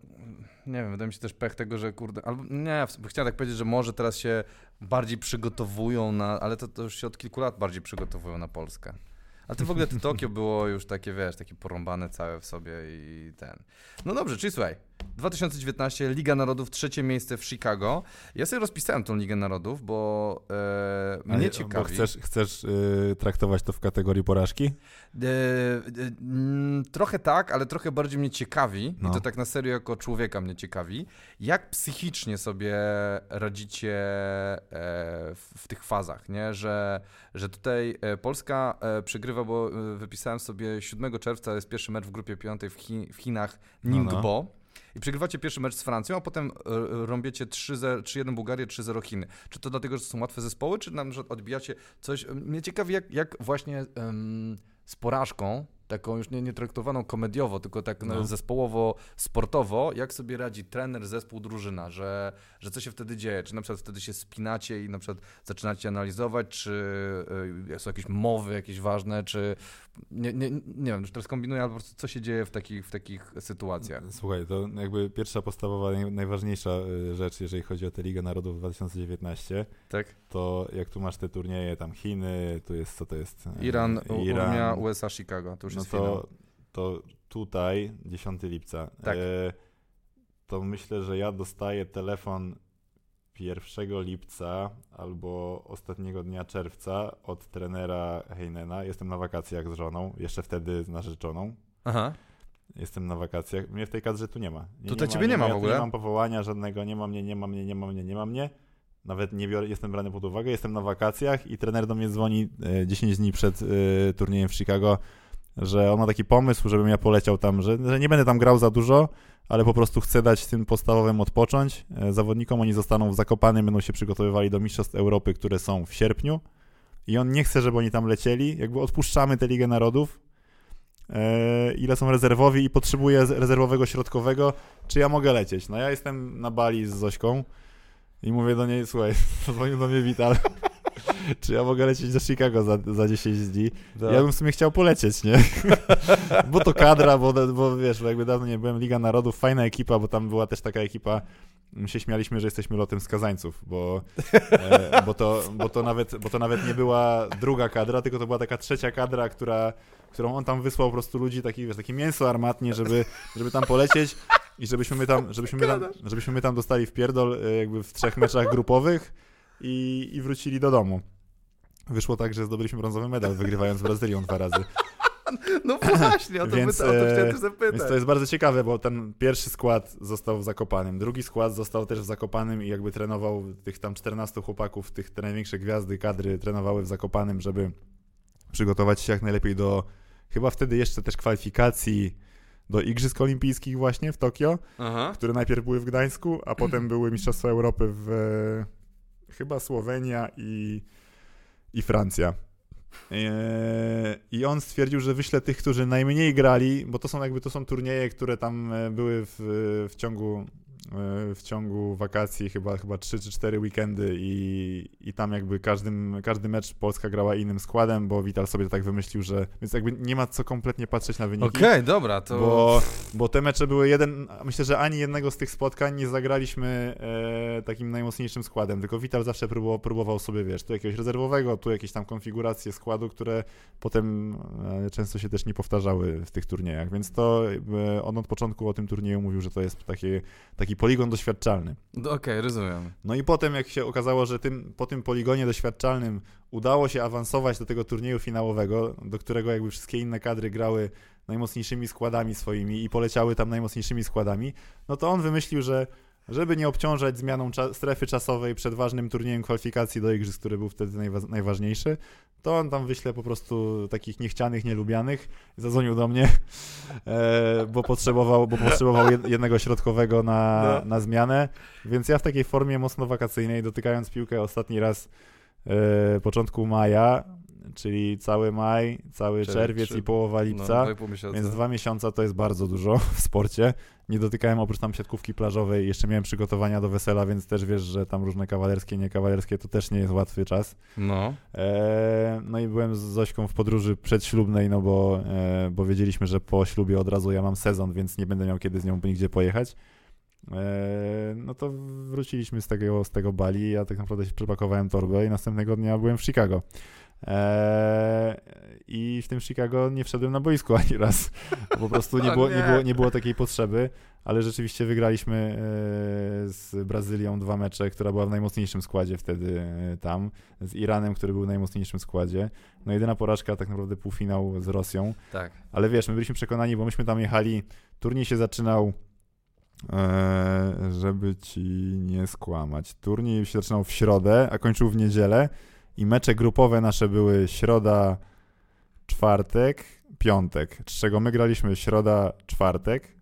nie wiem, wydaje mi się też pech tego, że kurde, albo nie, chciałem tak powiedzieć, że może teraz się bardziej przygotowują na, ale to, to już się od kilku lat bardziej przygotowują na Polskę. Ale to w ogóle to Tokio było już takie, wiesz, takie porąbane całe w sobie i ten. No dobrze, czyli słuchaj, 2019 Liga Narodów, trzecie miejsce w Chicago. Ja sobie rozpisałem tą Ligę Narodów, bo e, mnie Ale- ciekawi. Bo chcesz, chcesz e, traktować to w kategorii porażki? E, e, mm, trochę tak, ale trochę bardziej mnie ciekawi, i No. to tak na serio jako człowieka mnie ciekawi, jak psychicznie sobie radzicie e, w, w tych fazach, nie? Że, że tutaj e, Polska e, przegrywa, bo e, wypisałem sobie 7 czerwca jest pierwszy mecz w grupie piątej w, Chi, w Chinach No, no. Ningbo. i przegrywacie pierwszy mecz z Francją, a potem rąbiecie 3-1 Bułgarię, 3-0 Chiny. Czy to dlatego, że są łatwe zespoły, czy na przykład odbijacie coś? Mnie ciekawi, jak, jak właśnie um, z porażką taką już nie, nie traktowaną komediowo, tylko tak no. zespołowo, sportowo, jak sobie radzi trener, zespół, drużyna, że, że co się wtedy dzieje? Czy na przykład wtedy się spinacie i na przykład zaczynacie analizować, czy y, są jakieś mowy jakieś ważne, czy nie, nie, nie wiem, czy teraz kombinuję, prostu co się dzieje w takich, w takich sytuacjach? Słuchaj, to jakby pierwsza podstawowa, najważniejsza y, rzecz, jeżeli chodzi o tę Ligę Narodów 2019, tak? to jak tu masz te turnieje, tam Chiny, tu jest, co to jest? Iran, Iran Unia, USA, Chicago, to już no to, to tutaj, 10 lipca, tak. E, to myślę, że ja dostaję telefon 1 lipca albo ostatniego dnia czerwca od trenera Heinena. Jestem na wakacjach z żoną, jeszcze wtedy z narzeczoną. Aha. Jestem na wakacjach. Mnie w tej kadrze tu nie ma. Nie, Tutaj nie ciebie nie ma, w ogóle? ogóle? Nie mam powołania żadnego, nie ma mnie, nie ma mnie, nie ma mnie, nie ma mnie. Nawet nie biorę, jestem brany pod uwagę, jestem na wakacjach i trener do mnie dzwoni 10 e, dni przed y, turniejem w Chicago że on ma taki pomysł, żebym ja poleciał tam, że, że nie będę tam grał za dużo, ale po prostu chcę dać tym podstawowym odpocząć e, zawodnikom. Oni zostaną w Zakopanym, będą się przygotowywali do Mistrzostw Europy, które są w sierpniu i on nie chce, żeby oni tam lecieli. Jakby odpuszczamy tę Ligę Narodów, e, ile są rezerwowi i potrzebuję rezerwowego środkowego, czy ja mogę lecieć? No ja jestem na Bali z Zośką i mówię do niej, słuchaj, dzwonił do mnie Wital, czy ja mogę lecieć do Chicago za, za 10 dni? Tak. Ja bym w sumie chciał polecieć, nie? bo to kadra, bo, bo wiesz, bo jakby dawno nie byłem, Liga Narodów, fajna ekipa, bo tam była też taka ekipa, my się śmialiśmy, że jesteśmy lotem skazańców, bo, e, bo, to, bo, to nawet, bo to nawet nie była druga kadra, tylko to była taka trzecia kadra, która, którą on tam wysłał po prostu ludzi, taki, wiesz, takie mięso armatnie, żeby, żeby tam polecieć i żebyśmy my tam, żebyśmy my tam, żebyśmy my tam dostali w pierdol e, jakby w trzech meczach grupowych i, i wrócili do domu. Wyszło tak, że zdobyliśmy brązowy medal, wygrywając Brazylią dwa razy. No właśnie, o to, więc, pyta, o to chciałem też zapytać. Więc to jest bardzo ciekawe, bo ten pierwszy skład został w Zakopanym, drugi skład został też w Zakopanym i jakby trenował tych tam 14 chłopaków, tych te największe gwiazdy kadry trenowały w Zakopanym, żeby przygotować się jak najlepiej do chyba wtedy jeszcze też kwalifikacji do Igrzysk Olimpijskich właśnie w Tokio, Aha. które najpierw były w Gdańsku, a potem były Mistrzostwa Europy w chyba Słowenia i, i Francja. E, I on stwierdził, że wyśle tych, którzy najmniej grali, bo to są jakby to są turnieje, które tam e, były w, w ciągu w ciągu wakacji chyba, chyba 3 czy 4 weekendy i, i tam jakby każdym, każdy mecz Polska grała innym składem, bo Vital sobie tak wymyślił, że więc jakby nie ma co kompletnie patrzeć na wyniki. Okej, okay, dobra, to... Bo, bo te mecze były jeden, myślę, że ani jednego z tych spotkań nie zagraliśmy e, takim najmocniejszym składem, tylko Vital zawsze próbował, próbował sobie, wiesz, tu jakiegoś rezerwowego, tu jakieś tam konfiguracje składu, które potem e, często się też nie powtarzały w tych turniejach, więc to e, on od początku o tym turnieju mówił, że to jest taki, taki poligon doświadczalny. No, okej, okay, rozumiem. No i potem, jak się okazało, że tym, po tym poligonie doświadczalnym udało się awansować do tego turnieju finałowego, do którego jakby wszystkie inne kadry grały najmocniejszymi składami swoimi i poleciały tam najmocniejszymi składami, no to on wymyślił, że żeby nie obciążać zmianą cza strefy czasowej przed ważnym turniejem kwalifikacji do igrzysk, który był wtedy najwa najważniejszy, to on tam wyśle po prostu takich niechcianych, nielubianych. Zadzwonił do mnie, e, bo potrzebował, bo potrzebował jednego środkowego na, no. na zmianę, więc ja w takiej formie mocno wakacyjnej, dotykając piłkę ostatni raz e, początku maja, czyli cały maj, cały czerwiec i połowa no, lipca, no, więc dwa miesiące to jest bardzo dużo w sporcie. Nie dotykałem oprócz tam siatkówki plażowej, jeszcze miałem przygotowania do wesela, więc też wiesz, że tam różne kawalerskie, niekawalerskie to też nie jest łatwy czas. No. E, no i byłem z Zośką w podróży przedślubnej, no bo, e, bo wiedzieliśmy, że po ślubie od razu ja mam sezon, więc nie będę miał kiedy z nią nigdzie pojechać. E, no to wróciliśmy z tego, z tego Bali, ja tak naprawdę się przepakowałem torbę i następnego dnia byłem w Chicago. Eee, I w tym Chicago nie wszedłem na boisku ani raz. Po prostu nie było, nie było, nie było takiej potrzeby, ale rzeczywiście wygraliśmy e, z Brazylią dwa mecze, która była w najmocniejszym składzie wtedy e, tam, z Iranem, który był w najmocniejszym składzie. No jedyna porażka tak naprawdę półfinał z Rosją. Tak. Ale wiesz, my byliśmy przekonani, bo myśmy tam jechali, turniej się zaczynał e, żeby ci nie skłamać. Turniej się zaczynał w środę, a kończył w niedzielę i mecze grupowe nasze były środa, czwartek, piątek, z czego my graliśmy środa, czwartek,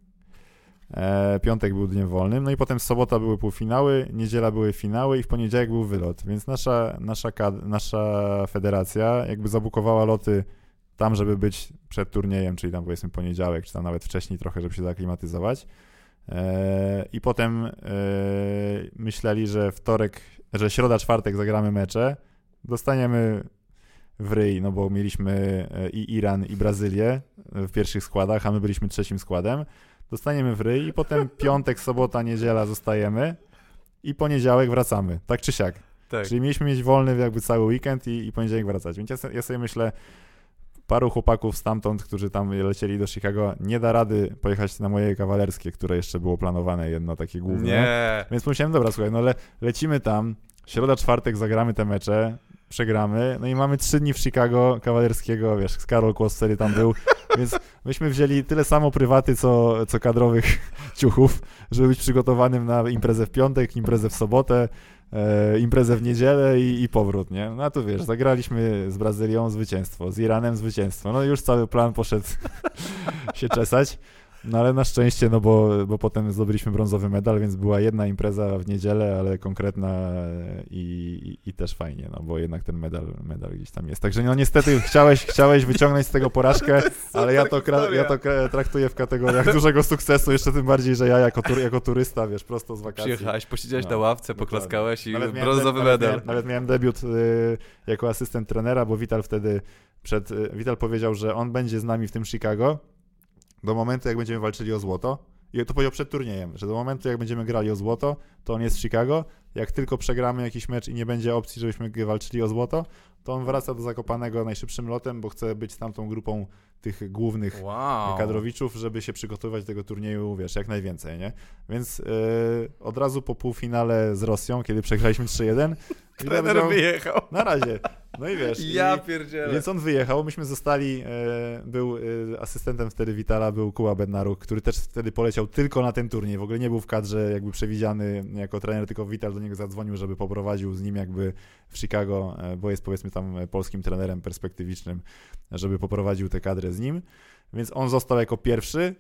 E, piątek był dniem wolnym, no i potem sobota były półfinały, niedziela były finały i w poniedziałek był wylot, więc nasza, nasza, nasza federacja jakby zabukowała loty tam, żeby być przed turniejem, czyli tam powiedzmy poniedziałek, czy tam nawet wcześniej trochę, żeby się zaklimatyzować. E, I potem e, myśleli, że wtorek, że środa, czwartek zagramy mecze, dostaniemy w ryj, no bo mieliśmy e, i Iran, i Brazylię w pierwszych składach, a my byliśmy trzecim składem. Dostaniemy w ryj i potem piątek, sobota, niedziela zostajemy i poniedziałek wracamy, tak czy siak. Tak. Czyli mieliśmy mieć wolny jakby cały weekend i, i poniedziałek wracać. Więc ja, ja sobie myślę, paru chłopaków stamtąd, którzy tam lecieli do Chicago, nie da rady pojechać na moje kawalerskie, które jeszcze było planowane, jedno takie główne. Nie. Więc pomyślałem, dobra, słuchaj, no ale lecimy tam, środa, czwartek zagramy te mecze, przegramy, no i mamy trzy dni w Chicago kawalerskiego, wiesz, z Karol Kłos wtedy tam był, więc myśmy wzięli tyle samo prywaty, co, co kadrowych ciuchów, żeby być przygotowanym na imprezę w piątek, imprezę w sobotę, e, imprezę w niedzielę i, i powrót, nie? No a tu wiesz, zagraliśmy z Brazylią zwycięstwo, z Iranem zwycięstwo, no już cały plan poszedł się czesać. No ale na szczęście, no bo, bo potem zdobyliśmy brązowy medal, więc była jedna impreza w niedzielę, ale konkretna i, i, i, też fajnie, no bo jednak ten medal, medal gdzieś tam jest. Także no niestety chciałeś, chciałeś wyciągnąć z tego porażkę, ale ja to, ja to traktuję w kategoriach dużego sukcesu, jeszcze tym bardziej, że ja jako, tur, jako turysta, wiesz, prosto z wakacji. Przyjechałeś, posiedziałeś no, na ławce, poklaskałeś i brązowy medal. Nawet miałem, nawet miałem debiut y, jako asystent trenera, bo Wital wtedy przed, y, Wital powiedział, że on będzie z nami w tym Chicago, do momentu, jak będziemy walczyli o złoto, i to powiedział przed turniejem, że do momentu, jak będziemy grali o złoto, to on jest w Chicago. Jak tylko przegramy jakiś mecz i nie będzie opcji, żebyśmy walczyli o złoto, to on wraca do Zakopanego najszybszym lotem, bo chce być tamtą grupą tych głównych wow. kadrowiczów, żeby się przygotować do tego turnieju, wiesz, jak najwięcej, nie? Więc yy, od razu po półfinale z Rosją, kiedy przegraliśmy 3-1, trener wyjechał. Na razie. No i wiesz. Ja i, pierdzielę. Więc on wyjechał, myśmy zostali, e, był e, asystentem wtedy Witala, był Kuba Bednaruk, który też wtedy poleciał tylko na ten turniej, w ogóle nie był w kadrze jakby przewidziany jako trener, tylko Wital do niego zadzwonił, żeby poprowadził z nim jakby w Chicago, e, bo jest powiedzmy tam polskim trenerem perspektywicznym, żeby poprowadził tę kadrę z nim. Więc on został jako pierwszy.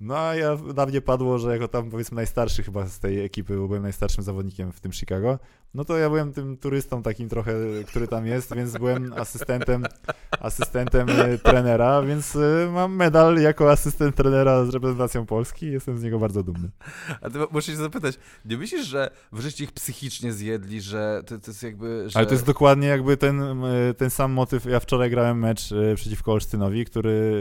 No a ja, na mnie padło, że jako tam powiedzmy najstarszy chyba z tej ekipy, byłem najstarszym zawodnikiem w tym Chicago, no to ja byłem tym turystą takim trochę, który tam jest, więc byłem asystentem, asystentem e, trenera, więc e, mam medal jako asystent trenera z reprezentacją Polski i jestem z niego bardzo dumny. A ty muszę się zapytać, nie myślisz, że wreszcie ich psychicznie zjedli, że to, to jest jakby... Że... Ale to jest dokładnie jakby ten, e, ten sam motyw. Ja wczoraj grałem mecz przeciwko Olsztynowi, który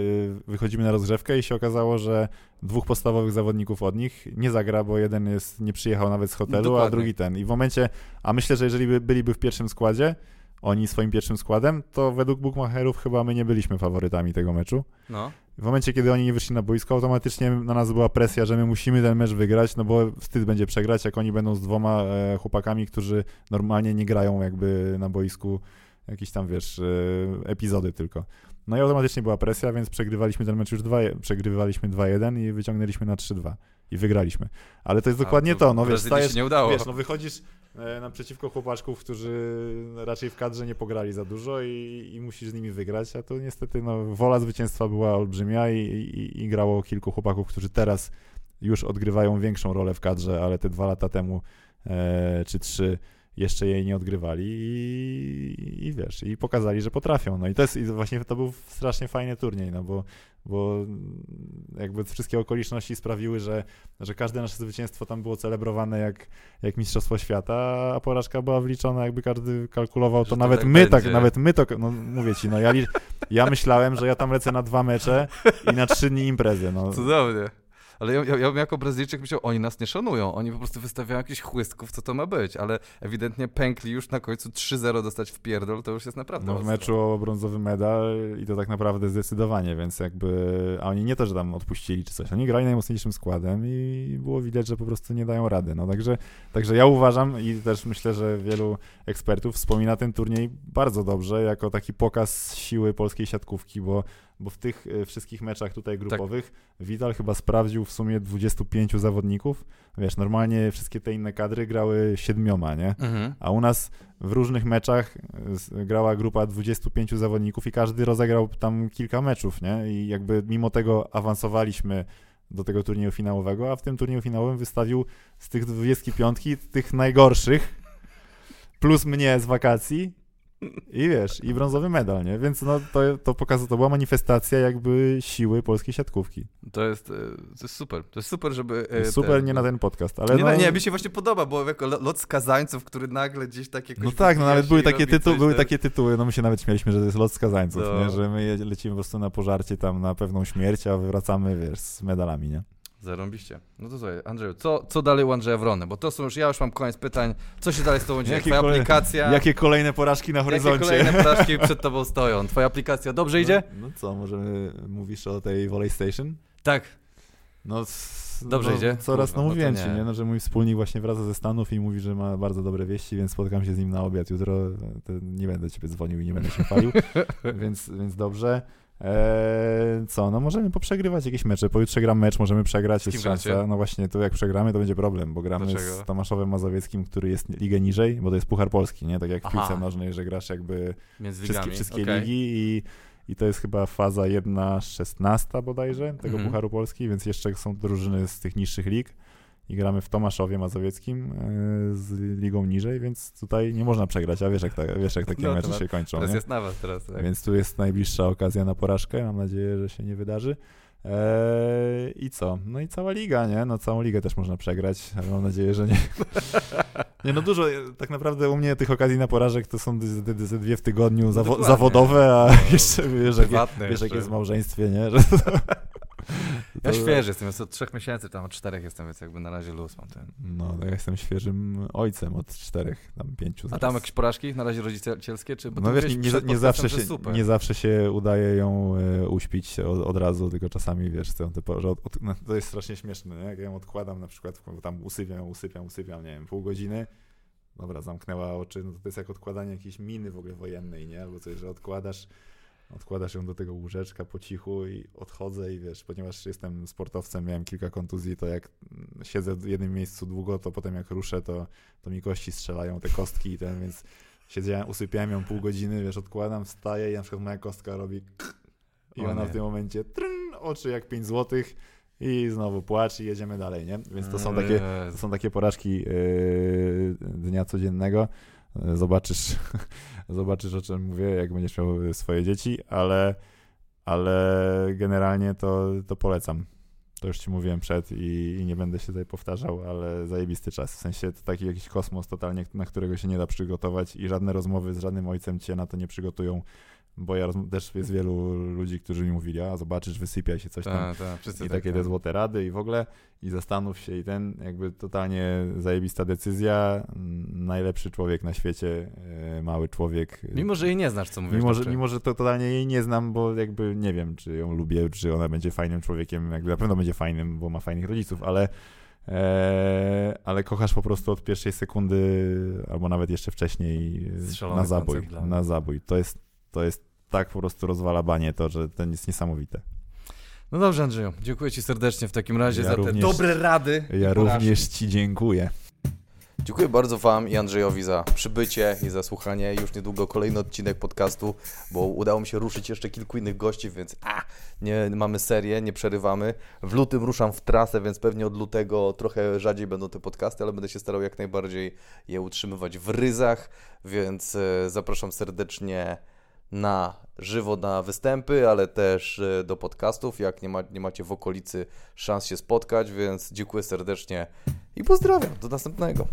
wychodzimy na rozgrzewkę i się okazało, że dwóch podstawowych zawodników od nich nie zagra, bo jeden jest, nie przyjechał nawet z hotelu, Dokładnie. a drugi ten. I w momencie, a myślę, że jeżeli by, byliby w pierwszym składzie, oni swoim pierwszym składem, to według bookmacherów chyba my nie byliśmy faworytami tego meczu. No. W momencie, kiedy oni nie wyszli na boisko, automatycznie na nas była presja, że my musimy ten mecz wygrać, no bo wstyd będzie przegrać, jak oni będą z dwoma e, chłopakami, którzy normalnie nie grają jakby na boisku jakieś tam, wiesz, e, epizody tylko. No i automatycznie była presja, więc przegrywaliśmy ten mecz już 2, przegrywaliśmy 2-1 i wyciągnęliśmy na 3-2 i wygraliśmy. Ale to jest dokładnie to, to, no wiesz, stajesz, nie udało. wiesz, no wychodzisz e, naprzeciwko chłopaczków, którzy raczej w kadrze nie pograli za dużo i, i musisz z nimi wygrać, a to niestety no, wola zwycięstwa była olbrzymia i, i, i grało kilku chłopaków, którzy teraz już odgrywają większą rolę w kadrze, ale te dwa lata temu e, czy trzy jeszcze jej nie odgrywali i, i, wiesz, i pokazali, że potrafią. No i to jest i właśnie to był strasznie fajny turniej, no bo, bo jakby wszystkie okoliczności sprawiły, że, że każde nasze zwycięstwo tam było celebrowane jak, jak Mistrzostwo Świata, a porażka była wliczona, jakby każdy kalkulował, to, nawet tak my tak, nawet my to, no mówię ci, no ja, ja myślałem, że ja tam lecę na dwa mecze i na trzy dni imprezy. No. Cudownie. Ale ja, ja, ja jako Brazylijczyk myślał, oni nas nie szanują, oni po prostu wystawiają jakichś chłystków, co to ma być, ale ewidentnie pękli już na końcu 3-0 dostać w pierdol, to już jest naprawdę No w meczu o brązowy medal i to tak naprawdę zdecydowanie, więc jakby, a oni nie to, że tam odpuścili czy coś, oni grali najmocniejszym składem i było widać, że po prostu nie dają rady, no także, także ja uważam i też myślę, że wielu ekspertów wspomina ten turniej bardzo dobrze, jako taki pokaz siły polskiej siatkówki, bo bo w tych e, wszystkich meczach tutaj tak. grupowych tak. Vidal chyba sprawdził w sumie 25 zawodników. Wiesz, normalnie wszystkie te inne kadry grały siedmioma, nie? Mhm. A u nas w różnych meczach grała grupa 25 zawodników i każdy rozegrał tam kilka meczów, nie? I jakby mimo tego awansowaliśmy do tego turnieju finałowego, a w tym turnieju finałowym wystawił z tych 25 tych najgorszych, plus mnie z wakacji i wiesz, i brązowy medal, nie? Więc no, to, to pokazuje, to była manifestacja jakby siły polskiej siatkówki. To jest, e, to jest super. To jest super, żeby... e, Super ten- nie na ten podcast, ale nie, no, nie, mi się właśnie podoba, bo jako lo- lot skazańców, który nagle gdzieś tak jakoś No tak, no nawet były takie, tytuły, były takie tytuły, no my się nawet śmialiśmy, że to jest lot skazańców, No. nie? że my je- lecimy po prostu na pożarcie tam na pewną śmierć, a wracamy, wiesz, z medalami, nie? Zarąbiście. No to słuchaj, Andrzeju, co, co dalej u Andrzeja Wrony? Bo to są już, ja już mam koniec pytań. Co się dalej z tobą dzieje? Jakie Twoja kolejne- aplikacja... Jakie kolejne porażki na jakie horyzoncie? kolejne porażki przed tobą stoją? Twoja aplikacja dobrze idzie? No, no co, możemy, mówisz o tej Volley Station? Tak. No, Dobrze no, idzie? Coraz, no no mówiłem ci, nie. No, że mój wspólnik właśnie wraca ze Stanów i mówi, że ma bardzo dobre wieści, więc spotkam się z nim na obiad jutro. Nie będę ciebie dzwonił i nie będę się chwalił, więc, więc dobrze. Eee, co, no możemy poprzegrywać jakieś mecze. Pojutrze gram mecz, możemy przegrać, jest gracie? szansa. No właśnie, to jak przegramy, to będzie problem, bo gramy Dlaczego? z Tomaszowem Mazowieckim, który jest ligę niżej, bo to jest Puchar Polski, nie? Tak jak w piłce nożnej, że grasz jakby wszystkie, wszystkie Okej. ligi i, i to jest chyba faza 1-16 bodajże tego Mhm. Pucharu Polski, więc jeszcze są drużyny z tych niższych lig i gramy w Tomaszowie Mazowieckim e, z ligą niżej, więc tutaj nie można przegrać, a wiesz jak, ta, wiesz, jak takie No to mecze ma- się kończą, Teraz nie? jest na was teraz, tak. Więc tu jest najbliższa okazja na porażkę, mam nadzieję, że się nie wydarzy. Eee, I co? No i cała liga, nie? No całą ligę też można przegrać, ale mam nadzieję, że nie. Nie, no dużo, tak naprawdę u mnie tych okazji na porażek to są dwie w tygodniu zawo- dokładnie. zawodowe, a No, jeszcze wiesz, jak, wiesz jak jest w małżeństwie, nie? Że Ja świeży jestem, jest od trzech miesięcy, tam od czterech jestem, więc jakby na razie luz mam ten. No, ja jestem świeżym ojcem od czterech, tam pięciu A zaraz. tam jakieś porażki na razie rodzicielskie, czy... Bo No wiesz, nie, nie, zawsze się, nie zawsze się udaje ją e, uśpić od, od razu, tylko czasami, wiesz, chcą typo, że od, no, to jest strasznie śmieszne, nie? jak ja ją odkładam na przykład, tam usypiam, usypiam, usypiam, nie wiem, pół godziny, dobra, zamknęła oczy, no to jest jak odkładanie jakiejś miny w ogóle wojennej, nie, albo coś, że odkładasz, odkładasz ją do tego łóżeczka po cichu i odchodzę i wiesz, ponieważ jestem sportowcem, miałem kilka kontuzji, to jak mm, siedzę w jednym miejscu długo, to potem jak ruszę, to, to mi kości strzelają, te kostki i ten, więc siedziałem, usypiałem ją pół godziny, wiesz, odkładam, wstaję i na przykład moja kostka robi i O ona nie. w tym momencie tryn, oczy jak 5 złotych i znowu płacz i jedziemy dalej, nie? Więc to są takie, to są takie porażki yy, dnia codziennego. Yy, Zobaczysz, zobaczysz, o czym mówię, jak będziesz miał swoje dzieci, ale, ale generalnie to, to polecam. To już ci mówiłem przed i, i nie będę się tutaj powtarzał, ale zajebisty czas. W sensie to taki jakiś kosmos totalnie, na którego się nie da przygotować i żadne rozmowy z żadnym ojcem cię na to nie przygotują, bo ja też jest wielu ludzi, którzy mi mówili, a zobaczysz, wysypia się coś tam. Tak, tak, I tak, takie tak. te złote rady i w ogóle i zastanów się i ten jakby totalnie zajebista decyzja. Mm, Najlepszy człowiek na świecie, e, mały człowiek. Mimo, że jej nie znasz, co mówisz. Mimo, że, mimo, że to totalnie jej nie znam, bo jakby nie wiem, czy ją lubię, czy ona będzie fajnym człowiekiem, jakby na pewno będzie fajnym, bo ma fajnych rodziców, ale e, ale kochasz po prostu od pierwszej sekundy, albo nawet jeszcze wcześniej na zabój, na zabój. To jest, to jest tak po prostu rozwala banie to, że to jest niesamowite. No dobrze, Andrzeju, dziękuję ci serdecznie w takim razie Ja za również- te dobre rady. Ja również ci dziękuję. Dziękuję bardzo Wam i Andrzejowi za przybycie i za słuchanie. Już niedługo kolejny odcinek podcastu, bo udało mi się ruszyć jeszcze kilku innych gości, więc a, nie mamy serię, nie przerywamy. W lutym ruszam w trasę, więc pewnie od lutego trochę rzadziej będą te podcasty, ale będę się starał jak najbardziej je utrzymywać w ryzach, więc e, zapraszam serdecznie na żywo na występy, ale też e, do podcastów, jak nie, ma, nie macie w okolicy szans się spotkać, więc dziękuję serdecznie i pozdrawiam. Do następnego.